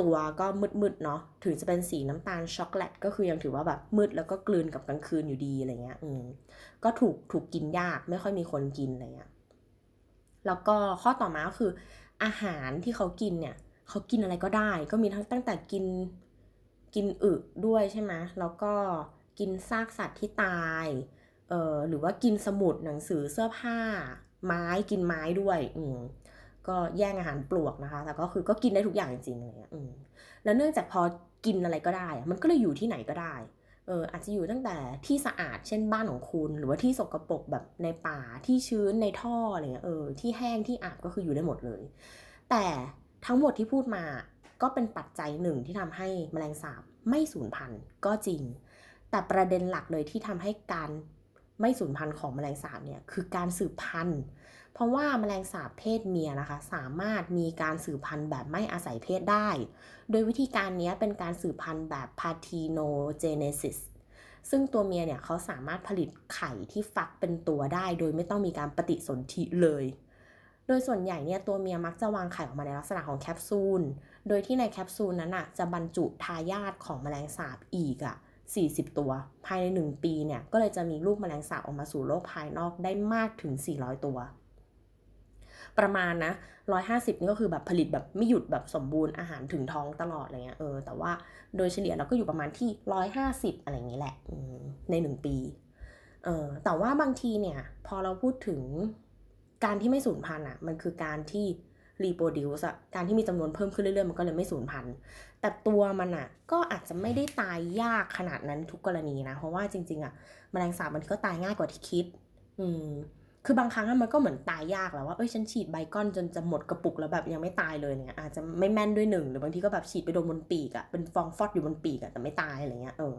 ตัวก็มืดๆเนาะ ถึงจะเป็นสีน้ำตาลช็อกโกแลตก็คือยังถือว่าแบบมืดแล้วก็กลืนกับกลางคืนอยู่ดีอะไรเงี้ย อืม ก็ถูกถูกกินยากไม่ค่อยมีคนกินอะไรเงี้ย แล้วก็ข้อต่อมาก็คืออาหารที่เขากินเนี่ย เขากินอะไรก็ได้ ก็มีทั้งตั้งแต่กินกินอึด้วยใช่ไหมแล้วก็กินซากสัตว์ที่ตายเอ่อหรือว่ากินสมุดหนังสือเสื้อผ้า ไม้กินไม้ด้วยอืมก็แย่งอาหารปลวกนะคะ แต่ก็คือก็กินได้ทุกอย่างจริงๆเงี้ยอืมแล้วเนื่องจากพอกินอะไรก็ได้ มันก็เลยอยู่ที่ไหนก็ได้เอออาจจะอยู่ตั้งแต่ที่สะอาดเช่นบ้านของคุณ หรือว่าที่สกรปรกแบบในป่าที่ชื้นในท่ออะไรเงี้ยเออที่แห้งที่อาบก็คืออยู่ได้หมดเลย แต่ ทั้งหมดที่พูดมาก็เป็นปัจจัยหนึ่งที่ทำให้แมลงสาบไม่สูญพันธุ์ก็จริง แต่ประเด็นหลักเลยที่ทำให้การไม่สูญพันธุ์ของแมลงสาบเนี่ยคือการสืบพันธุ์ เพราะว่าแมลงสาบเพศเมียนะคะ สามารถมีการสืบพันธุ์แบบไม่อาศัยเพศได้ โดยวิธีการนี้เป็นการสืบพันธุ์แบบ parthenogenesis ซึ่งตัวเมียเนี่ยเขาสามารถผลิตไข่ที่ฟักเป็นตัวได้ โดยไม่ต้องมีการปฏิสนธิเลย โดยส่วนใหญ่เนี่ยตัวเมียมักจะวางไข่ออกมาในลักษณะของแคปซูล โดยที่ในแคปซูลนั้นอะจะบรรจุทายาทของแมลงสาบอีกอะ40 ตัว ภายใน 1 ปีเนี่ยก็เลยจะมีลูกแมลงสาบออกมาสู่โลกภายนอกได้มากถึง 400 ตัว ประมาณนะ 150 นี่ก็คือแบบผลิตแบบไม่หยุดแบบสมบูรณ์อาหารถึงท้องตลอดอะไรเงี้ยเออแต่ว่าโดยเฉลี่ยเราก็อยู่ประมาณที่ 150 อะไรอย่างนี้แหละใน 1 ปีเออแต่ว่าบางทีเนี่ยพอเราพูดถึง การที่ไม่สูญพันธุ์อะมันคือการที่รีโปรดิวส์อะการที่มีจำนวนเพิ่มขึ้นเรื่อยๆ มันก็เลยไม่สูญพันธุ์ แต่ตัวมันอะก็อาจจะไม่ได้ตายยากขนาดนั้นทุกกรณีนะ เพราะว่าจริง ๆอะแมลงสาบมันก็ตายง่ายกว่าที่คิด อืม คือบางครั้งมันก็เหมือนตายยากแล้วว่าเอ้ยฉันฉีดไบคอนจนจะหมดกระปุกแล้วแบบยังไม่ตายเลยเนี่ยอาจจะไม่แม่นด้วยหนึ่งหรือบางทีก็แบบฉีดไปโดนบนปีกอะเป็นฟองฟอดอยู่บนปีกอะแต่ไม่ตายอะไรเงี้ยเออ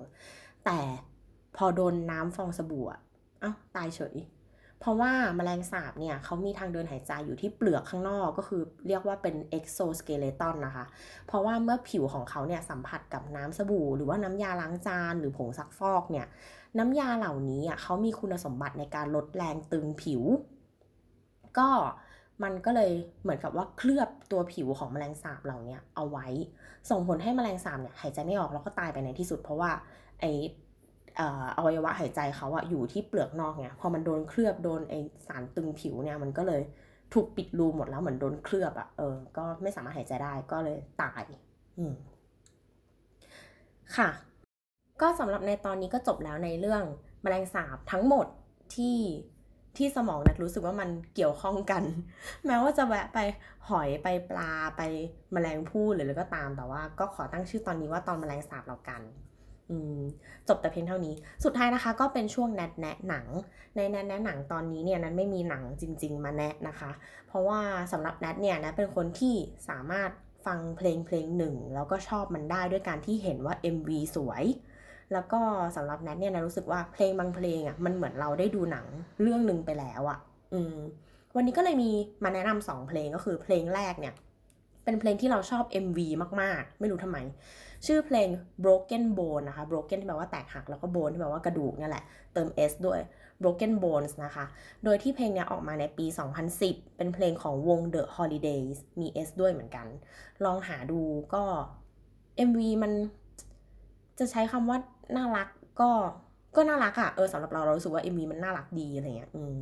แต่พอโดนน้ำฟองสบู่อะเอ้าตายเฉย เพราะว่าแมลงสาบเนี่ยเขามีทางเดินหายใจอยู่ที่เปลือกข้างนอกก็คือเรียกว่าเป็น exoskeleton นะคะ เพราะว่าเมื่อผิวของเขาเนี่ยสัมผัสกับน้ำสบู่ หรือว่าน้ำยาล้างจาน หรือผงซักฟอกเนี่ยน้ำยาเหล่านี้อะเขามีคุณสมบัติในการลดแรงตึงผิว ก็มันก็เลยเหมือนกับว่าเคลือบตัวผิวของแมลงสาบเหล่านี้เอาไว้ ส่งผลให้แมลงสาบเนี่ยหายใจไม่ออกแล้วก็ตายไปในที่สุด เพราะว่าไอ อวัยวะหายใจเขาอะอยู่ที่เปลือกนอกเนี่ยพอมันโดนเคลือบโดนไอสารตึงผิวเนี่ยมันก็เลยถูกปิดรูหมดแล้วเหมือนโดนเคลือบอะเออ ก็ไม่สามารถหายใจได้ก็เลยตาย อืมค่ะ ก็สำหรับในตอนนี้ก็จบแล้วในเรื่องแมลงสาบทั้งหมดที่ที่สมองนัดรู้สึกว่ามันเกี่ยวข้องกัน แม้ว่าจะแวะไปหอยไปปลาไปแมลงผู้หรืออะไรก็ตามแต่ว่า ก็ขอตั้งชื่อตอนนี้ว่าตอนแมลงสาบเรากัน จบแต่เพียงเท่านี้ สุดท้ายนะคะก็เป็นช่วงแนทแนะหนัง ในแนทแนะหนังตอนนี้เนี่ยนั้นไม่มีหนังจริง ๆ มาแนะนะคะ เพราะว่าสำหรับแนทเนี่ยนะเป็นคนที่สามารถฟังเพลงเพลงหนึ่งแล้วก็ชอบมันได้ด้วยการที่เห็นว่า MV สวย แล้วก็สำหรับแนทเนี่ยนะรู้สึกว่าเพลงบางเพลงอะมันเหมือนเราได้ดูหนังเรื่องหนึ่งไปแล้วอะ อืม วันนี้ก็เลยมีมาแนะนำสองเพลงก็คือเพลงแรกเนี่ยเป็นเพลงที่เราชอบ MV มากๆ ไม่รู้ทำไม ชื่อเพลง broken bone นะคะ broken ที่แปลว่าแตกหักแล้วก็ bone ที่แปลว่ากระดูกนี่แหละ เติม s ด้วย broken bones นะคะ โดยที่เพลงนี้ออกมาในปี 2010 เป็นเพลงของวง The Holidays มี s ด้วยเหมือนกัน ลองหาดูก็ MV มันจะใช้คำว่าน่ารักก็ก็น่ารักอะเออสำหรับเราเราสึกว่า MV มันน่ารักดีอะไรเงี้ยอืม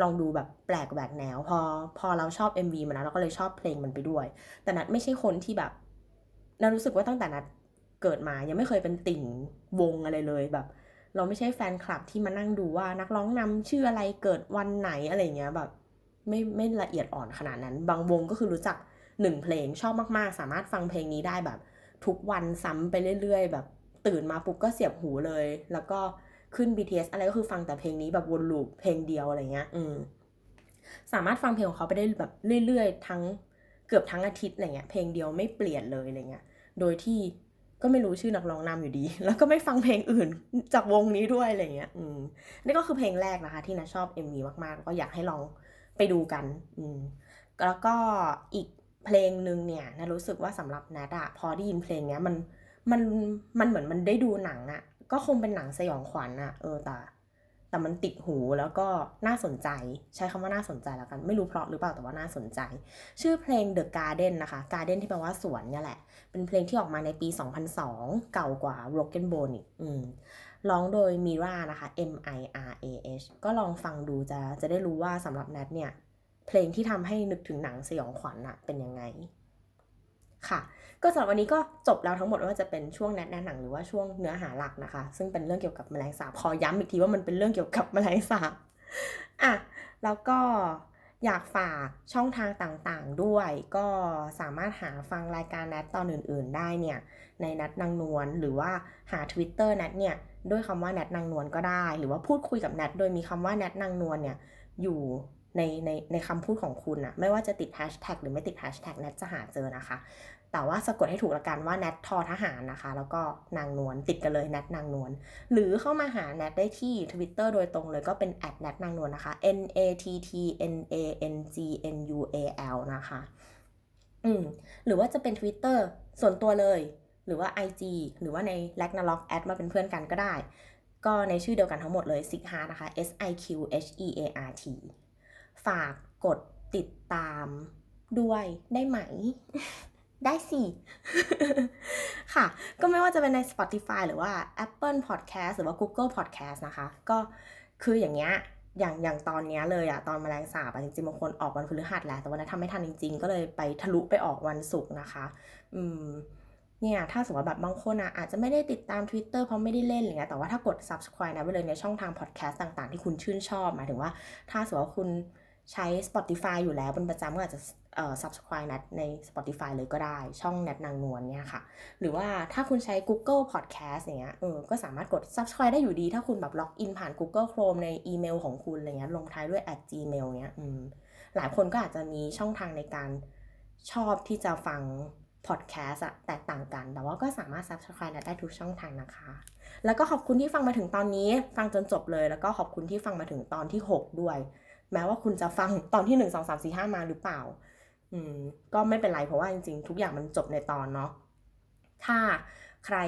ลองดูแบบแปลกแหวกแนว พอพอเราชอบ MV มันนะเราก็เลยชอบเพลงมันไปด้วย แต่นัดไม่ใช่คนที่แบบ นัดรู้สึกว่าตั้งแต่นัดเกิดมายังไม่เคยเป็นติ่งวงอะไรเลยแบบ เราไม่ใช่แฟนคลับที่มานั่งดูว่านักร้องนำชื่ออะไรเกิดวันไหนอะไรเงี้ยแบบไม่ไม่ละเอียดอ่อนขนาดนั้น บางวงก็คือรู้จักหนึ่งเพลงชอบมากๆ สามารถฟังเพลงนี้ได้แบบ ทุกวันซ้ำไปเรื่อย ๆ แบบตื่นมาปุ๊บก็เสียบหูเลย แล้วก็ขึ้น BTS อะไรก็คือฟังแต่เพลงนี้แบบวนลูปเพลงเดียวอะไรเงี้ย อืม สามารถฟังเพลงของเขาไปได้แบบเรื่อยๆ ทั้ง เกือบทั้งอาทิตย์อะไรเงี้ยเพลงเดียวไม่เปลี่ยนเลยอะไรเงี้ยโดยที่ก็ไม่รู้ชื่อนักร้องนำอยู่ดี แล้วก็ไม่ฟังเพลงอื่นจากวงนี้ด้วยอะไรเงี้ยอืมนี่ก็คือเพลงแรกนะคะ ที่นะชอบ MV มากๆ ก็อยากให้ลองไปดูกันอืมแล้วก็อีกเพลงหนึ่งเนี่ยนะรู้สึกว่าสำหรับนัดอะพอได้ยินเพลงเนี้ยมันมันมันเหมือนมันได้ดูหนังอะก็คงเป็นหนังสยองขวัญอะเออแต่ แต่มันติดหูแล้วก็น่าสนใจ ใช้คำว่าน่าสนใจแล้วกัน ไม่รู้เพราะหรือเปล่าแต่ว่าน่าสนใจ ชื่อเพลง The Garden นะคะ Garden ที่แปลว่าสวนเนี่ยแหละ เป็นเพลงที่ออกมาในปี 2002 เก่ากว่า Broken Bone อีกอืมร้องโดยมิรานะคะ M I R A H ก็ลองฟังดูจะจะได้รู้ว่าสำหรับแนทเนี่ย เพลงที่ทำให้นึกถึงหนังสยองขวัญอะเป็นยังไง ค่ะ ก็สำหรับวันนี้ก็จบแล้วทั้งหมดว่าจะเป็นช่วงแนะนำหนังหรือว่าช่วงเนื้อหาหลักนะคะ ซึ่งเป็นเรื่องเกี่ยวกับแมลงสาบขอย้ำอีกทีว่ามันเป็นเรื่องเกี่ยวกับแมลงสาบอะแล้วก็อยากฝากช่องทางต่างๆด้วย ก็สามารถหาฟังรายการแนทตอนอื่น ๆ ได้เนี่ยในนัดนางนวลหรือว่าหา Twitter แนทเนี่ยด้วยคำว่าแนทนางนวลก็ได้ หรือว่าพูดคุยกับแนทโดยมีคำว่าแนทนางนวลเนี่ยอยู่ในในในคำพูดของคุณอะไม่ว่าจะติดแฮชแท็กหรือไม่ติดแฮชแท็กแนทจะหาเจอนะคะ แต่ว่าสะกดให้ถูกละกันว่าแนททอทหารนะคะ แล้วก็นางนวลติดกันเลยแนทนางนวลหรือเข้ามาหาแนทได้ที่ Twitter โดยตรงเลยก็เป็นแอดแนทนางนวลนะคะ N A T T N A N G N U A L นะคะ อืมหรือว่าจะเป็น Twitter ส่วนตัวเลย หรือว่า IG หรือว่าใน l a g n a l o g แอดมาเป็นเพื่อนกันก็ได้ ก็ในชื่อเดียวกันทั้งหมดเลย s i g h a r นะคะ S I Q H E A R T ฝากกดติดตามด้วยได้ไหม ได้สิ ค่ะ ก็ไม่ว่าจะเป็นใน Spotify หรือว่า Apple Podcast หรือว่า Google Podcast นะคะ ก็คืออย่างเงี้ยอย่างอย่างตอนเนี้ยเลยอะตอนมแมลงสาบอะจริงๆบางคนออกวันพฤหัสแหละแต่วันนั้นทำไม่ทันจริง ๆ ก็เลยไปทะลุไปออกวันศุกร์นะคะ อืมเนี่ยถ้าสมมติว่าแบบบางคนอะอาจจะไม่ได้ติดตาม Twitter เพราะไม่ได้เล่นอะไรเงี้ยแต่ว่าถ้ากด subscribe นะไปเลยในช่องทาง podcast ต่างๆ ที่คุณชื่นชอบหมายถึงว่า ถ้าสมมติว่าคุณ ใช้ Spotify อยู่แล้วเป็นประจำก็อาจจะเอ่อ subscribe นัดใน Spotify เลยก็ได้ช่องนัดนางนวลเนี่ยค่ะ หรือว่าถ้าคุณใช้ Google Podcast อย่างเงี้ยเออก็สามารถกด subscribe ได้อยู่ดี ถ้าคุณแบบล็อกอินผ่าน Google Chrome ในอีเมลของคุณอะไรเงี้ยลงท้ายด้วย at gmail เงี้ยอืมหลายคนก็อาจจะมีช่องทางในการชอบที่จะฟัง podcast อะแตกต่างกัน แต่ว่าก็สามารถ subscribe นัดได้ทุกช่องทางนะคะ แล้วก็ขอบคุณที่ฟังมาถึงตอนนี้ ฟังจนจบเลย แล้วก็ขอบคุณที่ฟังมาถึงตอนที่ 6 ด้วย แม้ว่าคุณจะฟังตอนที่1 2 3 4 5มสี่ห้ามาหรือเปล่า อืม ก็ไม่เป็นไรเพราะว่าจริงๆ ทุกอย่างมันจบในตอนเนาะถ้าใคร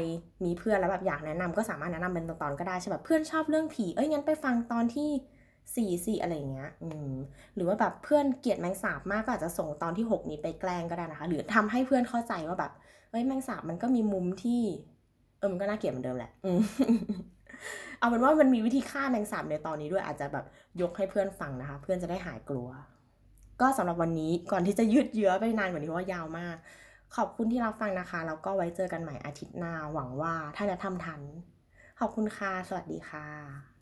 มีเพื่อนแล้วแบบอยากแนะนำก็สามารถแนะนำเป็นตอนๆก็ได้ใช่แบบเพื่อนชอบเรื่องผีเอ้ยงั้นไปฟังตอนที่สี่สี่อะไรเงี้ย อืม หรือว่าแบบเพื่อนเกลียดแมงสาบมากก็อาจจะส่งตอนที่หกนี้ไปแกล้งก็ได้นะคะ หรือทำให้เพื่อนเข้าใจว่าแบบเอ้ยแมงสาบมันก็มีมุมที่ เออมันก็น่าเกลียดเหมือนเดิมแหละ อืมเอาเป็นว่ามันมีวิธีฆ่าแมงสาบในตอนนี้ด้วยอาจจะแบบ ยกให้เพื่อนฟังนะคะ เพื่อนจะได้หายกลัว ก็สำหรับวันนี้ก่อนที่จะยืดเยื้อไปนานกว่านี้เพราะว่ายาวมาก ขอบคุณที่รับฟังนะคะ แล้วก็ไว้เจอกันใหม่อาทิตย์หน้าหวังว่าถ้าจะทำทัน ขอบคุณค่ะ สวัสดีค่ะ